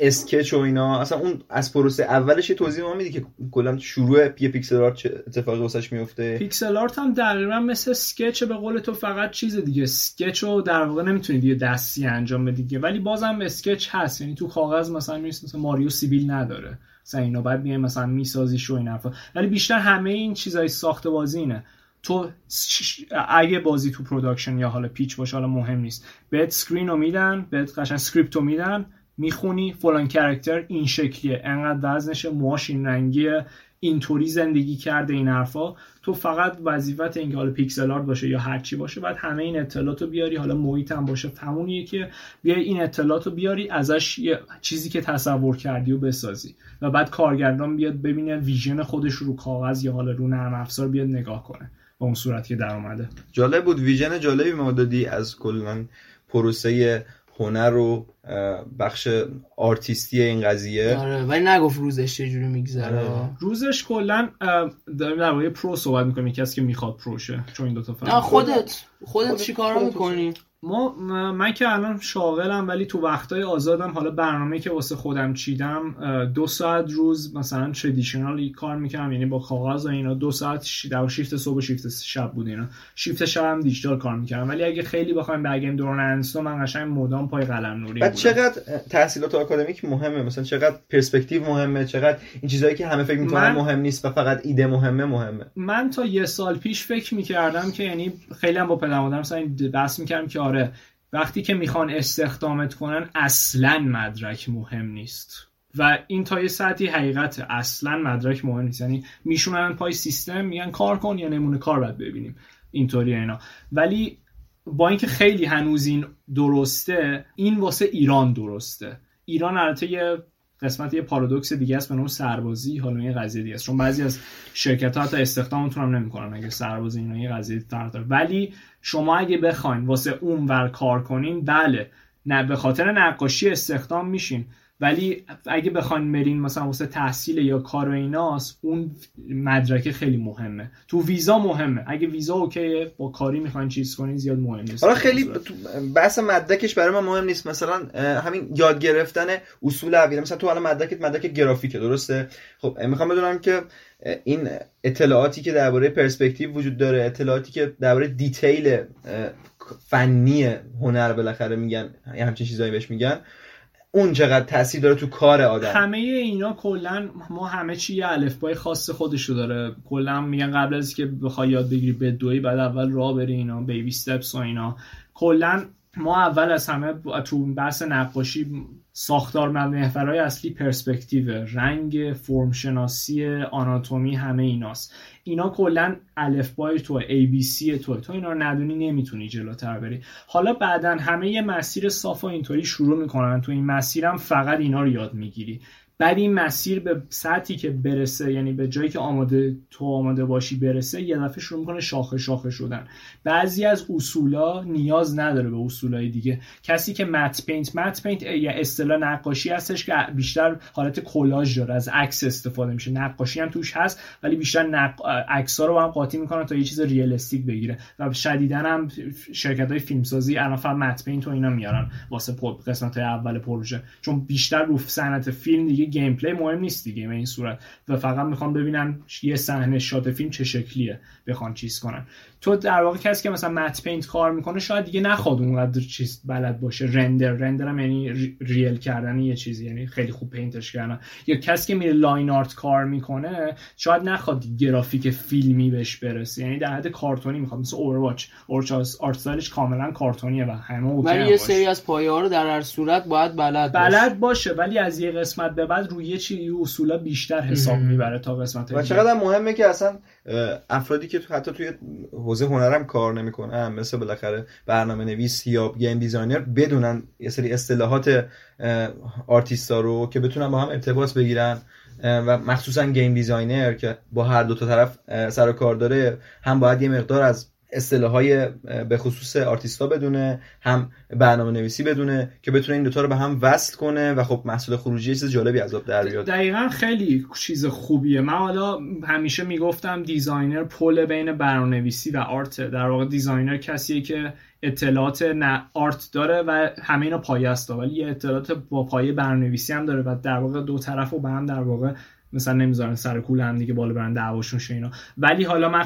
sketch و اینا. اصلا اون از پروسه اولش توضیح ما میدی که کلا شروع یه pixel art چه اتفاقی واسش میفته؟ pixel art هم دقیقا مثل sketch به قول تو فقط چیز دیگه. sketch رو در واقع نمی‌تونی دیگه دستی انجام بدی دیگه. ولی بازم sketch هست. یعنی تو کاغذ مثلا نیست مثلا ماریو سیبیل نداره. مثلا اینا بعد میای مثلا می‌سازی شو این حرفا. ولی بیشتر همه این چیزای ساخت بازی اینه. تو اگه بازی تو production یا حالا pitch باشه حالا مهم نیست. بهت screen رو میدن بهت قشنگ script رو میدن. می‌خونی فلان character این شکلیه. انقدر وزنش موهاش این رنگیه اینطوری زندگی کرده این حرفا. تو فقط وظیفت اینکه حالا pixel art باشه یا هر چی باشه بعد همه این اطلاعات رو بیاری. حالا محیط هم باشه همونیه که بیای این اطلاعات رو بیاری ازش یه چیزی که تصور کردی و بسازی. و بعد کارگردان بیاد ببینه vision خودش رو کاغذ یا حالا رو نرم افزار بیاد نگاه کنه با اون صورت که در اومده جالب بود. vision جالبی ما دادی از کلا پروسه هنر و بخش آرتیستی این قضیه. آره ولی نگفت روزش چجوری میگذره. آره. روزش کلا داریم در مورد pro صحبت می‌کنیم کسی که می‌خواد pro شه چون این دو تا خودت خودت چیکار می‌کنی؟ ما من که الان شاغلم ولی تو وقتای آزادم حالا برنامه که واسه خودم چیدم دو ساعت روز مثلا تردیشنال کار می‌کنم یعنی با کاغذ و اینا دو ساعت در شیفت صبح و شیفت شب بود اینا. شیفت شب هم دیجیتال کار می‌کردم. ولی اگه خیلی بخوایم برگردیم دوران انستا من قشنگ مدام پای قلم نوری بعد چقدر تحصیلات آکادمیک مهمه؟ مثلا چقدر پرسپکتیو مهمه؟ چقدر این چیزایی که همه فکر می‌کنن مهم نیست و فقط ایده مهمه مهمه. من تا یه سال پیش فکر می‌کردم که یعنی خیلی هم با پدرم مثلا بحث می‌کردم که آره وقتی که می‌خوان استخدامت کنن اصلا مدرک مهم نیست. و این تا یه ساعتی حقیقت اصلا مدرک مهم نیست. یعنی میشونن پای سیستم میگن کار کن یا نمونه کار باید ببینیم. اینطوری اینا. ولی با اینکه خیلی هنوز این درسته این واسه ایران درسته. ایران البته یه قسمت یه پارادوکس دیگه است به نوع سربازی حالا یه قضیه دیگه است. چون بعضی از شرکت ها حتی استخدامتون هم نمی‌کنن اگه سربازی اینا یه قضیه داره ولی شما اگه بخواین واسه اون ور کار کنین بله نه به خاطر نقاشی استخدام میشین. ولی اگه بخواین برین مثلا واسه تحصیل یا کار و ایناست اون مدرک خیلی مهمه. تو ویزا مهمه. اگه ویزا اوکیه با کاری می‌خواین چیز کنین زیاد مهم نیست. حالا خیلی بحث مدرکش برای من مهم نیست. مثلا همین یاد گرفتن اصول اولیه مثلا تو الان مدرکت مدرک گرافیکه درسته؟ خب می‌خوام بدونم که این اطلاعاتی که درباره پرسپکتیو وجود داره اطلاعاتی که درباره دیتیل فنی هنر بالاخره میگن همچین چیزایی بهش میگن. اون چقدر تاثیر داره تو کار آدم. همه اینا کلا ما همه چی یه الفبای خاص خودشو داره. کلا میگن قبل از که بخوای یاد بگیری بدوی بعد اول راه بری اینا بیبی استپس و اینا. کلا ما اول از همه تو بحث نقاشی ساختار محورهای اصلی پرسپکتیو رنگ فرمشناسی آناتومی همه ایناست. اینا کلا الفبای تو ای بی سی تو تو اینا رو ندونی نمی‌تونی جلوتر بری. حالا بعدا همه یه مسیر صاف و اینطوری شروع می‌کنن. تو این مسیرم فقط اینا رو یاد می‌گیری. بعد این مسیر به سطحی که برسه یعنی به جایی که آماده تو آماده باشی برسه یه دفعه شروع می‌کنه شاخه شاخه شدن. بعضی از اصولا نیاز نداره به اصولای دیگه. کسی که matte paint matte paint یا اصطلاح نقاشی هستش که بیشتر حالت کلاژ داره از عکس استفاده میشه. نقاشی هم توش هست ولی بیشتر نق... عکس‌ها رو با هم قاطی می‌کنن تا یه چیز realistic بگیره. و شدیدا هم شرکت های فیلمسازی الان فقط matte paint و اینا میارن واسه قسمت های اول پروژه. چون بیشتر رو صنعت فیلم دیگه gameplay مهم نیست دیگه به این صورت. و فقط می‌خوام ببینم یه صحنه shot فیلم چه شکلیه بخوان چیز کنن. تو در واقع کسی که مثلا matte paint کار می‌کنه شاید دیگه نخواد اونقدر چیز بلد باشه. render render هم یعنی real کردن یه چیزی یعنی خیلی خوب paint ش کردن. یا کسی که میره line art کار می‌کنه شاید نخواد گرافیک فیلمی بهش برسه. یعنی در حد کارتونی می‌خواد مثل Overwatch Overwatch art style ش کاملا کارتونیه و همه ولی یه سری از پایه ها رو در هر صورت باید بلد بلد باشه ولی از یه قسمت به بعد روی چیزی اصولا بیشتر حساب می‌بره تا قسمت و چقدر مهمه که اصلا افرادی که حتی توی حوزه هنرم کار نمی‌کنن مثل بالاخره برنامه نویس یا game designer بدونن یه سری اصطلاحات آرتیستا رو که بتونن با هم ارتباط بگیرن. و مخصوصا game designer که با هر دو تا طرف سر و کار داره هم باید یه مقدار از های به خصوص آرتیستا بدونه هم برنامه نویسی بدونه که بتونه این دوتا رو به هم وصل کنه و خب محصول خروجی چیز جالبی از در بیاد. دقیقا خیلی چیز خوبیه. من حالا همیشه می‌گفتم designer پل بین برنامه نویسی و art. در واقع designer کسیه که اطلاعات نه art داره و همه اینا پایه است. ولی یه اطلاعات با پایه برنامه‌نویسی هم داره و در واقع دو طرف و به هم در واقع مثلا نمی‌ذارن سر کول هم دیگه بالا برن دعواشون شه اینا. ولی حالا من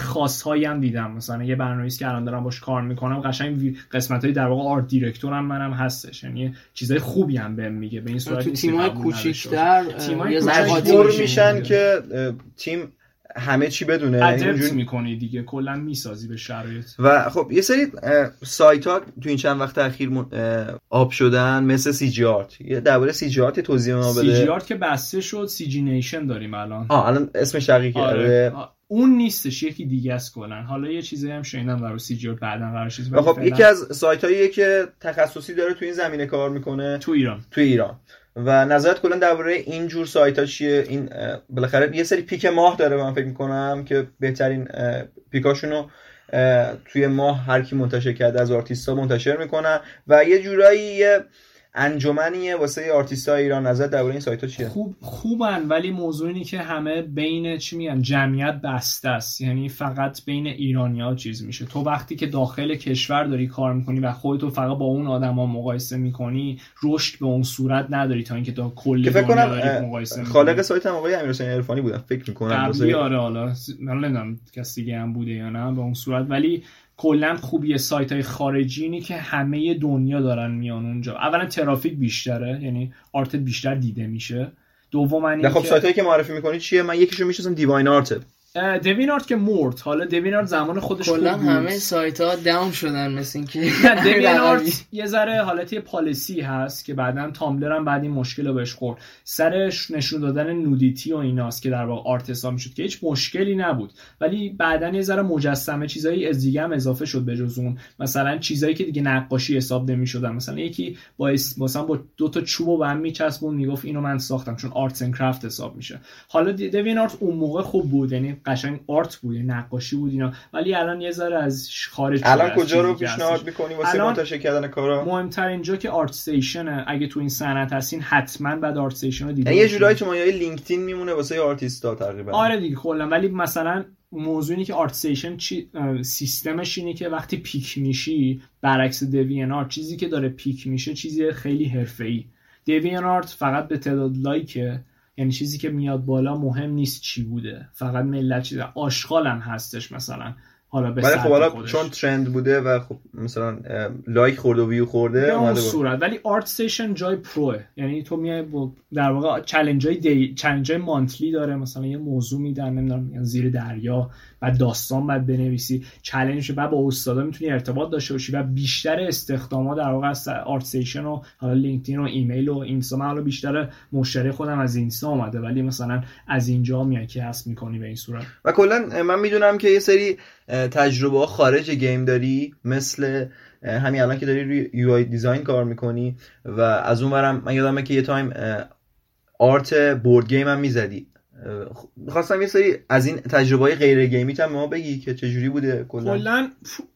هم دیدم. مثلا یه برنامه‌نویس که الان دارم باش کار می‌کنم قشنگ قسمت های در واقع art director هم منم هستش. یعنی چیزای خوبی هم بهم میگه. به این صورت تو تیمای کوچیک‌تر تیمای میشن. که تیم همه چی بدونه adapt می‌کنی دیگه کلا می‌سازی به شرایط. و خب یه سری سایت ها تو این چند وقت اخیر up شدن مثل CG Art یه درباره CG Art توضیح ما بده CG Art که بسته شد CG Nation داریم الان. آه الان اسمش تغییر کرده آره. اون نیستش یکی دیگه است کلا. حالا یه چیزی هم شنیدم برای CG Art بعدا قرار خب یکی از سایت هاییه که تخصصی داره تو این زمینه کار می‌کنه تو ایران. تو ایران. و نظرت کلا درباره این جور سایت ها چیه؟ این بالاخره یه سری pick ماه داره من فکر می‌کنم که بهترین pick اشونو توی ماه هر کی منتشر کرده از آرتیستا منتشر می‌کنن و یه جورایی انجمنیه واسه آرتیست های ایران. نظر درباره این سایت ها چیه؟ خوب خوبن ولی موضوع اینه که همه بین چی میگن جمعیت بسته است. یعنی فقط بین ایرانی ها چیز میشه. تو وقتی که داخل کشور داری کار می‌کنی و خودتو فقط با اون آدما مقایسه می‌کنی رشد به اون صورت نداری تا اینکه تا کل فکر کنم مقایسه خالق سایت هم آقای امیرحسین عرفانی بودن. فکر می‌کنم واسه آره حالا من نمی‌دونم کسی دیگه هم بوده یا نه به اون صورت. ولی کلا خوبی سایت های خارجی اینه که همه دنیا دارن میان اونجا. اولا ترافیک بیشتره یعنی art بیشتر دیده میشه. دوم خب سایت هایی که معرفی می‌کنی چیه؟ من یکیشو می‌شناسم DeviantArt DeviantArt که مرد. حالا DeviantArt زمان خودش کلا همه سایت ها down شدن مثل اینکه DeviantArt یه ذره حالتی policy هست که بعدا Tumblr هم بعد این مشکل رو بهش خورد. سرش نشون دادن nudity و ایناست که در واقع art حساب می‌شد که هیچ مشکلی نبود. ولی بعدا یه ذره مجسمه چیزایی از دیگه هم اضافه شد به جز اون. مثلا چیزایی که دیگه نقاشی حساب نمی‌شدن. مثلا یکی با مثلا با دو تا چوبو به هم میچسبون می‌گفت اینو من ساختم چون arts and craft حساب میشه. حالا DeviantArt اون موقع خوب بود. یعنی قشنگ art بود نقاشی بود اینا. ولی الان یه ذره از خارج الان کجا رو پیشنهاد می‌کنی واسه منتشر کردن کارا؟ مهمتر اینجا که ArtStation اگه تو این صنعت هستین حتما بعد ArtStation رو دیدین یعنی یه جورایی تو مایه LinkedIn میمونه واسه آرتیستا تقریبا. آره دیگه کلا. ولی مثلا موضوعی که ArtStation چی سیستمش اینه که وقتی pick میشی برعکس DeviantArt چیزی که داره pick میشه چیزی خیلی حرفه‌ای. DeviantArt فقط به تعداد like ه. یعنی چیزی که میاد بالا مهم نیست چی بوده. فقط ملت چیز آشغال هم هستش مثلا. حالا به ولی خب حالا چون trend بوده و خب مثلا like خورده و view خورده اون صورت. ولی ArtStation جای pro ه یعنی تو میای در واقع چالش های دی چالش monthly داره. مثلا یه موضوع میدن نمی‌دونم زیر دریا. بعد داستان بعد بنویسی. چالش بعد با استادا می‌تونی ارتباط داشته باشی و بیشتر استخداما در واقع از ArtStation و حالا LinkedIn و ایمیل و اینستا. من حالا بیشتر مشتری خودم از اینستا اومده ولی مثلا از اینجا میای که هست می‌کنی به این صورت. و کلا من می‌دونم که یه سری تجربه خارج game داری مثل همین الان که داری روی UI design کار می‌کنی و از اون ورم من یادمه که یه تایم art board game هم می‌زدی. خواستم یه سری از این تجربه غیر game ی هم ما بگی که چجوری بوده کلا.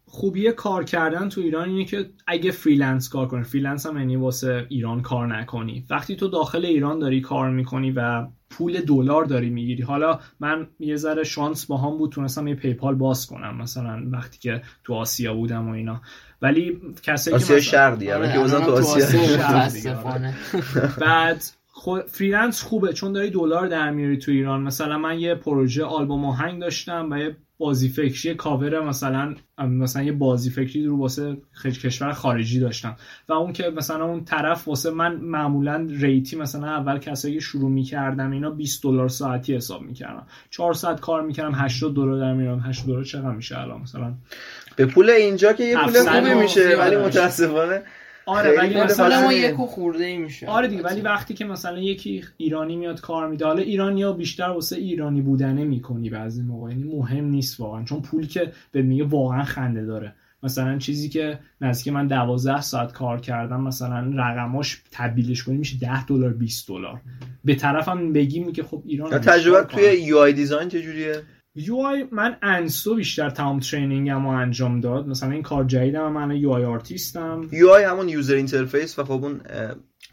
خوبی کار کردن تو ایران اینه که اگه freelance کار کنی freelance هم یعنی واسه ایران کار نکنی. وقتی تو داخل ایران داری کار می‌کنی و پول دلار داری می‌گیری. حالا من یه ذره شانس با هم بود تونستم یه PayPal باز کنم مثلا وقتی که تو آسیا بودم و اینا. ولی کسایی که آسیا شرق دیگه آره، که تو آسیا بعد freelance خوبه چون داری دلار در میاری تو ایران. مثلا من یه پروژه آلبوم آهنگ داشتم و یه بازی فکری کاور مثلا مثلا یه بازی فکری رو واسه کشور خارجی داشتم. و اون که مثلا اون طرف واسه من معمولا rate ی مثلا اول کسایی شروع می‌کردم اینا 20 دلار ساعتی حساب می‌کردم 4 ساعت کار می‌کردم 80 دلار در میارم 80 دلار چقدر میشه الان مثلا؟ به پول اینجا که یه پول خوبی میشه ولی متاسفانه آره ولی مثلا ما یکو خورده ای میشه. آره دیگه ولی وقتی که مثلا یکی ایرانی میاد کار میده حالا ایرانی ها بیشتر واسه ایرانی بودنه می‌کنی بعضی موقع. یعنی مهم نیست واقعا چون پولی که به میگه واقعا خنده داره. مثلا چیزی که نزدیک من 12 ساعت کار کردم مثلا رقماش تبدیلش کنی میشه 10 دلار 20 دلار. به طرفم بگیم که خب ایران تجربه توی یو UI design چجوریه؟ UI من انستیتو بیشتر تمام training م انجام داد. مثلا این کار جدیدم من UI artist م. UI همون user interface و خب اون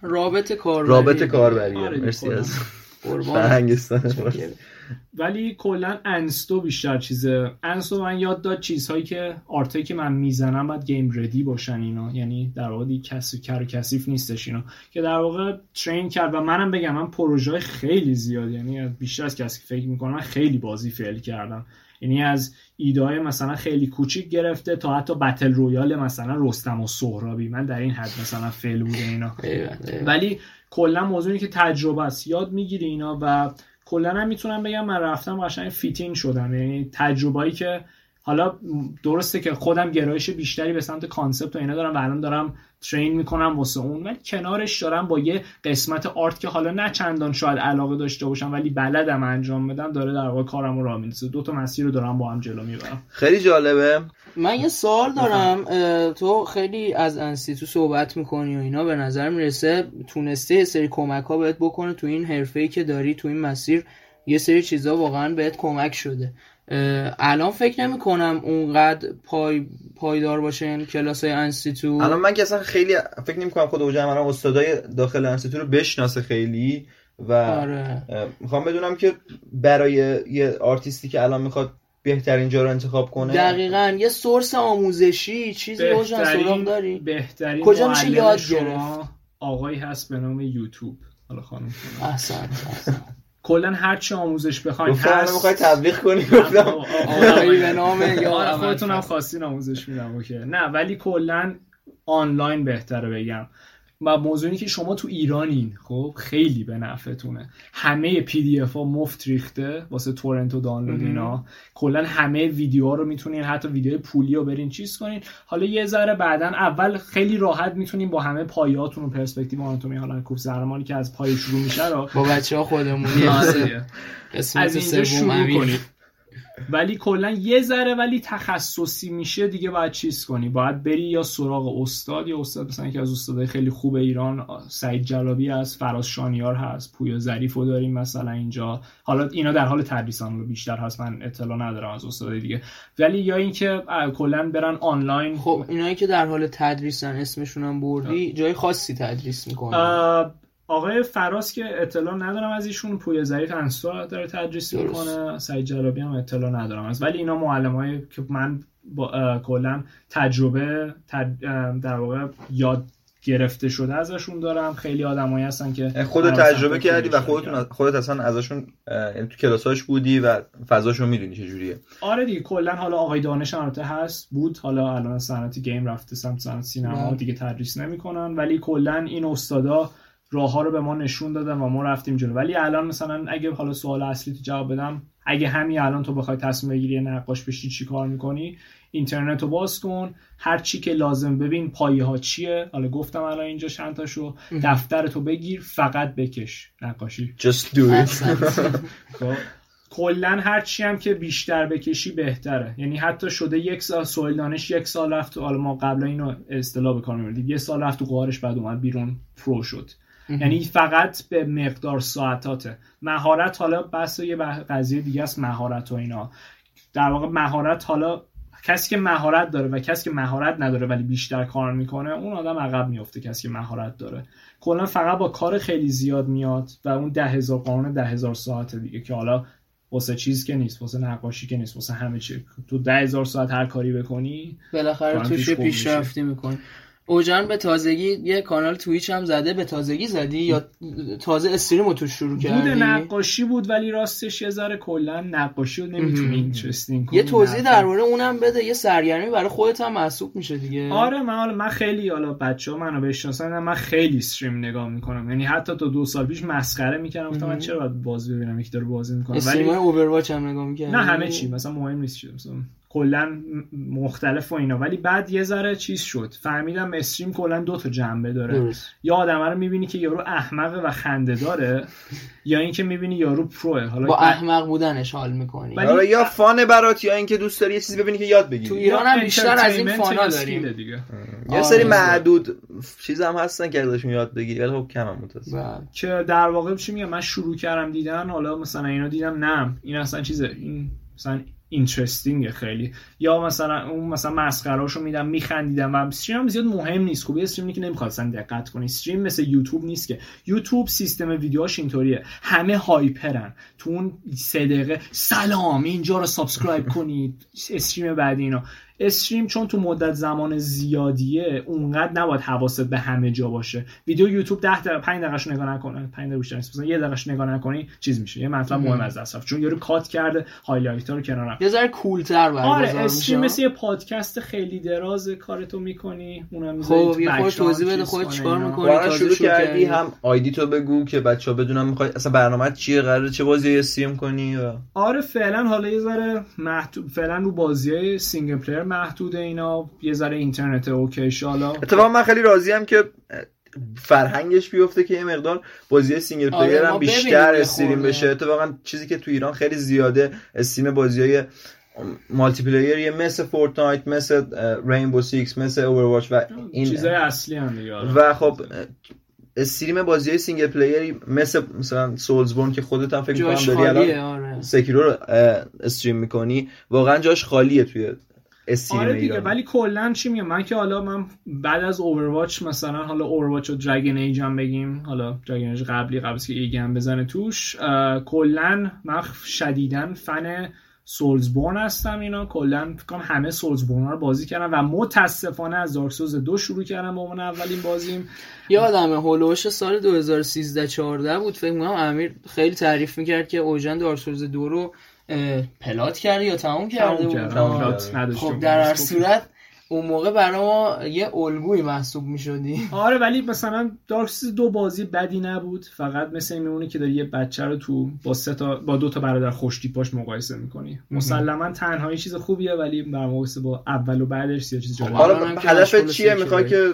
رابط کاربری. رابط کاربری آره مرسی از ولی کلا انستیتو بیشتر چیزه. انستیتو من یاد داد چیزهایی که art ایی که من می‌زنم باید game ready باشن اینا. یعنی در واقع کسی کر کثیف نیستش اینا. که در واقع train کرد و منم بگم من پروژه خیلی زیاد یعنی بیشتر از کسی که فکر می‌کنم من خیلی بازی fail کردم. یعنی از ایده مثلا خیلی کوچیک گرفته تا حتی battle royale مثلا رستم و سهرابی. من در این حد مثلا fail بوده اینا. ولی کلا موضوعی که تجربه است. یاد می‌گیری اینا و کلا هم می‌تونم بگم من رفتم قشنگ fitting شدم. یعنی تجربه‌ای که حالا درسته که خودم گرایش بیشتری به سمت concept و اینا دارم و الان دارم train می‌کنم واسه اون ولی کنارش دارم با یه قسمت art که حالا نه چندان شاید علاقه داشته باشم ولی بلدم انجام بدم داره در واقع کارم رو راه میندازه دو تا مسیر رو دارم با هم جلو می‌برم. خیلی جالبه. من یه سوال دارم. تو خیلی از انستیتو صحبت می‌کنی و اینا به نظر می‌رسه تونسته سری کمک ها بهت بکنه تو این حرفه که داری تو این مسیر. یه سری چیزا واقعا بهت کمک شده. الان فکر نمی کنم اونقدر پای پایدار باشه این کلاس های انستیتو. الان من که اصلا خیلی فکر نمی کنم خود اوجه من استادای داخل انستیتو رو بشناسه خیلی و آره. می‌خوام بدونم که برای یه آرتیستی که الان می‌خواد بهترین جا رو انتخاب کنه. دقیقا. یه سورس آموزشی. چیزی اوجه سراغ داری؟ بهترین کجا میشه یاد گرفت؟ آقایی هست به نام یوتیوب. حالا خانم احسن. کلا هر چی آموزش بخواید هست. می‌خوای تبلیغ کنی؟ گفتم. به نام یا آره، خواستین آموزش میدم اوکی. نه ولی کلا آنلاین بهتره بگم. و موضوعی که شما تو ایرانین خب؟ خیلی به نفعتونه. همه PDF ها مفت ریخته واسه torrent و دانلود اینا. کلا همه ویدیوها رو می‌تونین حتی ویدیو پولی رو برین چیز کنین. حالا یه ذره بعدا اول خیلی راحت می‌تونین با همه پایهاتون و پرسپکتیو آناتومی حالا course زهرمانی که از پای شروع میشه رو با بچه ها خودمون آره. از اینجا شروع کنید ولی کلا یه ذره ولی تخصصی میشه دیگه باید چیز کنی. باید بری یا سراغ استاد یا استاد مثلا یکی از استادای خیلی خوب ایران سعید جلابی هست فراز شانیار هست پویا ظریف رو داریم مثلا اینجا. حالا اینا در حال تدریسان رو بیشتر هست من اطلاع ندارم از استادای دیگه. ولی یا اینکه کلا برن آنلاین. خب اینایی که در حال تدریسن اسمشون هم بردی جای خاصی تدریس می‌کنن. آقای فراز که اطلاع ندارم از ایشون پوی ظریف انسوا داره تدریس می‌کنه سعید جلابی هم اطلاع ندارم از. ولی اینا معلم که من با کلا تجربه در واقع یاد گرفته شده ازشون دارم. خیلی آدمایی هستن که خودت تجربه کردی و خودتون خودت اصلا ازشون یعنی تو کلاساش بودی و فضاشو می‌دونی چه جوریه. آره دیگه کلا حالا آقای دانش البته هست بود. حالا الان صنعت گیم رفته سمت صنعت سینما. دیگه تدریس نمی‌کنن. ولی کلا این استادا راه ها رو به ما نشون دادن و ما رفتیم جلو. ولی الان مثلا اگه حالا سوال اصلی تو جواب بدم اگه همین الان تو بخوای تصمیم بگیری نقاش بشی چی کار می‌کنی؟ اینترنت رو باز کن. هر چی که لازم ببین پایه ها چیه. حالا گفتم الان اینجا چند تاشو. دفتر تو بگیر فقط بکش نقاشی. Just do it. خب، کلا هر چی هم که بیشتر بکشی بهتره. یعنی حتی شده یک سال سوال دانش یک سال رفت حالا ما قبلا اینو اصطلاح به کار میبردیم. یه سال رفت تو قارش بعد اومد بیرون پرو شد. یعنی فقط به مقدار ساعتاته. مهارت حالا بس یه قضیه دیگه است مهارت و اینا. در واقع مهارت حالا کسی که مهارت داره و کسی که مهارت نداره ولی بیشتر کار می‌کنه اون آدم عقب میفته کسی که مهارت داره. کلا فقط با کار خیلی زیاد میاد و اون ده هزار قانون ده هزار ساعت دیگه که حالا واسه چیز که نیست واسه نقاشی که نیست واسه همه چی. تو ده هزار ساعت هر کاری بکنی بالاخره توش پیشرفتی می‌کنی. اوجان به تازگی یه کانال تویچ هم زده به تازگی زدی یا تازه استریم رو توش شروع کردی؟ بود نقاشی بود ولی راستش یه ذره کلا نقاشی رو نمی‌تونی اینترستینگ کنی. یه توضیح درباره اونم بده یه سرگرمی برای خودت هم محسوب میشه دیگه. آره من حالا من خیلی حالا بچه‌ها منو بشناسن من خیلی استریم نگاه می‌کنم. یعنی حتی تا دو سال پیش مسخره می‌کردم گفتم من چرا باید بازی ببینم یکی داره بازی می‌کنه؟ ولی اوورواچ هم نگاه می‌کردم نه همه چی. مثلا مهم نیست چی مثلا کلا مختلف و اینا. ولی بعد یه ذره چیز شد. فهمیدم استریم کلا دو تا جنبه داره. درست. یا آدم رو می‌بینی که یارو احمقه و خنده داره یا اینکه می‌بینی یارو پروه. حالا با احمق بودنش حال می‌کنی. ولی یا فان برات یا اینکه دوست داری یه چیزی ببینی که یاد بگیری. تو ایران هم بیشتر از این فانا داریم. دیگه. یه سری آره. معدود چیز هم هستن که ازشون یاد بگیری ولی خب کم هم بله. که در واقع چی میگم؟ من شروع کردم دیدن حالا مثلا اینو دیدم نه. این اصلا چیزه. این مثلا interesting خیلی. یا مثلا اون مثلا مسخرهاشو میدم میخندیدم و stream زیاد مهم نیست. خوبی stream که نمی‌خواد اصلا دقت کنی. stream مثل یوتیوب نیست که. یوتیوب سیستم ویدیوهاش اینطوریه. همه hyper ن. تو اون سه دقیقه سلام اینجا رو subscribe کنید. stream بعدی اینا. stream چون تو مدت زمان زیادیه اونقدر نباید حواست به همه جا باشه. ویدیو یوتیوب 10 دقیقه 5 دقیقهش نگاه نکنه. 5 دقیقه بیشتر نیست. مثلا یه دقیقهش نگاه نکنی چیز میشه. یه مطلب مهم. از دست رفت. چون یارو cut کرده highlight ها رو کنار یه ذره کولتر آره stream مثل یه پادکست خیلی دراز کارتو می‌کنی. اونم می‌ذاری خب یه خود توضیح بده خود چیکار می‌کنی؟ شروع کردی هم ID تو بگو که بچه‌ها بدونن می‌خوای اصلا برنامه چیه قراره چه بازی stream کنی آره فعلا حالا یه ذره محدود فعلا رو بازی single player محدود اینا یه ذره اینترنت okay حالا اتفاقا من خیلی راضیم که فرهنگش بیفته که یه مقدار بازی single player آره هم بیشتر stream بشه اتفاقا چیزی که تو ایران خیلی زیاده stream بازی های multiplayer ی مثل Fortnite مثل Rainbow Six مثل Overwatch و این چیزای اصلی هم دیگه آره. و خب stream بازی های single player ی مثل مثلا Soulsborne که خودت هم فکر کنم داری الان آره. Sekiro رو استریم می‌کنی واقعا جاش خالیه توی آره دیگه ولی کلا چی میگم؟ من که حالا من بعد از اوورواچ مثلا حالا اوورواچ و درگن ایج هم بگیم حالا درگن ایج قبلی قبل که ایگم بزنه توش کلا من شدیدن فن سولزبورن هستم اینا. کلا فکر کنم همه سولزبورن رو بازی کردم و متاسفانه از دارک سوز دو شروع کردم به عنوان اولین بازیم. یادمه هولوش سال 2013 14 بود. فکر کنم امیر خیلی تعریف می‌کرد که اوجن دارک سوز دو رو پلات کرده یا تموم کرده بود خب در هر صورت اون موقع برای ما یه الگوی محسوب می شدی آره ولی مثلا دارکس دو بازی بدی نبود. فقط مثل میمونه که داری یه بچه رو تو با سه تا با دو تا برادر خوشتی پاش مقایسه می‌کنی. مسلما تنهایی چیز خوبیه ولی در مقایسه با اول و بعدش یه چیز جالب حالا هدف چیه؟ می‌خوای که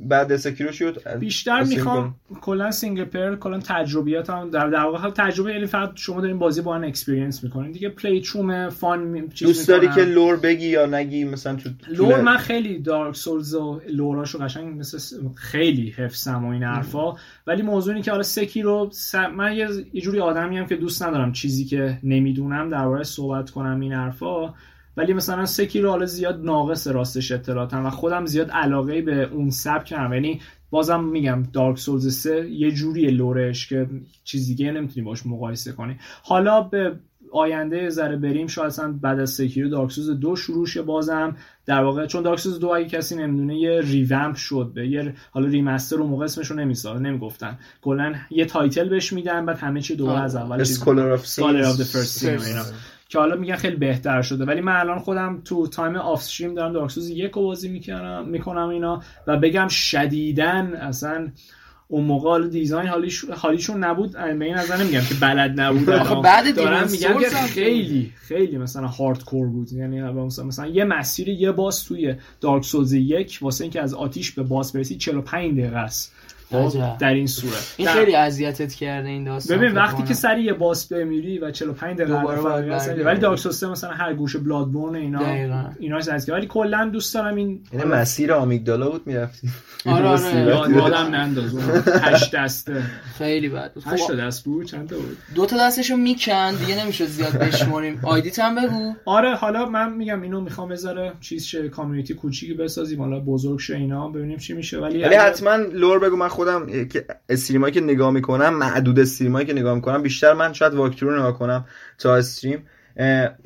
بعد سکیرو شد بیشتر می‌خوام کلا سینگل پر کلا تجربیاتم در در واقع تجربه یعنی فقط شما دارین بازی با ان اکسپریانس می‌کنین. دیگه پلی چوم فان چیز دوست داری که لور بگی یا نگی؟ مثلا تو لور من خیلی دارک سولز و لوراشو قشنگ مثل خیلی حفظم و این حرفا. ولی موضوعی که حالا سکی رو من یه جوری آدمی هم که دوست ندارم چیزی که نمی‌دونم درباره صحبت کنم این حرفا. ولی مثلا سکی رو حالا زیاد ناقص راستش اطلاعاتم و خودم زیاد علاقه به اون سبک کردم یعنی بازم میگم Dark Souls 3 یه جوری lore ش که چیز دیگه نمی‌تونی باش مقایسه کنی. حالا به آینده ذره بریم. شاید اصلا بعد از Sekiro Dark Souls دو شروع شه بازم. در واقع چون Dark Souls دو اگه کسی نمی‌دونه یه revamp شد به یه حالا remaster رو موقع اسمش رو نمی‌سازه نمی‌گفتن. کلا یه title بهش میدن بعد همه چی دوباره از اول Scholar of که حالا میگن خیلی بهتر شده. ولی من الان خودم تو تایم off stream دارم Dark Souls یک بازی می‌کنم می‌کنم اینا و بگم شدیدا اصلا اون موقع دیزاین حالیش حالیشون نبود. به این نظر نمیگم که بلد نبود. بعد دارم میگم که خیلی خیلی مثلا هاردکور بود. یعنی مثلا, مثلا یه مسیر یه باز توی دارک سولز یک واسه اینکه از آتیش به باز برسی 45 دقیقه است. خب در این صورت. این خیلی اذیتت کرده این داستان ببین وقتی که سری یه باس بمیری و 45 دقیقه ولی دارک سیستم مثلا هر گوشه بلادبورن اینا. اینا از ولی کلا دوست دارم این این مسیر آمیگدالا بود می‌رفتی آره آره. یادم ننداز. هشت دسته. خیلی بد بود. هشت دست بود چند تا بود؟ دو تا دستشو می‌کند دیگه نمی‌شد زیاد بشماریم آیدیت هم بگو. آره حالا من میگم اینو می‌خوام بذاره چیز شه کامیونیتی کوچیکی بسازیم حالا بزرگ شه اینا ببینیم چی میشه. ولی ولی حتما لور بگو من خودم که استریمایی که نگاه می‌کنم معدود استریمایی که نگاه می‌کنم بیشتر من شاید واکتور نگاه کنم تا استریم.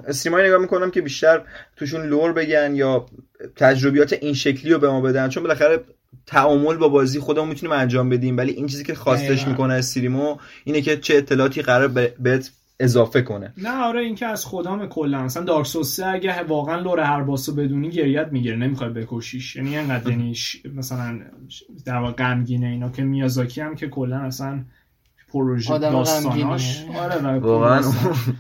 stream ایی نگاه می‌کنم که بیشتر توشون lore بگن یا تجربیات این شکلی رو به ما بدن. چون بالاخره تعامل با بازی خودمون می‌تونیم انجام بدیم. ولی این چیزی که خاصش می‌کنه stream و اینه که چه اطلاعاتی قرار بهت اضافه کنه. نه آره این که از خدام کلا. مثلا Dark Souls اگه واقعا lore هر boss و بدونی گریه‌ت می‌گیره نمی‌خواد بکشیش. یعنی انقدر دنیاش مثلا در واقع غمگینه اینا. که میازاکی هم که کلا اصلا پروژه داستاناش. آره واقعا.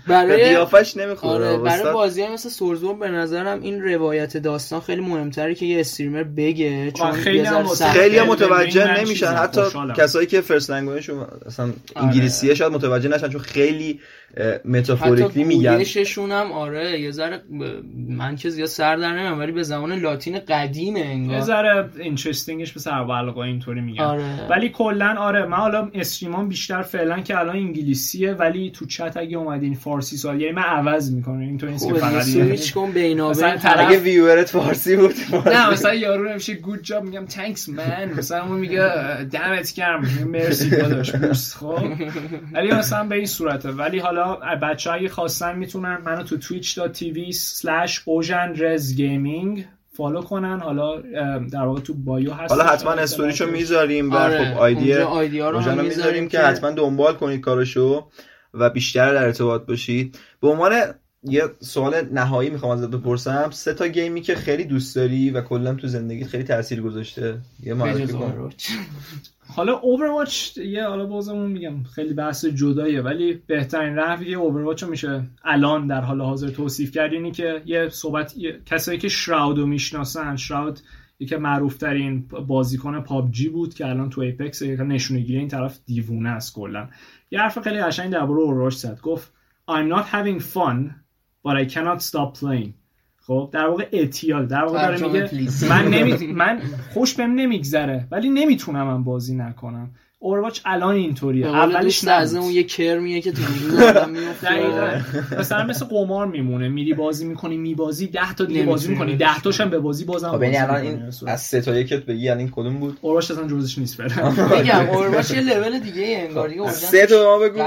برای قیافش نمی‌خوره آره برای بازی مثل Soulsborne به نظرم این روایت داستان خیلی مهمتره که یه streamer بگه چون خیلی هم خیلی متوجه نمیشن. حتی کسایی که first language اصلا انگلیسیه شاید متوجه نشن چون خیلی metaphorically میگن. شون هم آره یه ذره من که زیاد سر در نمیام ولی به زبان لاتین قدیمه انگار. یه ذره interesting ش به سر اینطوری میگن. آره. ولی کلا آره من حالا استریمان بیشتر فعلا که الان انگلیسیه ولی تو چت اگه اومدین فارسی سوال یعنی من عوض می‌کنم این تو این فقط سویچ کن بینابین اگه ویورت فارسی بود نه مثلا یارو نمیشه گود جاب میگم تانکس من مثلا اون میگه دمت گرم. مرسی داداش خب. ولی مثلا به این صورته. ولی حالا بچه اگه خواستن می‌تونن منو تو twitch.tv slash follow کنن. حالا در واقع تو bio هست حالا حتما استوریشو می‌ذاریم و آره. خب ID رو می‌ذاریم که حتما دنبال کنید کارشو و بیشتر در ارتباط باشید. به عنوان یه سوال نهایی می‌خوام ازت بپرسم. سه تا game ی که خیلی دوست داری و کلا تو زندگی خیلی تاثیر گذاشته. یه معرفی کن. حالا Overwatch یه حالا بازمون میگم خیلی بحث جداییه ولی بهترین روی یه Overwatch رو میشه الان در حال حاضر توصیف کرد. اینی که یه صحبت یه... کسایی که Shroud رو می‌شناسن Shroud یکی معروف ترین بازیکن PUBG بود که الان تو Apex نشونه گیری این طرف دیوونه است کلا. یه حرف خیلی قشنگ درباره Overwatch زد گفت I'm not having fun but I cannot stop playing. خب در واقع اتیال در واقع داره میگه من نمی... من خوش بهم نمیگذره ولی نمی‌تونم من بازی نکنم. Overwatch الان اینطوریه. اولش نه از اون یه کرمیه که تو آدم میفته مثلا مثل قمار میمونه. میری بازی می‌کنی میبازی 10 تا دیگه بازی می‌کنی. 10 تاش هم به بازی بازم خب یعنی الان این از سه تا یکت بگی الان کدوم بود؟ اورواچ اصلا جزش نیست بره. میگم اورواچ یه لول دیگه انگار دیگه سه تا ما بگو.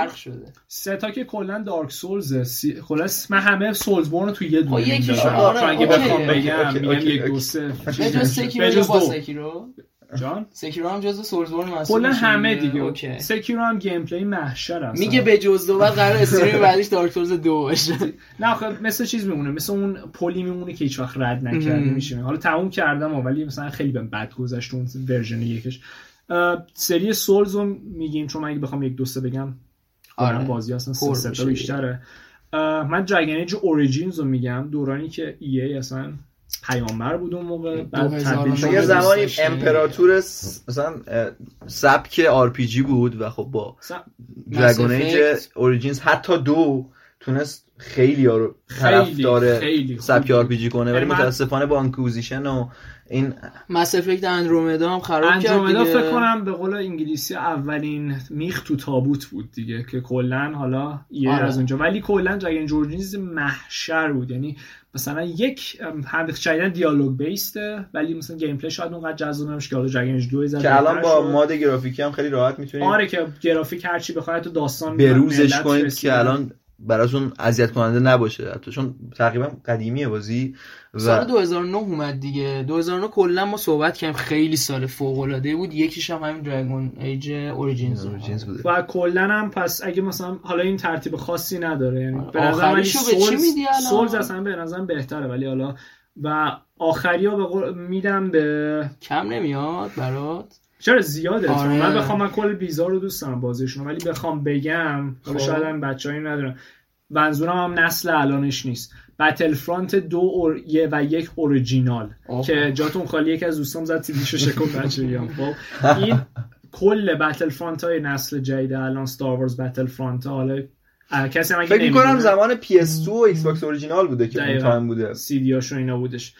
سه تا که کلا دارک سولز خلاص من همه سولز بورن تو یه دونه یکیشون آره اگه بخوام بگم میگم یک دو سه به جز سکیرو جان؟ سکیرو هم جزو سورزبورن محسوب کلا همه دیگه. اوکی. سکیرو هم گیم پلی محشر است میگه به جز دو بعد قرار استریم بعدش دارک سولز دو باشه. نه خب مثل چیز میمونه. مثل اون پلی میمونه که هیچ وقت رد نکرده میشه حالا تموم کردم ولی مثلا خیلی بهم بد گذشت اون ورژن یکش. سری Souls رو میگیم چون من اگه بخوام یک دو سه بگم آره. بازی هستن سه بیشتره. من Age Origins رو میگم. دورانی که EA اصلا پیامبر بود اون موقع بعد یه زمانی امپراتور مثلا سبک RPG بود و خب با Dragon Age Origins حتی دو تونست خیلی رو طرفدار سبک RPG کنه ولی یعنی متاسفانه با Inquisition و این Mass Effect Andromeda هم خراب کرد Andromeda فکر کنم به قول انگلیسی اولین میخ تو تابوت بود دیگه که کلا حالا یه آره. از اونجا. ولی کلا Dragon Age Origins محشر بود. یعنی مثلا یک هم شاید دیالوگ based ه ولی مثلا gameplay شاید اونقدر جذاب نمیشه که حالا Dragon Age دو که الان با mod گرافیکی هم خیلی راحت می‌تونید آره که گرافیک هرچی بخواید تو داستان بروزش کنید که الان براتون اذیت کننده نباشه. حتی چون تقریبا قدیمیه بازی و سال 2009 اومد دیگه. 2009 کلا ما صحبت کردیم. خیلی سال فوق العاده بود. یکیش هم همین دراگون ایج اوريجینز بود و کلا هم پس اگه مثلا حالا این ترتیب خاصی نداره یعنی به نظر من سولز سولز اصلا به نظرم بهتره ولی حالا و آخری ها به میدم به کم نمیاد برات؟ چرا زیاده؟ آره. من بخوام من کل بیزار رو دوست دارم بازیشون ولی بخوام بگم خب. شاید هم بچه‌ای ندارم منظورم هم نسل الانش نیست. بتل فرانت دو اور... یه و یک اوریجینال که جاتون خالی یک از دوستام زد تیدیشو شکل بچه خب. این کل بتل فرانت های نسل جدید الان ستار وارز بتل فرانت حالا کسی هم فکر می‌کنم زمان PS2 و ایکس باکس اورجینال بوده که اون تایم بوده. سی دی اینا بودش.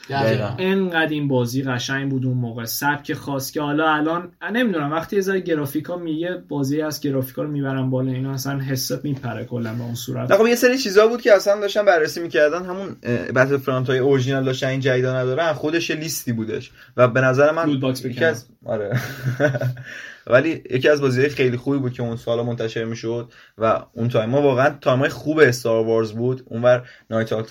انقدر این بازی قشنگ بود اون موقع. سبک خاص که حالا الان نمی‌دونم وقتی یه ذره گرافیکا میگه بازی از گرافیکا رو می‌برن بالا اینا اصلا حست میپره کلا به اون صورت. خب یه سری چیزا بود که اصلا داشتن بررسی می‌کردن. همون Battlefront های اورجینال داشتن این جدیدا ندارن. خودش لیستی بودش. و به نظر من یکی از آره. ولی یکی از بازیهای خیلی خوبی بود که اون سالا منتشر می‌شد و اون تایم ما واقعا تایمای خوب Star Wars بود. اونور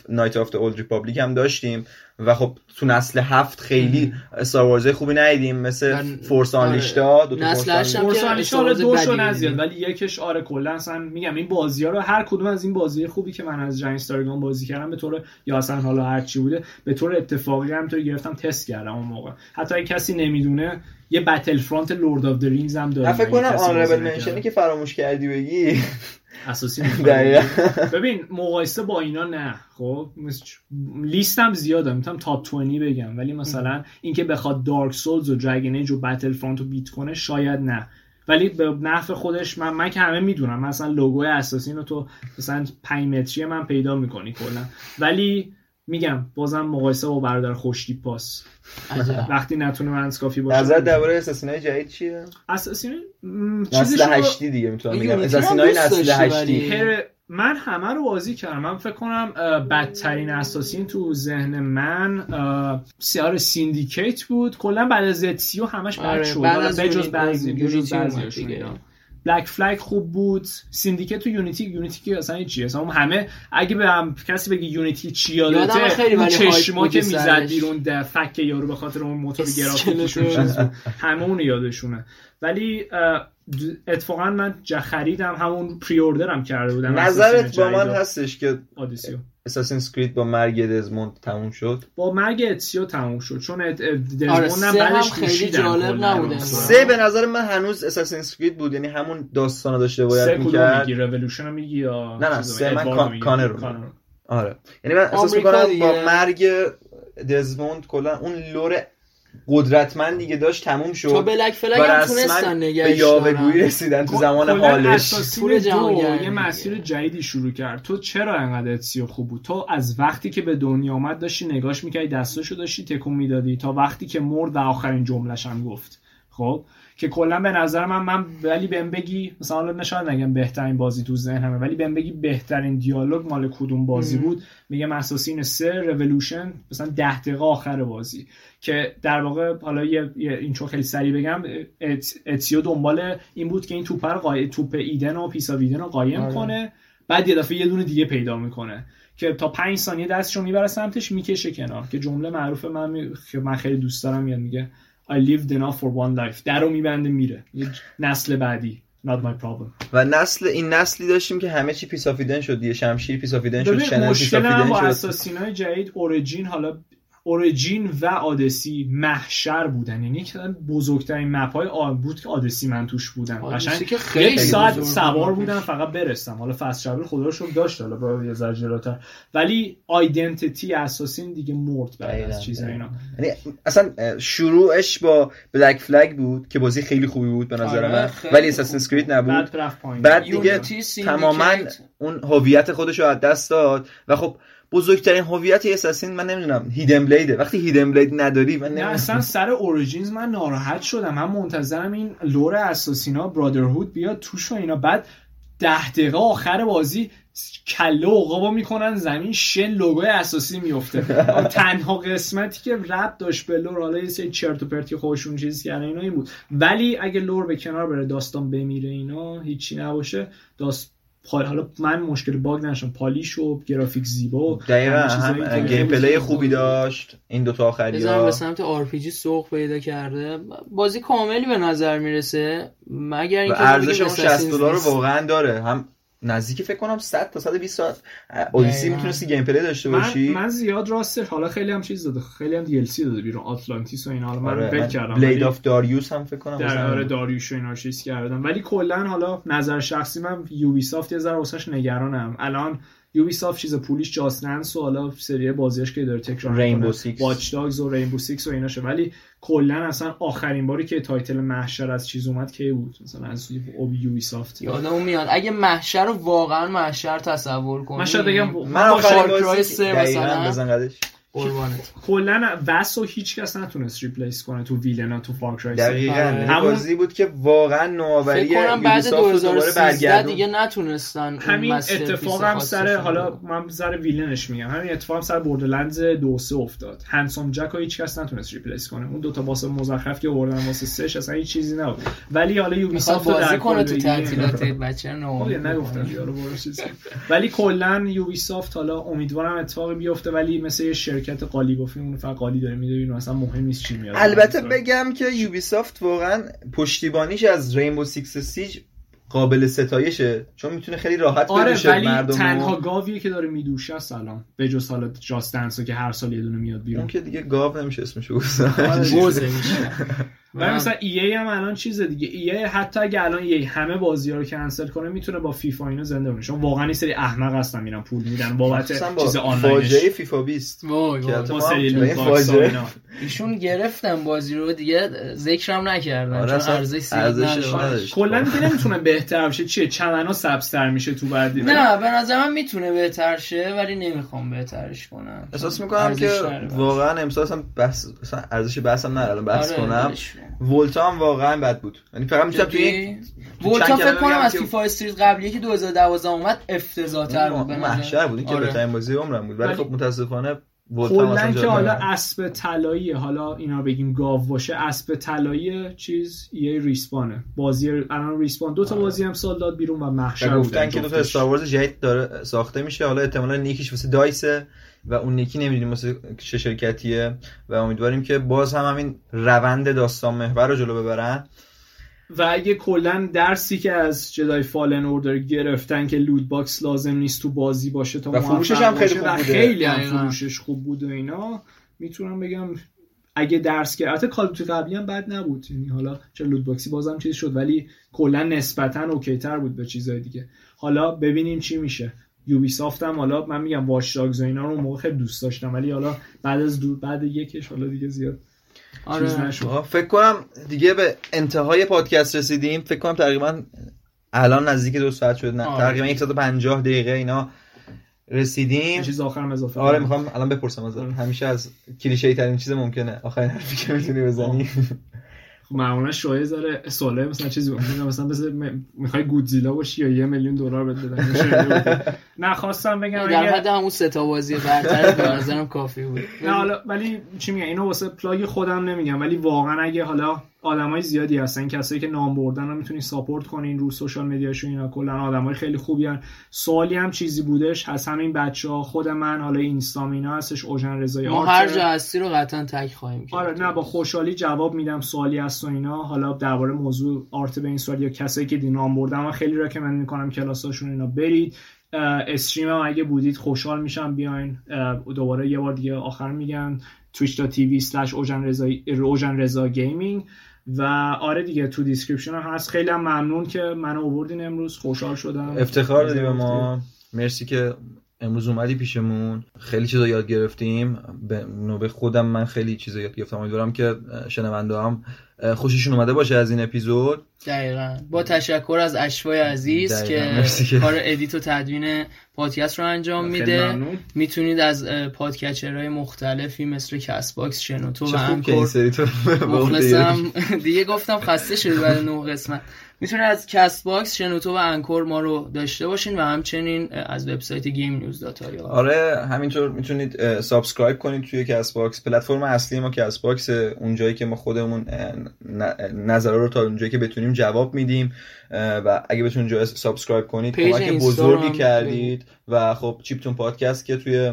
Knights of the Old Republic هم داشتیم. و خب تو نسل هفت خیلی Star Wars خوبی ندیدیم مثل Force Unleashed ا دو تا Force Unleashed ا دوشو نه زیاد ولی یکش آره کلا اصلا میگم این بازی ها رو هر کدوم از این بازی خوبی که من از جنگ استارگان بازی کردم به طور یا اصلا حالا هر چی بوده به طور اتفاقی هم تو گرفتم تست کردم اون موقع. حتی اگه کسی نمی‌دونه یه Battlefront Lord of the Rings هم داره فکر کنم honorable mention ی که فراموش کردی بگی. اساسی ببین مقایسه با اینا نه. خب لیستم زیاده. می‌تونم top 20 بگم. ولی مثلا اینکه بخواد Dark Souls و Dragon Age و Battlefront رو beat کنه شاید نه. ولی به نفع خودش من, من که همه می‌دونم. مثلا لوگوی اساسی رو تو مثلا 5 متری من پیدا می‌کنی کلا. ولی میگم بازم مقایسه با برادر خوشتی پاس. وقتی نتونه منسکافی باشه. نظر درباره اساسینای جدید چیه؟ اساسین نسل هشتی دیگه می‌تونم بگم. اساسینای نسل هشتی. من همه رو بازی کردم. من فکر کنم بدترین اساسین تو ذهن من سیار سیندیکیت بود. کلا بعد از اتسیو همش بد آره، شد. به جز بعضی بعضی Black Flag خوب بود. Syndicate تو Unity Unity که اصلا چیه؟ اصلا همه اگه به هم کسی بگه Unity چی یادته اون چشما که می‌زد بیرون the fuck یارو به خاطر اون موتور گرافیکشون همه اون یادشونه. ولی اتفاقا من خریدم همون pre-order م کرده بودم نظرت با من هستش که آدیسیو Assassin's Creed با مرگ Desmond تموم شد؟ با مرگ Ezio تموم شد چون Desmond آره هم بعدش خیلی جالب نبوده سه به نظر من هنوز Assassin's Creed بود یعنی همون داستان داشته باید می‌کرد. سه میگی رولوشن میگی یا نه نه سه من Connor آره. یعنی من احساس می‌کنم با مرگ Desmond کلا اون lore قدرتمند دیگه داشت تموم شد. تو Black Flag هم تونستن به یاوهگویی رسیدن تو زمان حالش. پور دو یه مسیر جدیدی شروع کرد. تو چرا انقدر Ezio خوب بود؟ تو از وقتی که به دنیا آمد داشتی نگاش می‌کردی دستاشو داشتی تکون می‌دادی تا وقتی که مرد و آخرین جملهش هم گفت. خب؟ که کلا به نظر من من ولی بهم بگی مثلا نشان نگم بهترین بازی تو ذهنمه ولی بهم بگی بهترین دیالوگ مال کدوم بازی بود. میگم اساسین سه رولوشن مثلا ده دقیقه آخر بازی. که در واقع حالا یه, این چون خیلی سریع بگم اتسیو دنبال این بود که این توپ رو توپ ایدن و پیسا ویدن رو قایم آره. کنه. بعد یه دفعه یه دونه دیگه پیدا می‌کنه که تا پنج ثانیه دستشو می‌بره سمتش می‌کشه کنار. که جمله معروف من که من خیلی دوست دارم میاد میگه I lived enough for one life. در رو میبنده میره. یه نسل بعدی. Not my problem. و نسل این نسلی داشتیم که همه چی Piece of Eden شد یه شمشیر پیسافیدن شد چنل پیسافیدن شد با Assassin ای جدید Origin حالا Origin و آدسی محشر بودن. یعنی که بزرگترین map های بود که آدسی من توش بودم قشنگ که خیلی ساعت سوار بودم فقط برسم حالا fast travel خدا رو شکر داشت حالا با یه ذره ولی identity Assassin دیگه مرد بعد از چیزا اینا. یعنی اصلا شروعش با Black Flag بود که بازی خیلی خوبی بود به نظر آره، من. ولی Assassin's Creed نبود. بعد دیگه تماما اون هویت خودش رو از دست داد. و خب بزرگترین هویت Assassin من نمی‌دونم hidden blade ه. وقتی hidden blade نداری من نه اصلا سر Origins من ناراحت شدم. من منتظرم این lore Assassin ا brotherhood بیاد توش و اینا. بعد ده دقیقه آخر بازی کله عقابا می‌کنن زمین شن لوگوی Assassin میفته تنها قسمتی که ربط داشت به lore حالا یه سری چرت و پرتی خوشون چیز کرده اینا این بود. ولی اگه lore به کنار بره داستان بمیره اینا هیچی نباشه. داست پال حالا من مشکل باگ نشم polish و گرافیک زیبا دقیقا هم gameplay خوبی داشت. این دو تا آخری ها. به سمت RPG سوق پیدا کرده. بازی کاملی به نظر می‌رسه. مگر اینکه ارزش اون 60 دلار رو واقعا داره. هم نزدیک فکر کنم 100 تا 120 ساعت. اودیسی می‌تونستی gameplay داشته باشی. من, من زیاد راستش حالا خیلی هم چیز داده. خیلی هم DLC داده بیرون. Atlantis و اینا. حالا من آره کردم. Blade of Darius هم فکر کنم در آره داریوش و اینا چیز کردم. ولی کلا حالا نظر شخصی من Ubisoft یه ذره واسش نگرانم. الان Ubisoft چیز پولیش جاست و حالا سری بازیش که داره تکرار Rainbow Six Watch Dogs و Rainbow Six و ایناشه ولی کلا اصلا آخرین باری که title محشر از چیز اومد کی بود؟ مثلا از Ubisoft یادم میاد. اگه محشر رو واقعا محشر تصور کنی من بگم من آخرین بازی مثلا. قربانت. کلا Vaas و هیچ کس نتونست replace کنه تو villain ا تو Far Cry دقیقاً. همون بازی بود که واقعا نوآوری بعد 2013 دیگه نتونستن همین اتفاق هم سر حالا من سر villain ش میگم. همین اتفاق هم سر Borderlands دو سه افتاد. Handsome Jack رو هیچ کس نتونست replace کنه. اون دو تا boss مزخرف که آوردن واسه سهش اصلا هیچ چیزی نبود. ولی حالا Ubisoft بازی کنه تو تعطیلات بچه no. خب، نگفتم ولی کلا Ubisoft حالا امیدوارم اتفاقی بیفته ولی مثل یه شرکت قالی گفتیم اون فقط قالی داره میده اینو اصلا مهم نیست چی میاد. البته بگم که Ubisoft واقعا پشتیبانیش از Rainbow Six Siege قابل ستایشه چون می‌تونه خیلی راحت آره بدوشه ولی مردم تنها گاویه که داره میدوشه سلام به جز حالا Just Dance و که هر سال یه دونه میاد بیرون. اون که دیگه گاو نمیشه اسمشو گفت گوزه میشه و مثلا ای هم الان چیز دیگه. ای حتی اگه الان یه همه بازی ها رو کنسل کنه می‌تونه با فیفا اینو زنده بونه چون واقعا این سری احمق هستن میرن پول میدن. بابت چیز آنلاینش. فاجعه فیفا 20 وای با سری فاجعه. ایشون گرفتن بازی رو دیگه ذکرم نکردن. آره چون ارزش نداشت. کلا دیگه نمی‌تونه بهتر بشه. چیه؟ چمنا سبزتر میشه تو بعدی نه به نظر من می‌تونه بهتر شه ولی نمی‌خوام بهترش کنم. احساس می‌کنم که واقعا امسال اصلا بحث ارزش بحثم ندارم. بحث کنم. ولتا هم واقعا بد بود. یعنی فقط می‌تونم توی ولتا فکر کنم از فیفا استریت قبلی که 2012 اومد افتضاح تر بود محشر بود که بهترین بازی عمرم بود. ولی خب متاسفانه کلا که حالا اسب طلایی حالا اینا بگیم گاو باشه اسب طلایی چیز یه ریسپانه. بازی الان ریسپان دو تا بازی هم سال داد بیرون و محشر گفتن که دو تا Star جدید داره ساخته میشه. حالا احتمالاً یکیش واسه DICE ه. و اون یکی نمی‌دونیم واسه چه شرکتیه و امیدواریم که باز هم همین روند داستان محور رو جلو ببرن. و اگه کلا درسی که از Jedi Fallen Order گرفتن که loot box لازم نیست تو بازی باشه تا و فروشش هم خیلی خوب بوده. خیلی هم فروشش خوب بود و اینا می‌تونم بگم اگه درس که البته Call of Duty قبلی هم بد نبود یعنی حالا چه loot box ی بازم چیز شد ولی کلا نسبتا okay تر بود به چیزهای دیگه. حالا ببینیم چی میشه. یوبی سافت هم حالا من میگم واش و اینا رو موقع خیلی دوست داشتم ولی حالا بعد از دو بعد یکش حالا دیگه زیاد آره. فکر کنم دیگه به انتهای پادکست رسیدیم. فکر کنم تقریبا الان نزدیک دو ساعت شد نه آره. تقریبا 150 دقیقه اینا رسیدیم. چیز آخرم اضافه آره می‌خوام الان بپرسم از همیشه از کلیشه ترین چیز ممکنه. آخرین حرفی که می‌تونی بزنی. معمولا شایع داره سواله مثلا چیزی مثلا مثل می‌خوای گودزیلا باشی یا یه میلیون دلار بهت بدن نه خواستم بگم در حد همون سه تا بازی برتر به نظرم کافی بود. نه حالا ولی چی میگم؟ اینو واسه plug خودم نمیگم. ولی واقعا اگه حالا آدمای زیادی هستن. کسایی که نام بردن رو می‌تونید support کنین رو social media شو اینا. کلا آدمای خیلی خوبی هن. سوالی هم چیزی بودش. از همین بچه ها خود من حالا Insta م اینا هستش اوژن رضایی ما هر جا هستی رو قطعا tag خواهیم کرد. آره نه با خوشحالی جواب میدم سوالی هست و اینا. حالا درباره موضوع art به این سوال یا کسایی که دی نام بردن من خیلی recommend می‌کنم کلاساشون اینا برید. stream هم اگه بودید خوشحال میشم بیاین. دوباره یه بار دیگه آخر میگم. twitch.tv slash اوژن رضا Gaming و آره دیگه تو description هم هست. خیلی هم ممنون که منو آوردین امروز. خوشحال شدم. افتخار دادی به ما. مرسی که امروز اومدی پیشمون. خیلی چیزا یاد گرفتیم. به نوبه خودم من خیلی چیزا یاد گرفتم. امیدوارم که شنونده هم خوششون اومده باشه از این اپیزود. دقیقا. با تشکر از اشوای عزیز که کار edit و تدوین پادکست رو انجام میده. می‌تونید از podcatcher های مختلفی مثل Castbox شنوتو و Anchor مخلصم دیگه. گفتم خسته شدی بعد نه قسمت. می‌تونید از Castbox شنوتو و Anchor ما رو داشته باشین و همچنین از وبسایت Game News آره همینطور می‌تونید subscribe کنید توی Castbox پلتفرم اصلی ما Castbox اونجایی که ما خودمون نظر رو تا اونجایی که بتونیم جواب میدیم. و اگه بتونید جای subscribe کنید کمک بزرگی کردید. و خب Chiptune Podcast که توی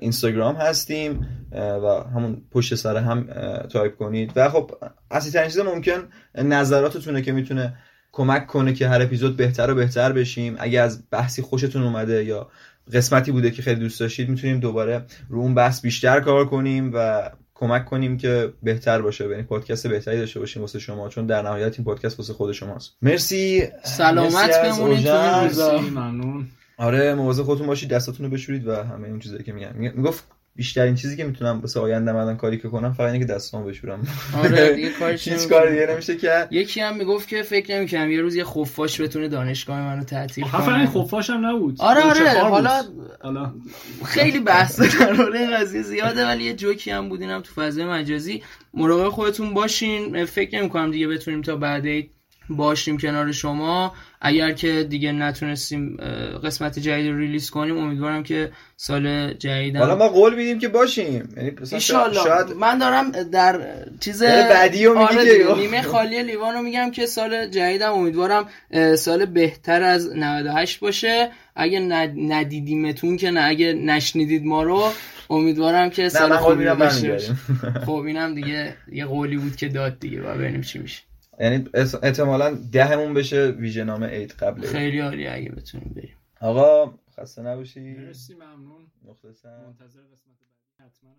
اینستاگرام هستیم و همون پشت سر هم تایپ کنید. و خب اصلی ترین چیز ممکن نظراتتونه که می‌تونه کمک کنه که هر اپیزود بهتر و بهتر بشیم. اگه از بحثی خوشتون اومده یا قسمتی بوده که خیلی دوست داشتید می‌تونیم دوباره رو اون بحث بیشتر کار کنیم و کمک کنیم که بهتر باشه یعنی پادکست بهتری داشته باشیم واسه شما چون در نهایت این پادکست واسه خود شماست. مرسی. سلامت بمونید. ممنون. آره مواظب خودتون باشید دستاتون رو بشورید و همه اون چیزایی که میگم می‌گفت بیشترین چیزی که می‌تونم واسه آینده من کاری که کنم فقط اینه که دستامو بشورم. آره دیگه کارش هیچ کار دیگه نمیشه کرد. یکی هم می‌گفت که فکر نمی‌کنم یه روز یه خفاش بتونه دانشگاه منو تعطیل کنه. این خفاش هم نبود. آره آره حالا حالا. خیلی بحث در قضیه زیاده ولی یه جوکی هم بود اینم تو فضای مجازی. مراقب خودتون باشین. فکر نمی‌کنم دیگه بتونیم تا بعد باشیم کنار شما. اگر که دیگه نتونستیم قسمت جدید رو ریلیز کنیم امیدوارم که سال جدید حالا ما قول میدیم که باشیم. یعنی شاید من دارم در چیز بعدی رو آره نیمه خالی لیوان رو میگم که سال جدیدم امیدوارم سال بهتر از 98 باشه. اگه ندیدیمتون که نه اگه نشنیدید ما رو امیدوارم که سال خوبی باشه خب اینم دیگه یه قولی بود که داد دیگه و ببینیم چی میشه. یعنی احتمالا دهمون بشه ویژه نام عید قبل خیلی عالی اگه بتونیم بریم. آقا خسته نباشی. مرسی ممنون. مخلصم. منتظر قسمت بعدی حتما